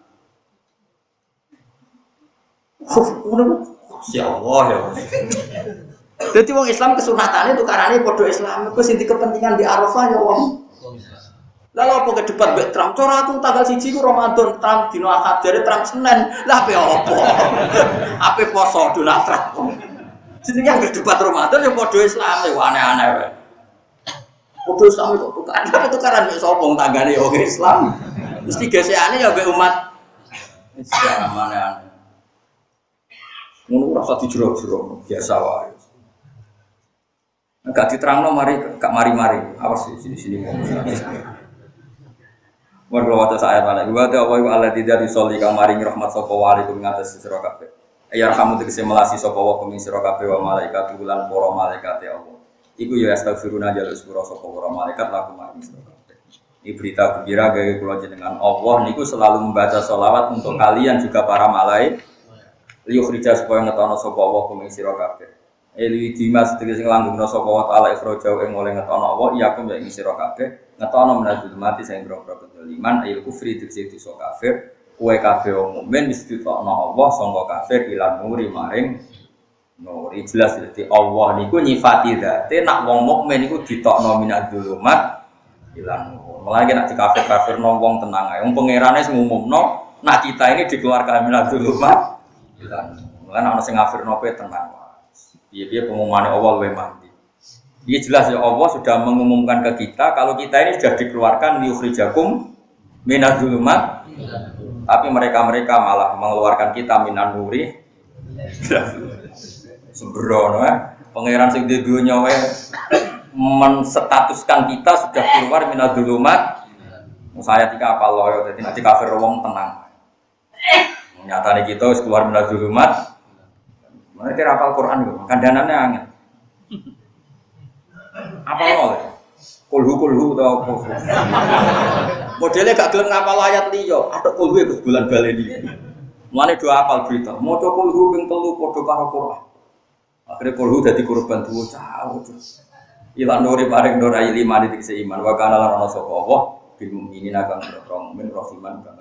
Ya Allah ya. Jadi wong Islam kesunatannya itu karena podo Islam itu sinti kepentingan di Arafah ya wong. Lalu apa ke debat mbek Trump? Cora aku tanggal siji ku Ramadan Trump dino Ahad dari Trump Senin. Lah apa apa? Apa poso Donald Trump? Jadi yang debat Ramadan ya podo Islam ya aneh-aneh Podo Islam itu tukaran, tapi tukaran mbek sapa wong tanggane ya Islam. Mesti gesekane ya mbek umat Islam aneh-aneh. Ngono rasa dijero-jero biasa wae. Enggak diterangno mari gak mari-mari. Awas di sini mau. Warga wajah saya mana? Iwa ta wa ala tidak disoli kamari rahmat sapa wa alaikum ngatas sira kabeh. Ya kamu tegese melasi sapa wa kumi sira kabeh wa malaikat bulan para malaikat ya Allah. Iku ya astagfiruna jaluk sepura sapa para malaikat laku mari sira kabeh. Ini berita gembira gawe kula jenengan. Allah niku selalu membaca sholawat untuk kalian juga para malaikat. Liuk rija supaya ngetono sapa Allah kuming sira kabeh. Eli dimas tegese nglanggengno sapa wa taala ikhrajau ing oleh ngetono Allah iya kum ya ing sira kabeh. Ngetono menadul mati sing boro-boro kedoliman ayil kufri tegese dosa kafir kowe kabeh wong mukmin wis ditokno Allah sangka kafir ilan nuri maring nuri jelas dadi Allah niku nyifati dzate nak wong mukmin niku ditokno minadul umat ilan nur malah nek kafir-kafir nong wong tenang ae. Wong pangerane sing umumno nak kita ini dikeluarkan minadul umat Mulai orang sing ngafir nopo tenang. Iya dia pengumuman Allah lebih mandi. Dia jelas ya Allah sudah mengumumkan ke kita kalau kita ini sudah dikeluarkan liukhrijakum minadzulumat tapi mereka-mereka malah mengeluarkan kita minan nuri sembrono ya. Pangeran sing dunia menstatuskan kita sudah keluar minadzulumat saya tiga apa loyo jadi nanti kafir wong tenang nyata nih kita keluar minal zulumat Mana kira apal Quran kok, kandanannya angin. Apa lo? Kulhu kulhu tau apa? Modelnya gak gelem ngapal ayat liya, ada kulhu ya bulan baleni. Mulane dua apal berita, maca kulhu ping telu padha karo Quran. Akhirnya kulhu dadi korban dua cawuk. Ilan nuri paring nurai lima di iman wa kana lan ana sapa Allah bil mukminin akan berprong min rahiman kana